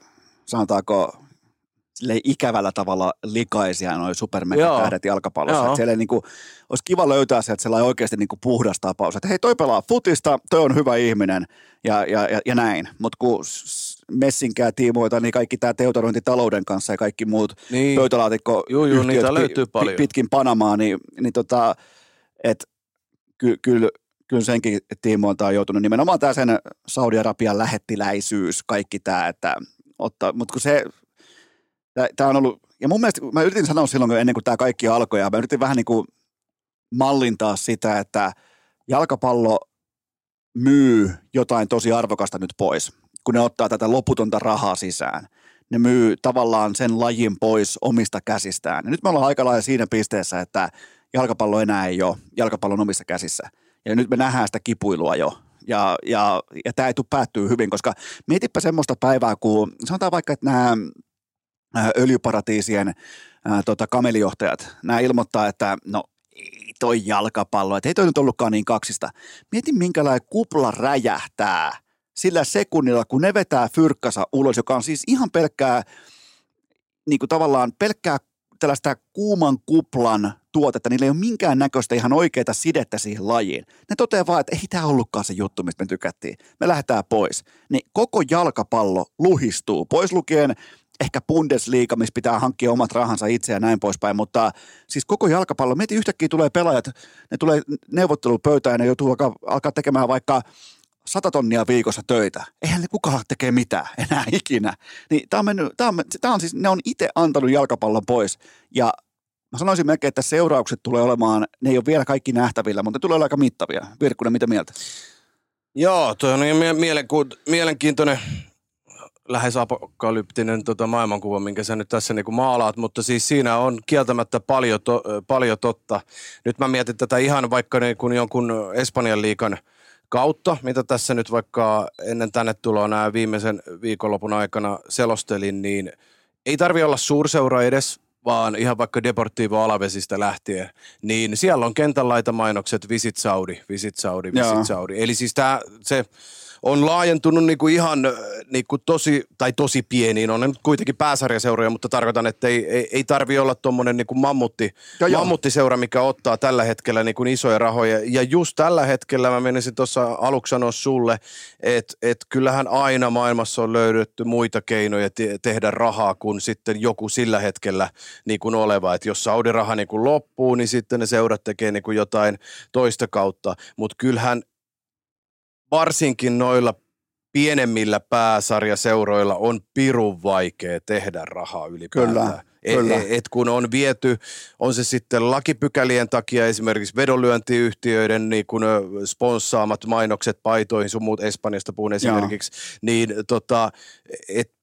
sanotaanko silleen ikävällä tavalla likaisia noin supermegatähdet jalkapallossa. Että siellä ei niinku, olisi kiva löytää sieltä sellainen oikeasti niinku puhdas tapaus, että hei toi pelaa futista, toi on hyvä ihminen ja, ja, ja, ja näin. Mutta kun Messinkää tiimoita, niin kaikki tämä teutarointi talouden kanssa ja kaikki muut niin. pöytälaatikko juu, juu, niitä löytyy paljon. pitkin Panamaa, niin, niin tota, et, ky, kyllä kyllä senkin tiimoilta on joutunut nimenomaan tämä sen Saudi-Arabian lähettiläisyys, kaikki tämä, että ottaa, mutta kun se tämä on ollut, ja mun mielestä, mä yritin sanoa silloin ennen kuin tämä kaikki alkoi, ja mä yritin vähän niin kuin mallintaa sitä, että jalkapallo myy jotain tosi arvokasta nyt pois, kun ne ottaa tätä loputonta rahaa sisään. Ne myy tavallaan sen lajin pois omista käsistään. Ja nyt me ollaan aika lailla siinä pisteessä, että jalkapallo enää ei ole jalkapallon omissa käsissä. Ja nyt me nähdään sitä kipuilua jo. Ja, ja, ja tämä ei tule päättyä hyvin, koska mietipä semmoista päivää, kun sanotaan vaikka, että nämä Äh, öljyparatiisien ää, äh, tota, kamelijohtajat, nämä ilmoittaa, että no ei toi jalkapallo, että ei toi nyt ollutkaan niin kaksista. Mieti minkälainen kupla räjähtää sillä sekunnilla, kun ne vetää fyrkkansa ulos, joka on siis ihan pelkkää, niin kuin tavallaan pelkkää tällaista kuuman kuplan tuotetta, niillä ei ole minkään näköistä ihan oikeaa sidettä siihen lajiin. Ne toteaa vaan, että ei tämä ollutkaan se juttu, mistä me tykättiin. Me lähdetään pois. Niin koko jalkapallo luhistuu, pois lukien ehkä Bundesliga, missä pitää hankkia omat rahansa itse ja näin poispäin, mutta siis koko jalkapallo, mieti yhtäkkiä tulee pelaajat, ne tulee neuvottelupöytään ja ne joutuu alkaa, alkaa tekemään vaikka sata tonnia viikossa töitä. Eihän ne kukaan tekee mitään enää ikinä. Niin tää on mennyt, tää on, tää on siis, ne on itse antanut jalkapallon pois ja mä sanoisin melkein, että seuraukset tulee olemaan, ne ei ole vielä kaikki nähtävillä, mutta ne tulee olla aika mittavia. Virkkunen, mitä mieltä? Joo, tuo on mielenkiintoinen lähes apokalyptinen tota, maailmankuva, minkä sä nyt tässä niin maalaat, mutta siis siinä on kieltämättä paljon, to, paljon totta. Nyt mä mietin tätä ihan vaikka niin kuin jonkun Espanjan liikan kautta, mitä tässä nyt vaikka ennen tänne tuloa nämä viimeisen viikonlopun aikana selostelin, niin ei tarvi olla suurseura edes, vaan ihan vaikka Deportivo Alavesista lähtien, niin siellä on kentän mainokset Visit Saudi, Visit Saudi, Visit Saudi. Eli siis tämä, se on laajentunut niin kuin ihan äh, niin kuin tosi, tai tosi pieniin, on ne nyt kuitenkin pääsarjaseuroja, mutta tarkoitan, että ei, ei, ei tarvi olla tuommoinen niin mammutti, mammuttiseura, mikä ottaa tällä hetkellä niin kuin isoja rahoja. Ja just tällä hetkellä mä menisin tuossa aluksi sanoa sulle, että et kyllähän aina maailmassa on löydetty muita keinoja te- tehdä rahaa kuin sitten joku sillä hetkellä niin kuin oleva. Että jos Saudi-raha niin kuin loppuu, niin sitten ne seurat tekee niin kuin jotain toista kautta. Mutta kyllähän varsinkin noilla pienemmillä pääsarjaseuroilla on pirun vaikea tehdä rahaa ylipäätään. Kyllä, Et, kyllä. et, et kun on viety, on se sitten lakipykälien takia esimerkiksi vedonlyöntiyhtiöiden niin kun, sponssaamat mainokset paitoihin, sun muut Espanjasta puhun esimerkiksi, niin tota, et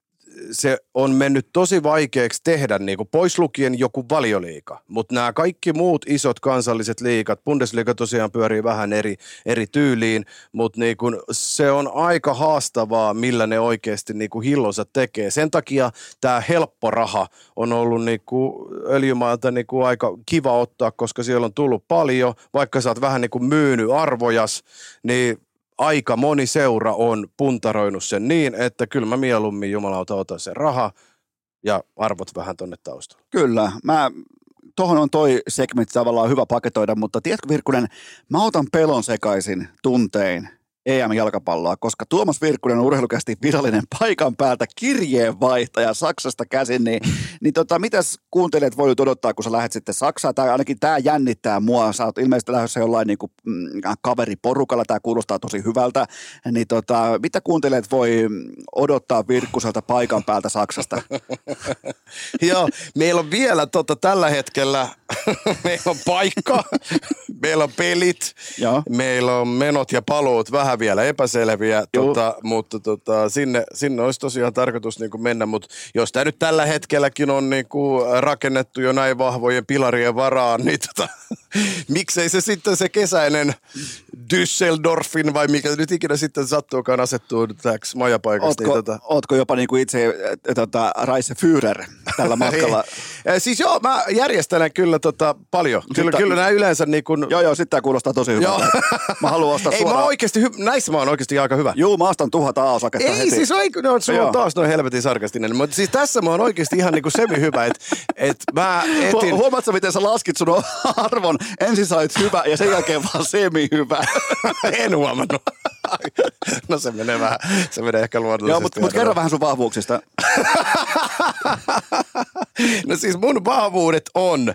se on mennyt tosi vaikeaksi tehdä, niin kuin pois lukien joku valioliika. Mutta nämä kaikki muut isot kansalliset liikat, Bundesliga tosiaan pyörii vähän eri, eri tyyliin, mutta niin kuin se on aika haastavaa, millä ne oikeasti niin kuin hillonsa tekee. Sen takia tämä helppo raha on ollut niin kuin öljymailta niin kuin aika kiva ottaa, koska siellä on tullut paljon, vaikka sä oot vähän niin kuin myynyt arvojas, niin aika moni seura on puntaroinut sen niin, että kyllä mä mieluummin jumalauta otan sen raha ja arvot vähän tonne taustalle. Kyllä, mä, tohon on toi segmentti tavallaan hyvä paketoida, mutta tiedätkö Virkkunen, mä otan pelon sekaisin tuntein EM-jalkapalloa, koska Tuomas Virkkunen on urheilukästi virallinen paikan päältä kirjeenvaihtaja Saksasta käsin, niin, niin tota, mitäs kuuntelijat voi odottaa, kun sä lähdet sitten Saksaan, tai ainakin tämä jännittää mua, sä oot ilmeisesti lähdössä jollain niin kuin, mm, kaveriporukalla, tämä kuulostaa tosi hyvältä, niin tota, mitä kuuntelijat voi odottaa Virkkuselta paikan päältä Saksasta? Joo, meillä on vielä tota, tällä hetkellä, meillä on paikka, meillä on pelit, Joo. meillä on menot ja paluut vähän vielä epäselviä, tota, mutta tota, sinne, sinne olisi tosiaan tarkoitus niin kuin mennä, mutta jos tämä nyt tällä hetkelläkin on niin kuin rakennettu jo näin vahvojen pilarien varaan, niin tota, miksei se sitten se kesäinen Düsseldorfin vai mikä nyt ikinä sitten sattuukaan asettuu täksi majapaikaksi. Ootko, Niin, tota, ootko jopa niin kuin itse äh, tota, Raise Führer tällä matkalla? Ei. Eh, Siis joo, mä järjestelen kyllä tota paljon. Kyllä, kyllä nämä yleensä niin kuin... joo, joo, sitten tämä kuulostaa tosi hyvältä. Mä haluan ostaa Ei, mä suoraan. oon oikeasti, hy- näissä mä oon oikeasti aika hyvä. Juu, mä ostan tuhat A-osaketta Ei heti. siis, ei, no, sulla Joo. on taas noin helvetin sarkastinen, mutta siis tässä mä oon oikeasti ihan niinku semi hyvä, että et mä etin, Huomaatko, miten sä laskit sun arvon? Ensin sä olit hyvä ja sen jälkeen vaan semi-hyvä. en huomannut. No se menee vähän, se menee ehkä luonnollisesti. Joo, mutta mut vähän. kerro vähän sun vahvuuksista. No siis mun vahvuudet on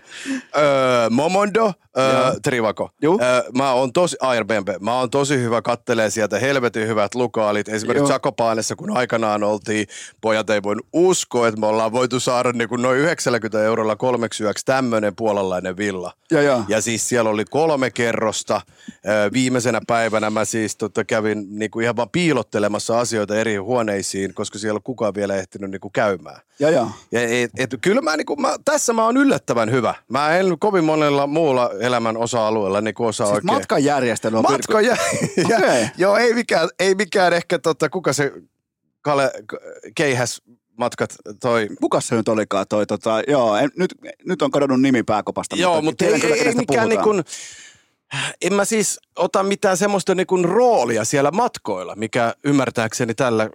öö, Momondo, öö, Trivako. Juu. Öö, mä oon tosi, Airbnb, mä oon tosi hyvä kattelee sieltä helvetin hyvät lukaalit. Esimerkiksi. Sakopaanessa, kun aikanaan oltiin, pojat ei voinut uskoa, että me ollaan voitu saada niin kuin noin 90 eurolla kolmeksi yöksi tämmöinen puolalainen villa. Joo, joo. Ja siis siellä oli kolme kerrosta. Öö, Viimeisenä päivänä mä siis tota, kävin niin kuin ihan vaan piilottelemassa asioita eri huoneisiin, koska siellä ole kukaan vielä ehtinyt niin kuin käymään. Joo, joo. Ja et, et, kyllä mä, niinku, mä, tässä mä oon yllättävän hyvä. Mä en kovin monella muulla elämän osa-alueella niinku osaa Siis oikein. matkanjärjestely on Matka ja, ja, Okei. Joo, ei mikään, ei mikään ehkä, tota, kuka se Kale Keihäs matkat toi. Kuka se nyt olikaan toi, tota, joo, en, nyt, nyt on kadonnut nimi pääkopasta. Joo, mutta ei, ei, ei mikään niin kuin, en mä siis ota mitään semmoista niin kuin roolia siellä matkoilla, mikä ymmärtääkseni tällä,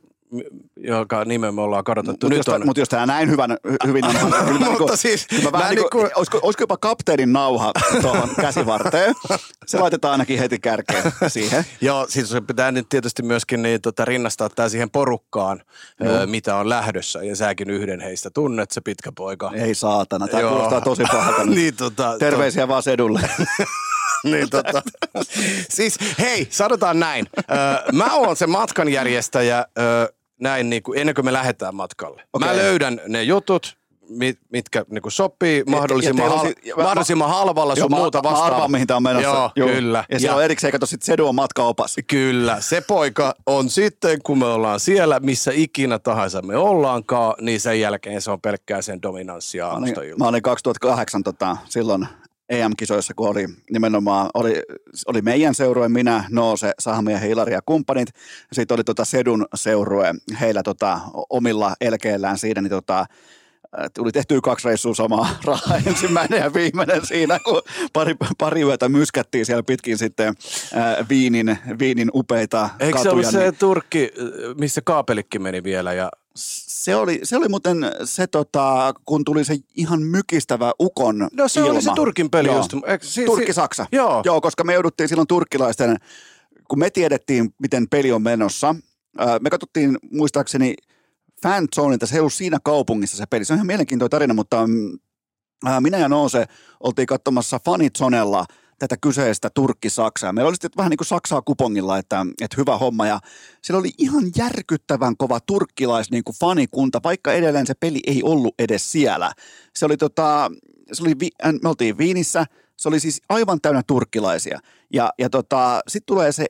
joka nimen me ollaan kadotettu Mutta jos, on. tää- mut jos tämä näin hyvän, hy- hyvin on, niin kyllä mä niinku- siis, kyllä mä mä niinku, niinku- olisiko, olisiko jopa kapteenin nauha tuohon käsivarteen? Se laitetaan ainakin heti kärkeen siihen. Joo, siis se pitää nyt tietysti myöskin niin, tota, rinnastaa tämä siihen porukkaan, ö, mitä on lähdössä. Ja säkin yhden heistä tunnet, se pitkä poika. Ei saatana, tämä kuulostaa tosi pahalta. nyt. niin, tota, Terveisiä vaan sedulle. Niin, tota, siis hei, sanotaan näin. Mä oon se matkanjärjestäjä näin niin kuin, ennen kuin me lähdetään matkalle. Okei. Mä löydän ne jutut, mit, mitkä niin kuin sopii mahdollisimman, hal- ja mä- mahdollisimman halvalla Joo, sun mä, muuta mä vastaavaa. arvaan, mihin tämä on menossa. Joo, Joo. kyllä. Ja siellä on erikseen, kato, sit Sedu on matkaopas. Kyllä, se poika on sitten, kun me ollaan siellä, missä ikinä tahansa me ollaankaan, niin sen jälkeen se on pelkkää sen dominanssia Mä aamusta olin, mä olin 2008 tota, silloin EM-kisoissa, kun oli nimenomaan, oli, oli meidän seurue, minä, Noose, Sahmien, Hilari ja kumppanit. Sitten oli tota Sedun seurue, heillä tota, omilla elkeillään siinä, niin tota, tuli tehtyä kaksi reissua samaa rahaa, ensimmäinen ja viimeinen siinä, kun pari, pari yötä myskättiin siellä pitkin sitten ää, Viinin, Viinin upeita Eikö se katuja. ollut se niin Turkki, missä kaapelikki meni vielä ja se, oli, se oli muuten se, tota, kun tuli se ihan mykistävä ukon No se ilma. oli se Turkin peli Joo. just. Eikö, si, Turkki-Saksa. Joo. Joo, koska me jouduttiin silloin turkkilaisten, kun me tiedettiin, miten peli on menossa. Me katsottiin muistaakseni fanzoneilta, se ei ollut siinä kaupungissa se peli. Se on ihan mielenkiintoinen tarina, mutta mm, minä ja Noose oltiin katsomassa fanitsonella tätä kyseistä Turkki-Saksaa. Meillä oli sitten vähän niin kuin Saksaa kupongilla, että, että hyvä homma. Ja siellä oli ihan järkyttävän kova turkkilais niin kuin fanikunta, vaikka edelleen se peli ei ollut edes siellä. Se oli tota, se oli, me oltiin Viinissä, se oli siis aivan täynnä turkkilaisia. Ja, ja tota, sitten tulee se,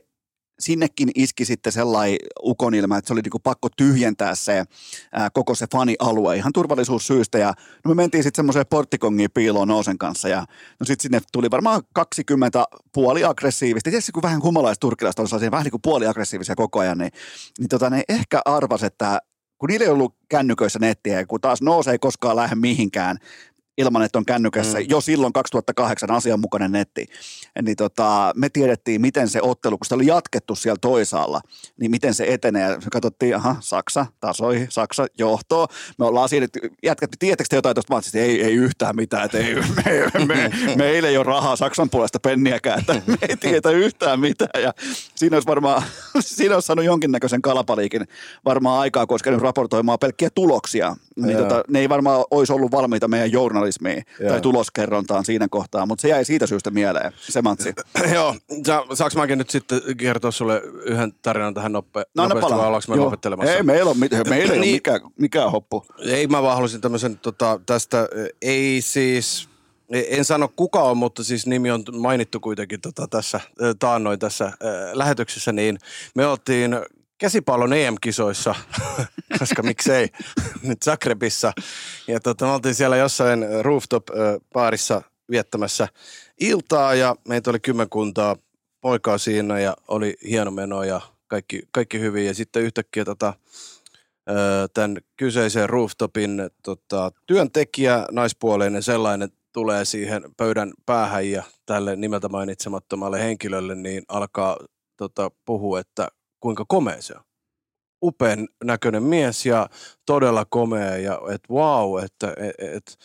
sinnekin iski sitten sellainen ukonilma, että se oli niinku pakko tyhjentää se ää, koko se fanialue ihan turvallisuussyistä. Ja no me mentiin sitten semmoiseen porttikongiin piiloon Noosen kanssa ja no sitten sinne tuli varmaan 20 puoli aggressiivista. Tietysti kun vähän humalaiset turkkilaiset oli sellaisia vähän niin kuin puoli aggressiivisia koko ajan, niin, niin tota, ne ehkä arvas, että kun niillä ei ollut kännyköissä nettiä kun taas Noose ei koskaan lähde mihinkään, ilman, että on kännykässä mm. jo silloin 2008 asianmukainen netti, niin tota, me tiedettiin, miten se ottelu, kun sitä oli jatkettu siellä toisaalla, niin miten se etenee. Me katsottiin, aha, Saksa tasoi, Saksa johtoo. Me ollaan siinä, että jätkät, tiedättekö te jotain tuosta matsista? Ei, ei yhtään mitään, että ei, me, me, meillä ei ole rahaa Saksan puolesta penniäkään, että me ei tiedä yhtään mitään. Ja siinä olisi varmaan, siinä olisi saanut jonkinnäköisen kalapaliikin varmaan aikaa, koska nyt raportoimaan pelkkiä tuloksia. Niin tota, ne ei varmaan olisi ollut valmiita meidän journalismiin Joo. tai tuloskerrontaan siinä kohtaa, mutta se jäi siitä syystä mieleen, se matsi. Joo, Sa, saanko mäkin nyt sitten kertoa sulle yhden tarinan tähän nope, No nopeasti vai ollaanko me Joo. lopettelemassa? Ei, meillä, on, mit- meillä ei ole Niin. mikään, mikään hoppu. Ei, mä vaan halusin tämmöisen tota, tästä, ei siis, en sano kuka on, mutta siis nimi on mainittu kuitenkin tota, tässä taannoin tässä äh, lähetyksessä, niin me oltiin käsipallon EM-kisoissa, koska miksei, nyt Zagrebissa. Ja tota, me oltiin siellä jossain rooftop-baarissa viettämässä iltaa ja meitä oli kymmenkuntaa poikaa siinä ja oli hieno meno ja kaikki, kaikki hyvin. Ja sitten yhtäkkiä tota, tämän kyseisen rooftopin tota, työntekijä, naispuoleinen sellainen, tulee siihen pöydän päähän ja tälle nimeltä mainitsemattomalle henkilölle, niin alkaa tota, puhua, että kuinka komea se on. Upean näköinen mies ja todella komea ja että wow, että et, et,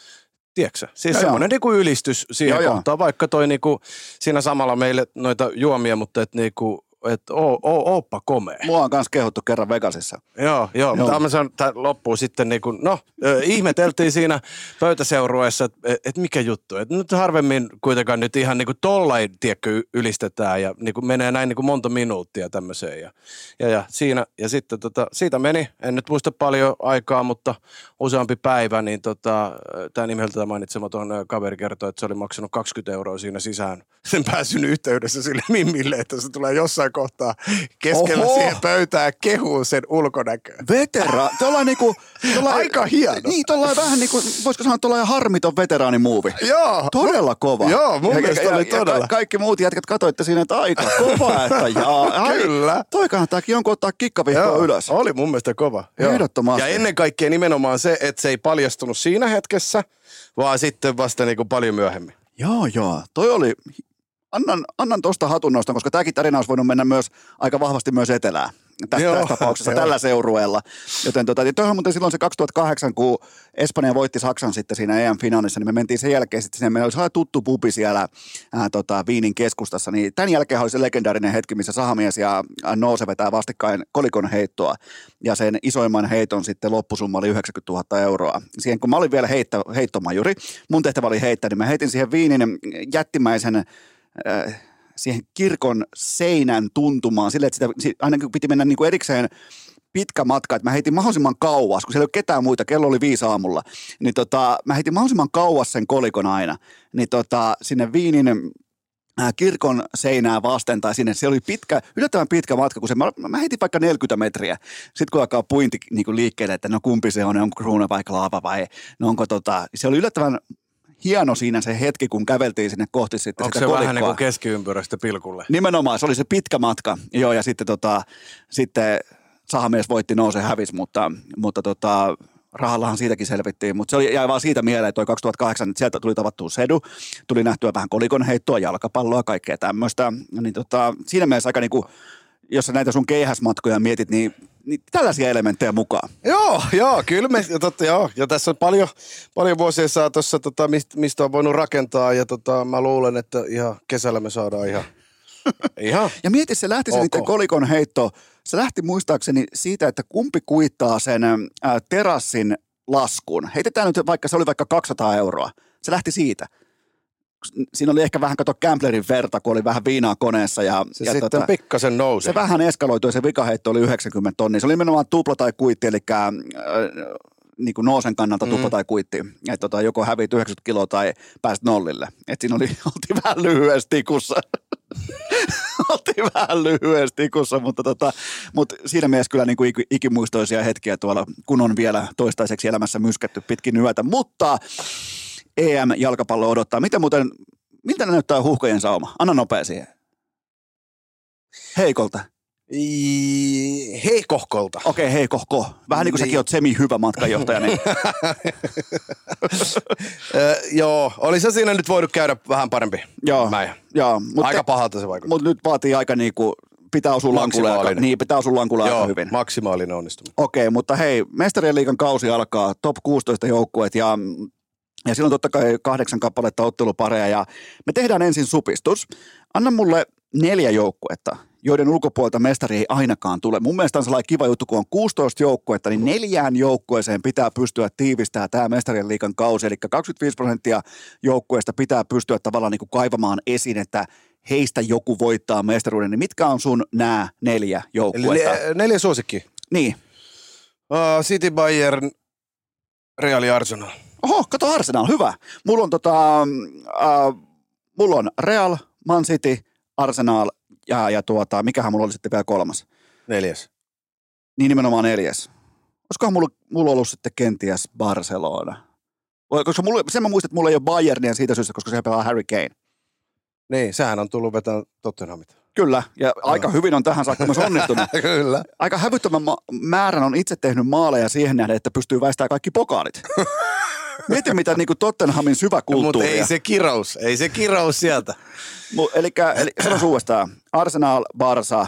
tiedätkö? Siis Joo, semmoinen niinku ylistys siihen Joo, joo. kohtaan, vaikka toi niinku, siinä samalla meille noita juomia, mutta et niinku, et oo, oo, ooppa komea. Mua on kanssa kehuttu kerran Vegasissa. Joo, joo, Joo. että loppuu sitten niin kuin, no, ö, ihmeteltiin siinä pöytäseurueessa, että et mikä juttu. Että nyt harvemmin kuitenkaan nyt ihan niin kuin tollain, tiedätkö, y- ylistetään ja niin kuin menee näin niin kuin monta minuuttia tämmöiseen. Ja, ja, ja, siinä, ja sitten tota, siitä meni, en nyt muista paljon aikaa, mutta useampi päivä, niin tota, tämä nimeltä mainitsematon kaveri kertoi, että se oli maksanut 20 euroa siinä sisään sen pääsyn yhteydessä sille mimmille, että se tulee jossain kohtaa keskellä Oho! siihen pöytään ja kehuu sen ulkonäköä. Vetera, tuollainen niinku... Tollain, Aika hieno. Niin, tuollainen vähän niinku, voisiko sanoa tuollainen harmiton veteraanimuovi. Joo. Todella kova. Joo, mun Ja- mielestä ja- oli ja todella. ka- kaikki muut jätkät katsoitte siinä, että aika kova, että jaa. ai, Kyllä. Toi kannattaakin jonkun ottaa kikkavihkoa ylös. Oli mun mielestä kova. Joo. Ehdottomasti. Ja ennen kaikkea nimenomaan se, että se ei paljastunut siinä hetkessä, vaan sitten vasta niin kuin paljon myöhemmin. Joo, joo. Toi oli, annan, annan tuosta hatunnoston, koska tämäkin tarina olisi voinut mennä myös aika vahvasti myös etelään. Tässä, Joo, tässä tapauksessa, joo. tällä seurueella. Joten tota, toihan muuten silloin se 2008, kun Espanja voitti Saksan sitten siinä EM-finaalissa, niin me mentiin sen jälkeen sitten sinne, meillä oli sellainen tuttu pubi siellä ää, tota, Viinin keskustassa, niin tämän jälkeen oli se legendaarinen hetki, missä Sahamies ja ää, Noose vetää vastikkain kolikon heittoa, ja sen isoimman heiton sitten loppusumma oli 90 000 euroa. Siihen kun mä olin vielä heitto, heittomajuri, mun tehtävä oli heittää, niin mä heitin siihen Viinin jättimäisen äh, siihen kirkon seinän tuntumaan sille, että sitä, si- ainakin piti mennä niin kuin erikseen pitkä matka, että mä heitin mahdollisimman kauas, kun siellä ei ole ketään muita, kello oli viisi aamulla, niin tota, mä heitin mahdollisimman kauas sen kolikon aina, niin tota, sinne Viinin äh, kirkon seinää vasten tai sinne, se oli pitkä, yllättävän pitkä matka, kun se, mä, mä heitin vaikka 40 metriä. Sitten kun alkaa puinti niin kuin liikkeelle, että no kumpi se on, onko kruuna vai klaava vai no onko tota, se oli yllättävän hieno siinä se hetki, kun käveltiin sinne kohti sitten Onko sitä se vähän niin kolikkoa. kuin keskiympyrästä pilkulle? Nimenomaan, se oli se pitkä matka. Joo, ja sitten, tota, sitten sahamies voitti nouse hävis, mutta, mutta tota, rahallahan siitäkin selvittiin, mutta se oli, jäi vaan siitä mieleen, että toi 2008, että sieltä tuli tavattua sedu, tuli nähtyä vähän kolikon heittoa, jalkapalloa, kaikkea tämmöistä, niin tota, siinä mielessä aika niinku, jos sä näitä sun keihäsmatkoja mietit, niin, niin tällaisia elementtejä mukaan. Joo, joo, kyllä me, ja, totta, joo. ja tässä on paljon, paljon vuosien saatossa, tota, mistä, mistä on voinut rakentaa, ja tota, mä luulen, että ihan kesällä me saadaan ihan, ihan Ja mieti, se lähti se kolikon heitto, se lähti muistaakseni siitä, että kumpi kuittaa sen ä, terassin laskun. Heitetään nyt vaikka, se oli vaikka 200 euroa. Se lähti siitä. Siinä oli ehkä vähän, kato Gamblerin verta, kun oli vähän viinaa koneessa. Ja, se ja sitten pikkasen nousi. se vähän eskaloitui, se vikaheitto oli 90 tonnia. Se oli nimenomaan tupla tai kuitti, eli äh, niin kuin Noosen kannalta mm. tupla tai kuitti. Että tota, joko hävit 90 kiloa tai pääsit nollille. Et siinä oli, oltiin vähän lyhyesti tikussa. oltiin vähän lyhyesti tikussa, mutta, tota, mutta siinä mielessä kyllä niin kuin iki- ikimuistoisia hetkiä tuolla, kun on vielä toistaiseksi elämässä mysketty pitkin yötä. Mutta EM-jalkapallo odottaa. Miten muuten, miltä ne näyttää huuhkojen sauma? Anna nopea siihen. Heikolta. I- Heikohkolta. Okei, okay, hei kohko. Vähän niin kuin säkin Niin. oot semi-hyvä matkanjohtaja. Niin. Ö, joo, oli se siinä nyt voinut käydä vähän parempi. joo, Mä, joo, mutta, aika pahalta se vaikuttaa. mutta nyt vaatii aika niin kuin, pitää osua aika, Maksimaalinen. niin, pitää osua lankulle aika hyvin. maksimaalinen onnistuminen. Okei, mutta hei, mestarien liigan kausi alkaa, top 16 joukkueet ja, ja silloin totta kai kahdeksan kappaletta ottelupareja ja me tehdään ensin supistus. Anna mulle neljä joukkuetta, joiden ulkopuolelta mestari ei ainakaan tule. Mun mielestä on sellainen kiva juttu, kun on 16 joukkuetta, niin neljään joukkueeseen pitää pystyä tiivistämään tämä mestarien liigan kausi. Eli 25 prosenttia joukkueesta pitää pystyä tavallaan niin kuin kaivamaan esiin, että heistä joku voittaa mestaruuden. Niin mitkä on sun nämä neljä Eli joukkuetta? ne, neljä suosikki. Niin. Uh, City, Bayern, Real ja Arsenal. Oho, kato Arsenal, hyvä. Mulla on, tota, äh, mulla on Real, Man City, Arsenal ja, ja tuota, mikähän mulla oli sitten vielä kolmas. Neljäs. Niin nimenomaan neljäs. Olisikohan mulla, mulla ollut sitten kenties Barcelona? Koska mulla, sen mä muistan, että mulla ei ole Bayernia siitä syystä, koska se pelaa Harry Kane. Niin, sehän on tullut vetää Tottenhamit. Kyllä, ja aika hyvin on tähän saakka myös onnistunut. Kyllä. Aika hävyttömän ma- määrän on itse tehnyt maaleja siihen nähden, että pystyy väistämään kaikki pokaalit. Mieti mitä niin kuin Tottenhamin syvä Mutta kulttuuri. ei se kirous, ei se kirous sieltä. Eli, eli sanos uudestaan. Arsenal, Barsa,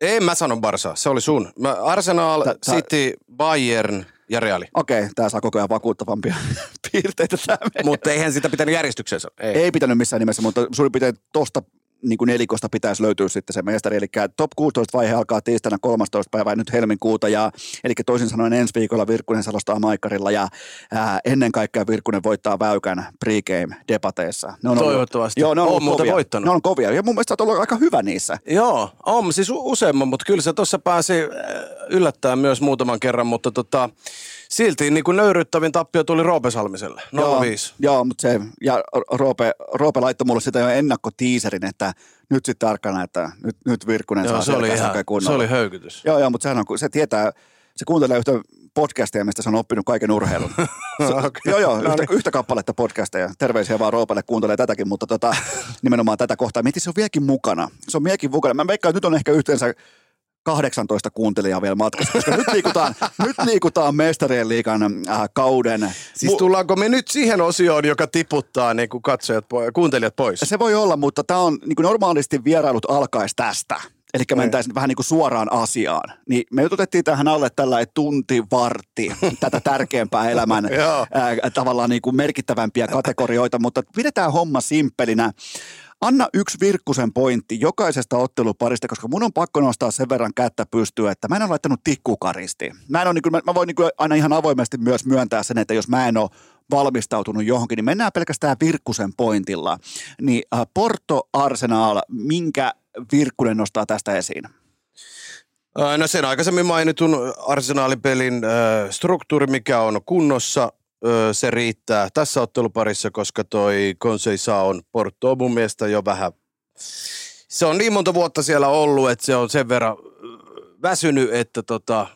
En mä sano Barsa, se oli sun. Mä, Arsenal, Tä- tä- City, Bayern ja Reali. Okei, tämä saa koko ajan vakuuttavampia piirteitä. Mutta eihän sitä pitänyt järjestyksessä. Ei. Ei pitänyt missään nimessä, mutta suurin piirtein tosta niin kuin nelikosta pitäisi löytyä sitten se mestari. Eli top 16 vaihe alkaa tiistaina 13. päivää nyt helmikuuta. Ja, eli toisin sanoen ensi viikolla Virkkunen selostaa Maikkarilla ja ää, ennen kaikkea Virkkunen voittaa Väykän pregame-debateissa. Ne on Toivottavasti. Joo, ne on ollut muuten kovia. voittanut. Ne on kovia. Ja mun mielestä oot ollut aika hyvä niissä. Joo, on siis useamman, mutta kyllä se tuossa pääsi yllättämään myös muutaman kerran, mutta tota, silti niin kuin nöyryttävin tappio tuli Roope Salmiselle, 0-5. Joo, joo, mutta se, ja Roope, Roope laittoi mulle sitä jo ennakkotiiserin, että nyt sitten tarkkana, että nyt, nyt Virkkunen Joo, saa se oli, ihan, se oli höykytys. Joo, joo, mutta sehän on, se tietää, se kuuntelee yhtä podcastia, mistä se on oppinut kaiken urheilun. Se, Okei. Joo, joo, No yhtä, niin. yhtä kappaletta podcasteja. Terveisiä vaan Roopelle, kuuntelee tätäkin, mutta tota, nimenomaan tätä kohtaa. Mietin, se on vieläkin mukana. Se on vieläkin mukana. Mä veikkaan, että nyt on ehkä yhteensä 18 kuuntelijaa vielä matkassa, koska nyt liikutaan, nyt liikutaan mestarien liikan äh, kauden. Siis tullaanko me nyt siihen osioon, joka tiputtaa niin kuin katsojat, po- kuuntelijat pois? Se voi olla, mutta tämä on niin kuin normaalisti vierailut alkaisi tästä. Eli Niin. mentäisiin vähän niin kuin suoraan asiaan. Niin me otettiin tähän alle tällä tunti, vartti, tätä tärkeämpää elämän ää, tavallaan niin kuin merkittävämpiä kategorioita, mutta pidetään homma simppelinä. Anna yksi Virkkusen pointti jokaisesta otteluparista, koska mun on pakko nostaa sen verran kättä pystyä, että mä en ole laittanut tikkukaristi. Mä, en ole, niin kuin, mä, mä voin niin kuin aina ihan avoimesti myös myöntää sen, että jos mä en ole valmistautunut johonkin, niin mennään pelkästään Virkkusen pointilla. Niin äh, Porto Arsenal, minkä Virkkunen nostaa tästä esiin? Ää, No sen aikaisemmin mainitun arsenaalipelin äh, struktuuri, mikä on kunnossa, äh, se riittää tässä otteluparissa, koska toi Conseisa on Porto mun mielestä jo vähän, se on niin monta vuotta siellä ollut, että se on sen verran väsynyt, että tota,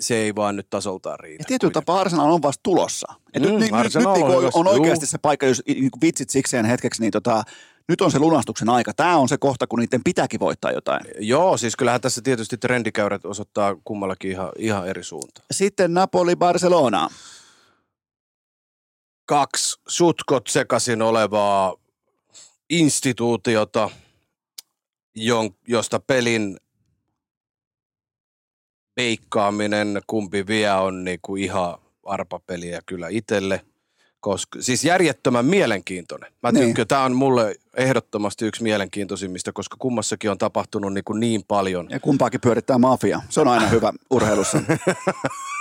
se ei vaan nyt tasoltaan riitä. Ja tietyllä tapaa Arsenal on vasta tulossa. Et Mm, nyt, nyt, nyt, nyt on niin on, on oikeasti se paikka, jos niin vitsit sikseen hetkeksi, niin tota, nyt on se lunastuksen aika. Tämä on se kohta, kun niiden pitääkin voittaa jotain. Joo, siis kyllähän tässä tietysti trendikäyrät osoittaa kummallakin ihan, ihan eri suuntaan. Sitten Napoli-Barcelona. Kaksi sutkot sekaisin olevaa instituutiota, josta pelin veikkaaminen, kumpi vie, on niinku ihan arpapeliä kyllä itselle. Koska, siis järjettömän mielenkiintoinen. Mä niin. tykkään, tämä on mulle ehdottomasti yksi mielenkiintoisimmista, koska kummassakin on tapahtunut niin, kuin niin paljon. Ja kumpaakin pyörittää mafia. Se on aina hyvä urheilussa.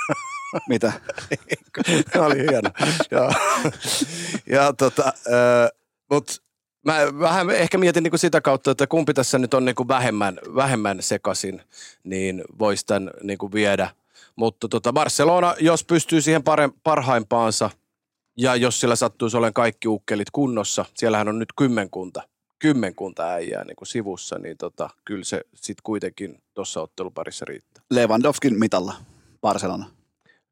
Mitä? oli hieno. ja, ja tota, äh, mutta mä vähän ehkä mietin niin kuin sitä kautta, että kumpi tässä nyt on niin kuin vähemmän, vähemmän sekasin, niin voisi tämän niin kuin viedä. Mutta tota Barcelona, jos pystyy siihen pare, parhaimpaansa ja jos sillä sattuisi olemaan kaikki ukkelit kunnossa, siellähän on nyt kymmenkunta, kymmenkunta äijää niin kuin sivussa, niin tota, kyllä se sitten kuitenkin tuossa otteluparissa riittää. Lewandowskin mitalla Barcelona.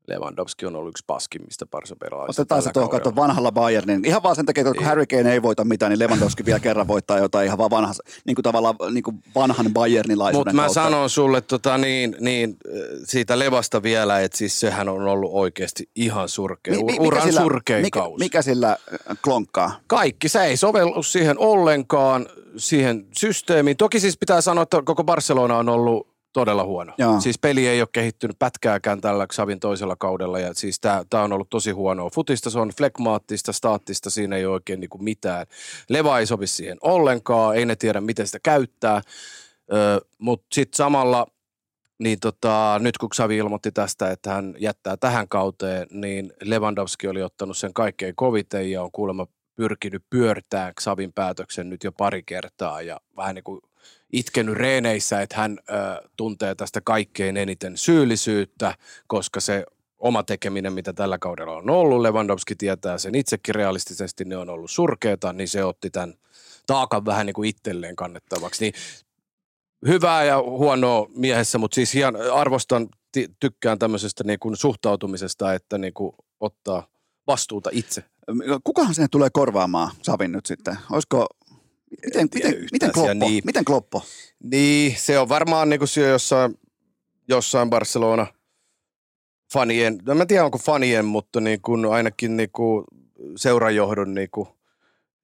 Lewandowski on ollut yksi paskimmista parsapelaajista. Otetaan se tuohon katsoa vanhalla Bayernin. Ihan vaan sen takia, kun Harry Kane ei voita mitään, niin Lewandowski vielä kerran voittaa jotain ihan vaan vanha, niin kuin tavallaan niin kuin vanhan Bayernilaisuuden Mutta mä sanon sulle tota, niin, niin, siitä Levasta vielä, että siis sehän on ollut oikeasti ihan surkea. Mi, mi, Uran sillä, surkein mikä, kausi. Mikä sillä äh, klonkkaa? Kaikki. Se ei sovellu siihen ollenkaan, siihen systeemiin. Toki siis pitää sanoa, että koko Barcelona on ollut todella huono. Joo. Siis peli ei ole kehittynyt pätkääkään tällä Xavin toisella kaudella ja siis tämä on ollut tosi huonoa. Futista se on flekmaattista, staattista, siinä ei ole oikein niinku mitään. Leva ei sovi siihen ollenkaan, ei ne tiedä miten sitä käyttää, mutta sitten samalla niin tota, nyt kun Xavi ilmoitti tästä, että hän jättää tähän kauteen, niin Lewandowski oli ottanut sen kaikkein koviten ja on kuulemma pyrkinyt pyörtämään Xavin päätöksen nyt jo pari kertaa ja vähän niin kuin itkenyt reeneissä, että hän ö, tuntee tästä kaikkein eniten syyllisyyttä, koska se oma tekeminen, mitä tällä kaudella on ollut, Lewandowski tietää sen itsekin realistisesti, ne on ollut surkeita, niin se otti tämän taakan vähän niin kuin itselleen kannettavaksi. Niin hyvää ja huonoa miehessä, mutta siis hien, arvostan, tykkään tämmöisestä niin kuin suhtautumisesta, että niin kuin ottaa vastuuta itse. Kukahan sen tulee korvaamaan Savin nyt sitten? Olisiko Miten, miten, miten, kloppo? Niin, miten kloppo? Niin, se on varmaan niin kuin jossain, jossain Barcelona fanien, no mä en tiedä onko fanien, mutta niin kuin ainakin niin kuin seurajohdon niin kuin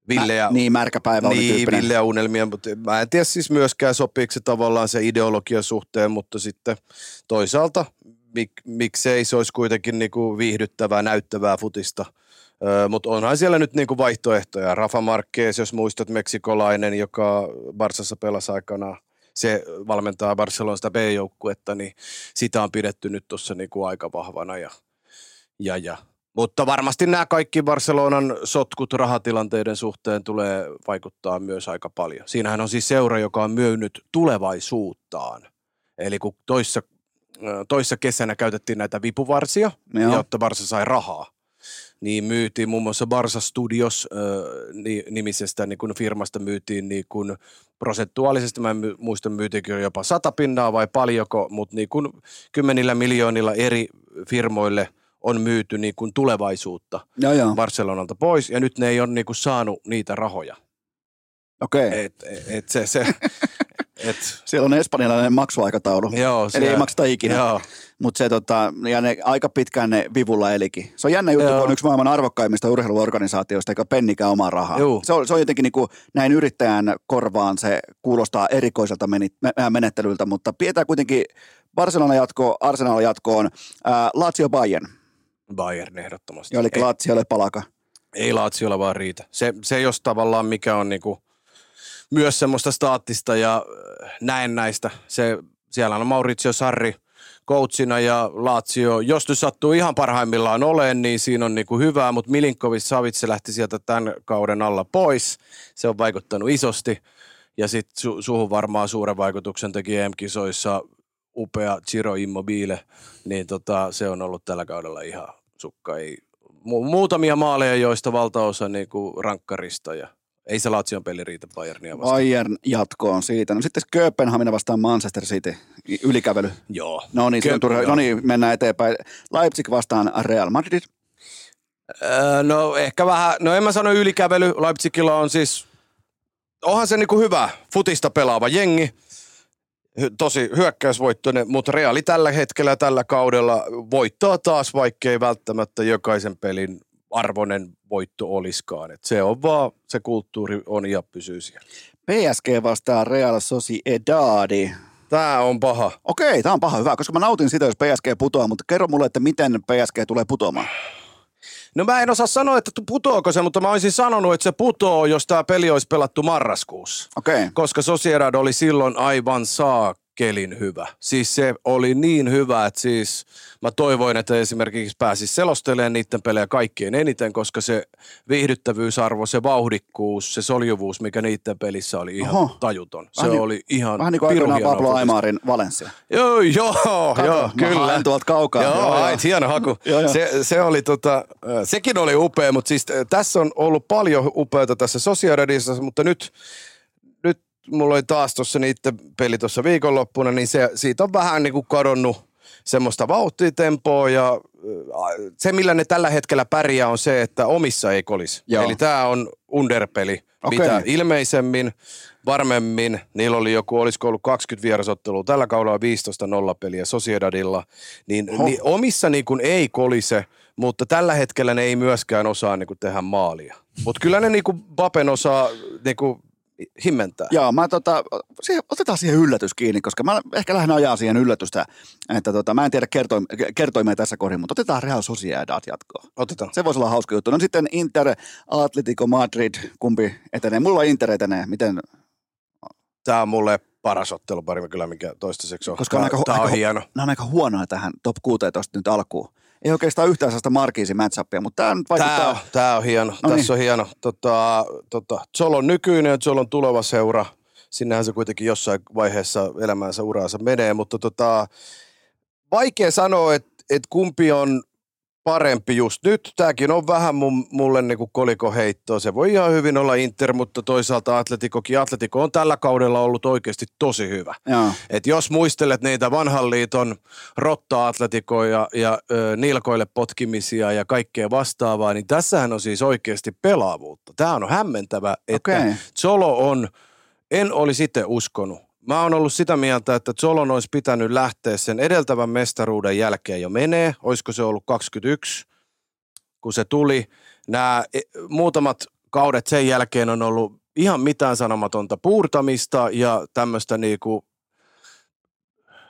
Ville ja, Mä, niin, märkä päivä niin, Ville ja unelmia, mutta mä en tiedä siis myöskään sopiiko se tavallaan se ideologian suhteen, mutta sitten toisaalta mik, miksei se olisi kuitenkin niin kuin viihdyttävää, näyttävää futista – mutta onhan siellä nyt niinku vaihtoehtoja. Rafa Marquez, jos muistat, meksikolainen, joka Barsassa pelasi aikana, se valmentaa Barcelonasta B-joukkuetta, niin sitä on pidetty nyt tuossa niinku aika vahvana. Ja, ja, ja. Mutta varmasti nämä kaikki Barcelonan sotkut rahatilanteiden suhteen tulee vaikuttaa myös aika paljon. Siinähän on siis seura, joka on myynyt tulevaisuuttaan. Eli kun toissa, toissa kesänä käytettiin näitä vipuvarsia, Joo. jotta Barsa sai rahaa niin myytiin muun muassa Barsa Studios äh, nimisestä niin kun firmasta myytiin niin kun prosentuaalisesti, mä en muista myytiinkö jopa sata pinnaa vai paljonko, mutta niin kun kymmenillä miljoonilla eri firmoille on myyty niin kun tulevaisuutta ja, ja. Barcelonalta pois ja nyt ne ei ole niin kun saanut niitä rahoja. Okei. Okay. Et, et se, se, et. Siellä on espanjalainen maksuaikataulu, Joo, eli ei makseta ikinä. Joo. Mutta se tota, ja ne aika pitkään ne vivulla elikin. Se on jännä juttu, kun on yksi maailman arvokkaimmista urheiluorganisaatioista, eikä pennikään omaa rahaa. Se on, se on jotenkin niin kuin, näin yrittäjän korvaan se kuulostaa erikoiselta menettelyltä, mutta pidetään kuitenkin Barcelona jatkoon, Arsenal jatkoon, ää, Lazio Bayern. Bayern ehdottomasti. Joo, eli Lazio ole palaka. Ei Laziolla vaan riitä. Se, se jos tavallaan mikä on niinku myös semmoista staattista ja näistä. Se, siellä on Maurizio Sarri – coachina ja Lazio, jos nyt sattuu ihan parhaimmillaan oleen, niin siinä on niinku hyvää, mutta Milinkovic Savitse lähti sieltä tämän kauden alla pois. Se on vaikuttanut isosti. Ja sitten su- suhun varmaan suuren vaikutuksen teki EM-kisoissa upea Ciro Immobile, niin tota, se on ollut tällä kaudella ihan sukka. Ei, mu- muutamia maaleja, joista valtaosa niinku rankkarista ja ei se Lazion peli riitä Bayernia vastaan. Bayern jatkoon siitä. No sitten Kööpenhamina vastaan Manchester City, ylikävely. Joo. No niin, Kööpen, turha, no niin, mennään eteenpäin. Leipzig vastaan Real Madrid. Öö, no ehkä vähän, no en mä sano ylikävely. Leipzigilla on siis onhan se niinku hyvä futista pelaava jengi, tosi hyökkäysvoittoinen, mutta Reali tällä hetkellä tällä kaudella voittaa taas, vaikkei välttämättä jokaisen pelin arvoinen voitto oliskaan. Et se on vaan, se kulttuuri on ja pysyy siellä. PSG vastaa Real Sociedad. Tää on paha. Okei, tämä on paha hyvä, koska mä nautin sitä, jos PSG putoaa, mutta kerro mulle, että miten PSG tulee putoamaan. No mä en osaa sanoa, että tu- putoako se, mutta mä olisin sanonut, että se putoo, jos tämä peli olisi pelattu marraskuussa. Okei. Koska Sociedad oli silloin aivan saakelin hyvä. Siis se oli niin hyvä, että siis mä toivoin, että esimerkiksi pääsis selostelemaan niiden pelejä kaikkein eniten, koska se viihdyttävyysarvo, se vauhdikkuus, se soljuvuus, mikä niiden pelissä oli ihan Oho. tajuton. Se Vähän niin- oli ihan Vähän niin kuin aikoinaan Pablo. Aimarin Valencia. Joo, joo, Kato, joo, kyllä. tuolta kaukaa. Joo, Joo. Ait, hieno haku. Joo, joo. Se, se oli tota, sekin oli upea, mutta siis tässä on ollut paljon upeata tässä Sociedadissa, mutta nyt mulla oli taas tuossa niiden peli tuossa viikonloppuna, niin se, siitä on vähän niin kuin kadonnut semmoista vauhtitempoa ja äh, se, millä ne tällä hetkellä pärjää on se, että omissa ei kolisi. Joo. Eli tämä on underpeli, Okei. mitä ilmeisemmin, varmemmin, niillä oli joku, olisiko ollut 20 vierasottelua, tällä kaudella 15 nollapeliä Sociedadilla, niin, Oho. niin omissa niin kuin ei kolise, mutta tällä hetkellä ne ei myöskään osaa niin kuin tehdä maalia. Mutta kyllä ne niin kuin Bapen osaa niin kuin himmentää. Joo, mä tota, siihen, otetaan siihen yllätys kiinni, koska mä ehkä lähden ajaa siihen yllätystä, että tota, mä en tiedä kertoi, kertoimia tässä kohdin, mutta otetaan Real Sociedad jatkoon. Otetaan. Se voisi olla hauska juttu. No sitten Inter, Atletico Madrid, kumpi etenee? Mulla Inter etenee, miten? Tämä on mulle paras ottelupari kyllä, mikä toistaiseksi on. Koska on Tää- aika, tää on aika, hieno. Nämä on aika huonoja tähän top 16 nyt alkuun. Ei oikeastaan yhtään sellaista markiisi matchupia, mutta tämä nyt vaikuttaa... Tämä on, tää on hieno. No Tässä on hieno. Tota, tota, Zolon nykyinen ja Zolon tuleva seura. Sinnehän se kuitenkin jossain vaiheessa elämäänsä uraansa menee, mutta tota, vaikea sanoa, että et kumpi on parempi just nyt. Tämäkin on vähän mun, mulle niinku kolikoheittoa. Se voi ihan hyvin olla Inter, mutta toisaalta Atleticokin. Atletico on tällä kaudella ollut oikeasti tosi hyvä. Joo. Et jos muistelet niitä vanhan liiton rotta-atletikoja ja ö, nilkoille potkimisia ja kaikkea vastaavaa, niin tässähän on siis oikeasti pelaavuutta. Tämä on hämmentävä, että Okei. Zolo on, en olisi itse uskonut. Mä oon ollut sitä mieltä, että Zolon olisi pitänyt lähteä sen edeltävän mestaruuden jälkeen jo menee. Olisiko se ollut 21, kun se tuli. Nämä e, muutamat kaudet sen jälkeen on ollut ihan mitään sanomatonta puurtamista ja tämmöistä niinku,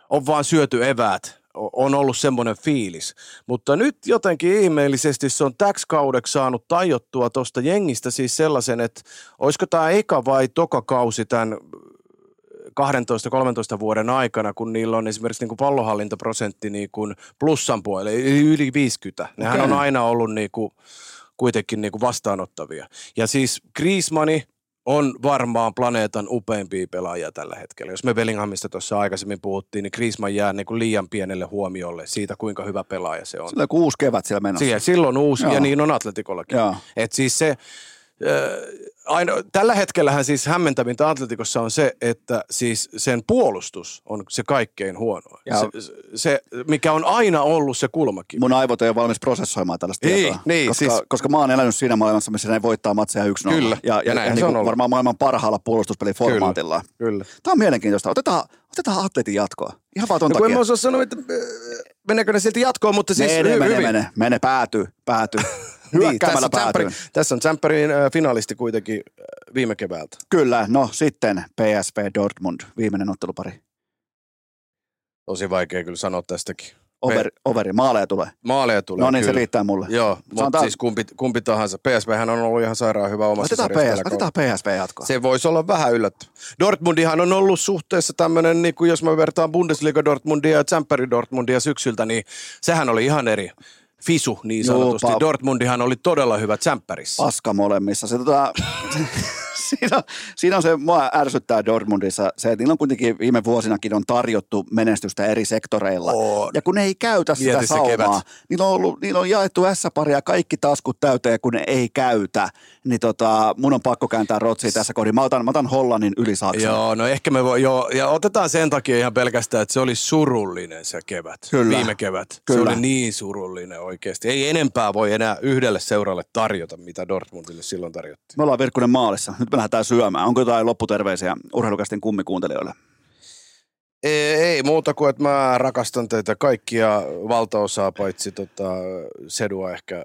on vaan syöty eväät. On ollut semmoinen fiilis. Mutta nyt jotenkin ihmeellisesti se on täksi kaudeksi saanut tajottua tuosta jengistä siis sellaisen, että olisiko tämä eka vai toka kausi tämän 12-13 vuoden aikana, kun niillä on esimerkiksi niin kuin pallohallintaprosentti niin kuin plussan puolelle, eli yli 50. Nehän on aina ollut niin kuin, kuitenkin niin kuin vastaanottavia. Ja siis Griezmanni on varmaan planeetan upeimpia pelaajia tällä hetkellä. Jos me Bellinghamista tuossa aikaisemmin puhuttiin, niin Griezmann jää niin kuin liian pienelle huomiolle siitä, kuinka hyvä pelaaja se on. Sillä on kuusi kevät siellä menossa. Siihen, silloin uusi, Joo. ja niin on Atletikollakin. Joo. Et siis se, aino, tällä hetkellähän siis hämmentävintä Atletikossa on se, että siis sen puolustus on se kaikkein huono. Se, se, mikä on aina ollut se kulmakivi. Mun aivot ei ole valmis prosessoimaan tällaista Niin, tietoa. niin, koska, siis- koska mä oon elänyt siinä maailmassa, missä ne voittaa matseja 1-0. Kyllä, ja, ja ja, ja niin kuin varmaan maailman parhaalla puolustuspeliformaatilla. Kyllä. Tämä on mielenkiintoista. Otetaan, otetaan atletin jatkoa. Ihan vaan ton No kun en takia. mä osaa sanoa, että ö, meneekö ne silti jatkoon, mutta siis mene, hy- mene, hyvin. mene, mene, päätyy, päätyy. Niin, Hyökkäämällä tässä, on. Tsemppärin- tässä on ö, finalisti kuitenkin viime keväältä. Kyllä, no sitten PSV Dortmund, viimeinen ottelupari. Tosi vaikea kyllä sanoa tästäkin. Over, overi, maaleja tulee. Maaleja tulee No niin, se kyllä. riittää mulle. Joo, mutta siis kumpi, kumpi tahansa. PSVhän on ollut ihan sairaan hyvä omassa Otetaan, sarjassa PS, otetaan PSV jatkoa. Se voisi olla vähän yllättävä. Dortmundihan on ollut suhteessa tämmöinen, niin kuin jos mä vertaan Bundesliga Dortmundia ja Tsemppäri Dortmundia syksyltä, niin sehän oli ihan eri fisu niin sanotusti. pa- Dortmundihan oli todella hyvä Tsemppärissä. Paska molemmissa. Se, tota, siinä, on, siinä on se, mua ärsyttää Dortmundissa se, että niillä on kuitenkin viime vuosinakin on tarjottu menestystä eri sektoreilla. On. Ja kun ne ei käytä sitä saumaa, kevät. niillä on, ollut, niillä on jaettu S-paria kaikki taskut täyteen, kun ne ei käytä. Niin tota, mun on pakko kääntää rotsia tässä kohdin. Mä otan, mä otan Hollannin yli Saksan. Joo, no ehkä me voi, joo, ja otetaan sen takia ihan pelkästään, että se oli surullinen se kevät, Kyllä. viime kevät. Kyllä. Se oli niin surullinen oikeasti. Ei enempää voi enää yhdelle seuralle tarjota, mitä Dortmundille silloin tarjottiin. Me ollaan Virkkunen maalissa. Nyt lähdetään syömään? Onko jotain lopputerveisiä urheilukästin kummikuuntelijoille? Ei, ei muuta kuin, että mä rakastan teitä kaikkia valtaosaa, paitsi tota, Sedua ehkä,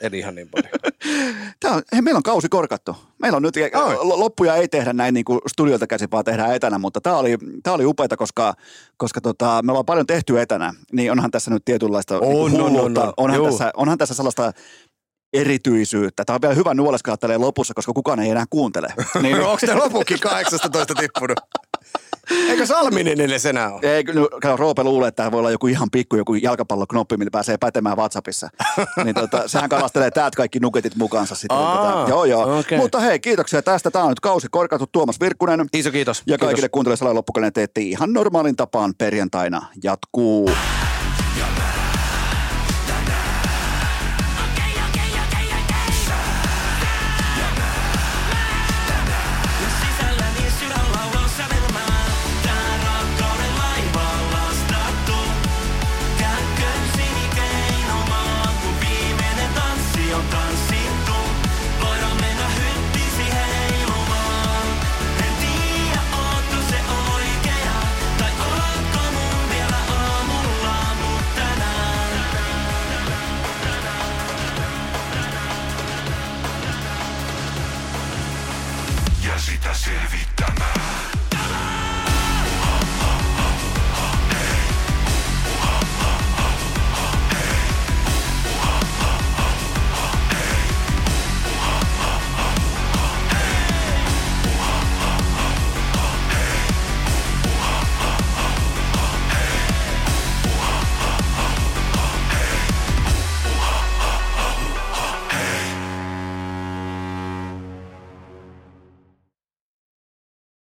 en ihan niin paljon. Tää on, hei, meillä on kausi korkattu. Meillä on nyt, Oi. loppuja ei tehdä näin niin kuin studiolta käsin, vaan tehdään etänä, mutta tämä oli, tää oli upeata, koska, koska tota, me ollaan paljon tehty etänä, niin onhan tässä nyt tietynlaista On, niin on, on, hulluutta. on. onhan, Juu. tässä, onhan tässä sellaista erityisyyttä. Tämä on vielä hyvä tälleen lopussa, koska kukaan ei enää kuuntele. Niin, No, onko te lopukin 18 tippunut? Eikö Salminen edes enää ole? Ei, kato, Roope luulee, että tämä voi olla joku ihan pikku joku jalkapalloknoppi, millä pääsee pätemään WhatsAppissa. niin tota, sehän kalastelee täältä kaikki nuketit mukaansa sitten. Aa, tota, joo, joo. okei. Mutta hei, kiitoksia tästä. Tämä on nyt kausi korkattu Tuomas Virkkunen. Iso kiitos. Ja kaikille Kiitos. kuuntelijoille loppukainen teette ihan normaalin tapaan perjantaina jatkuu.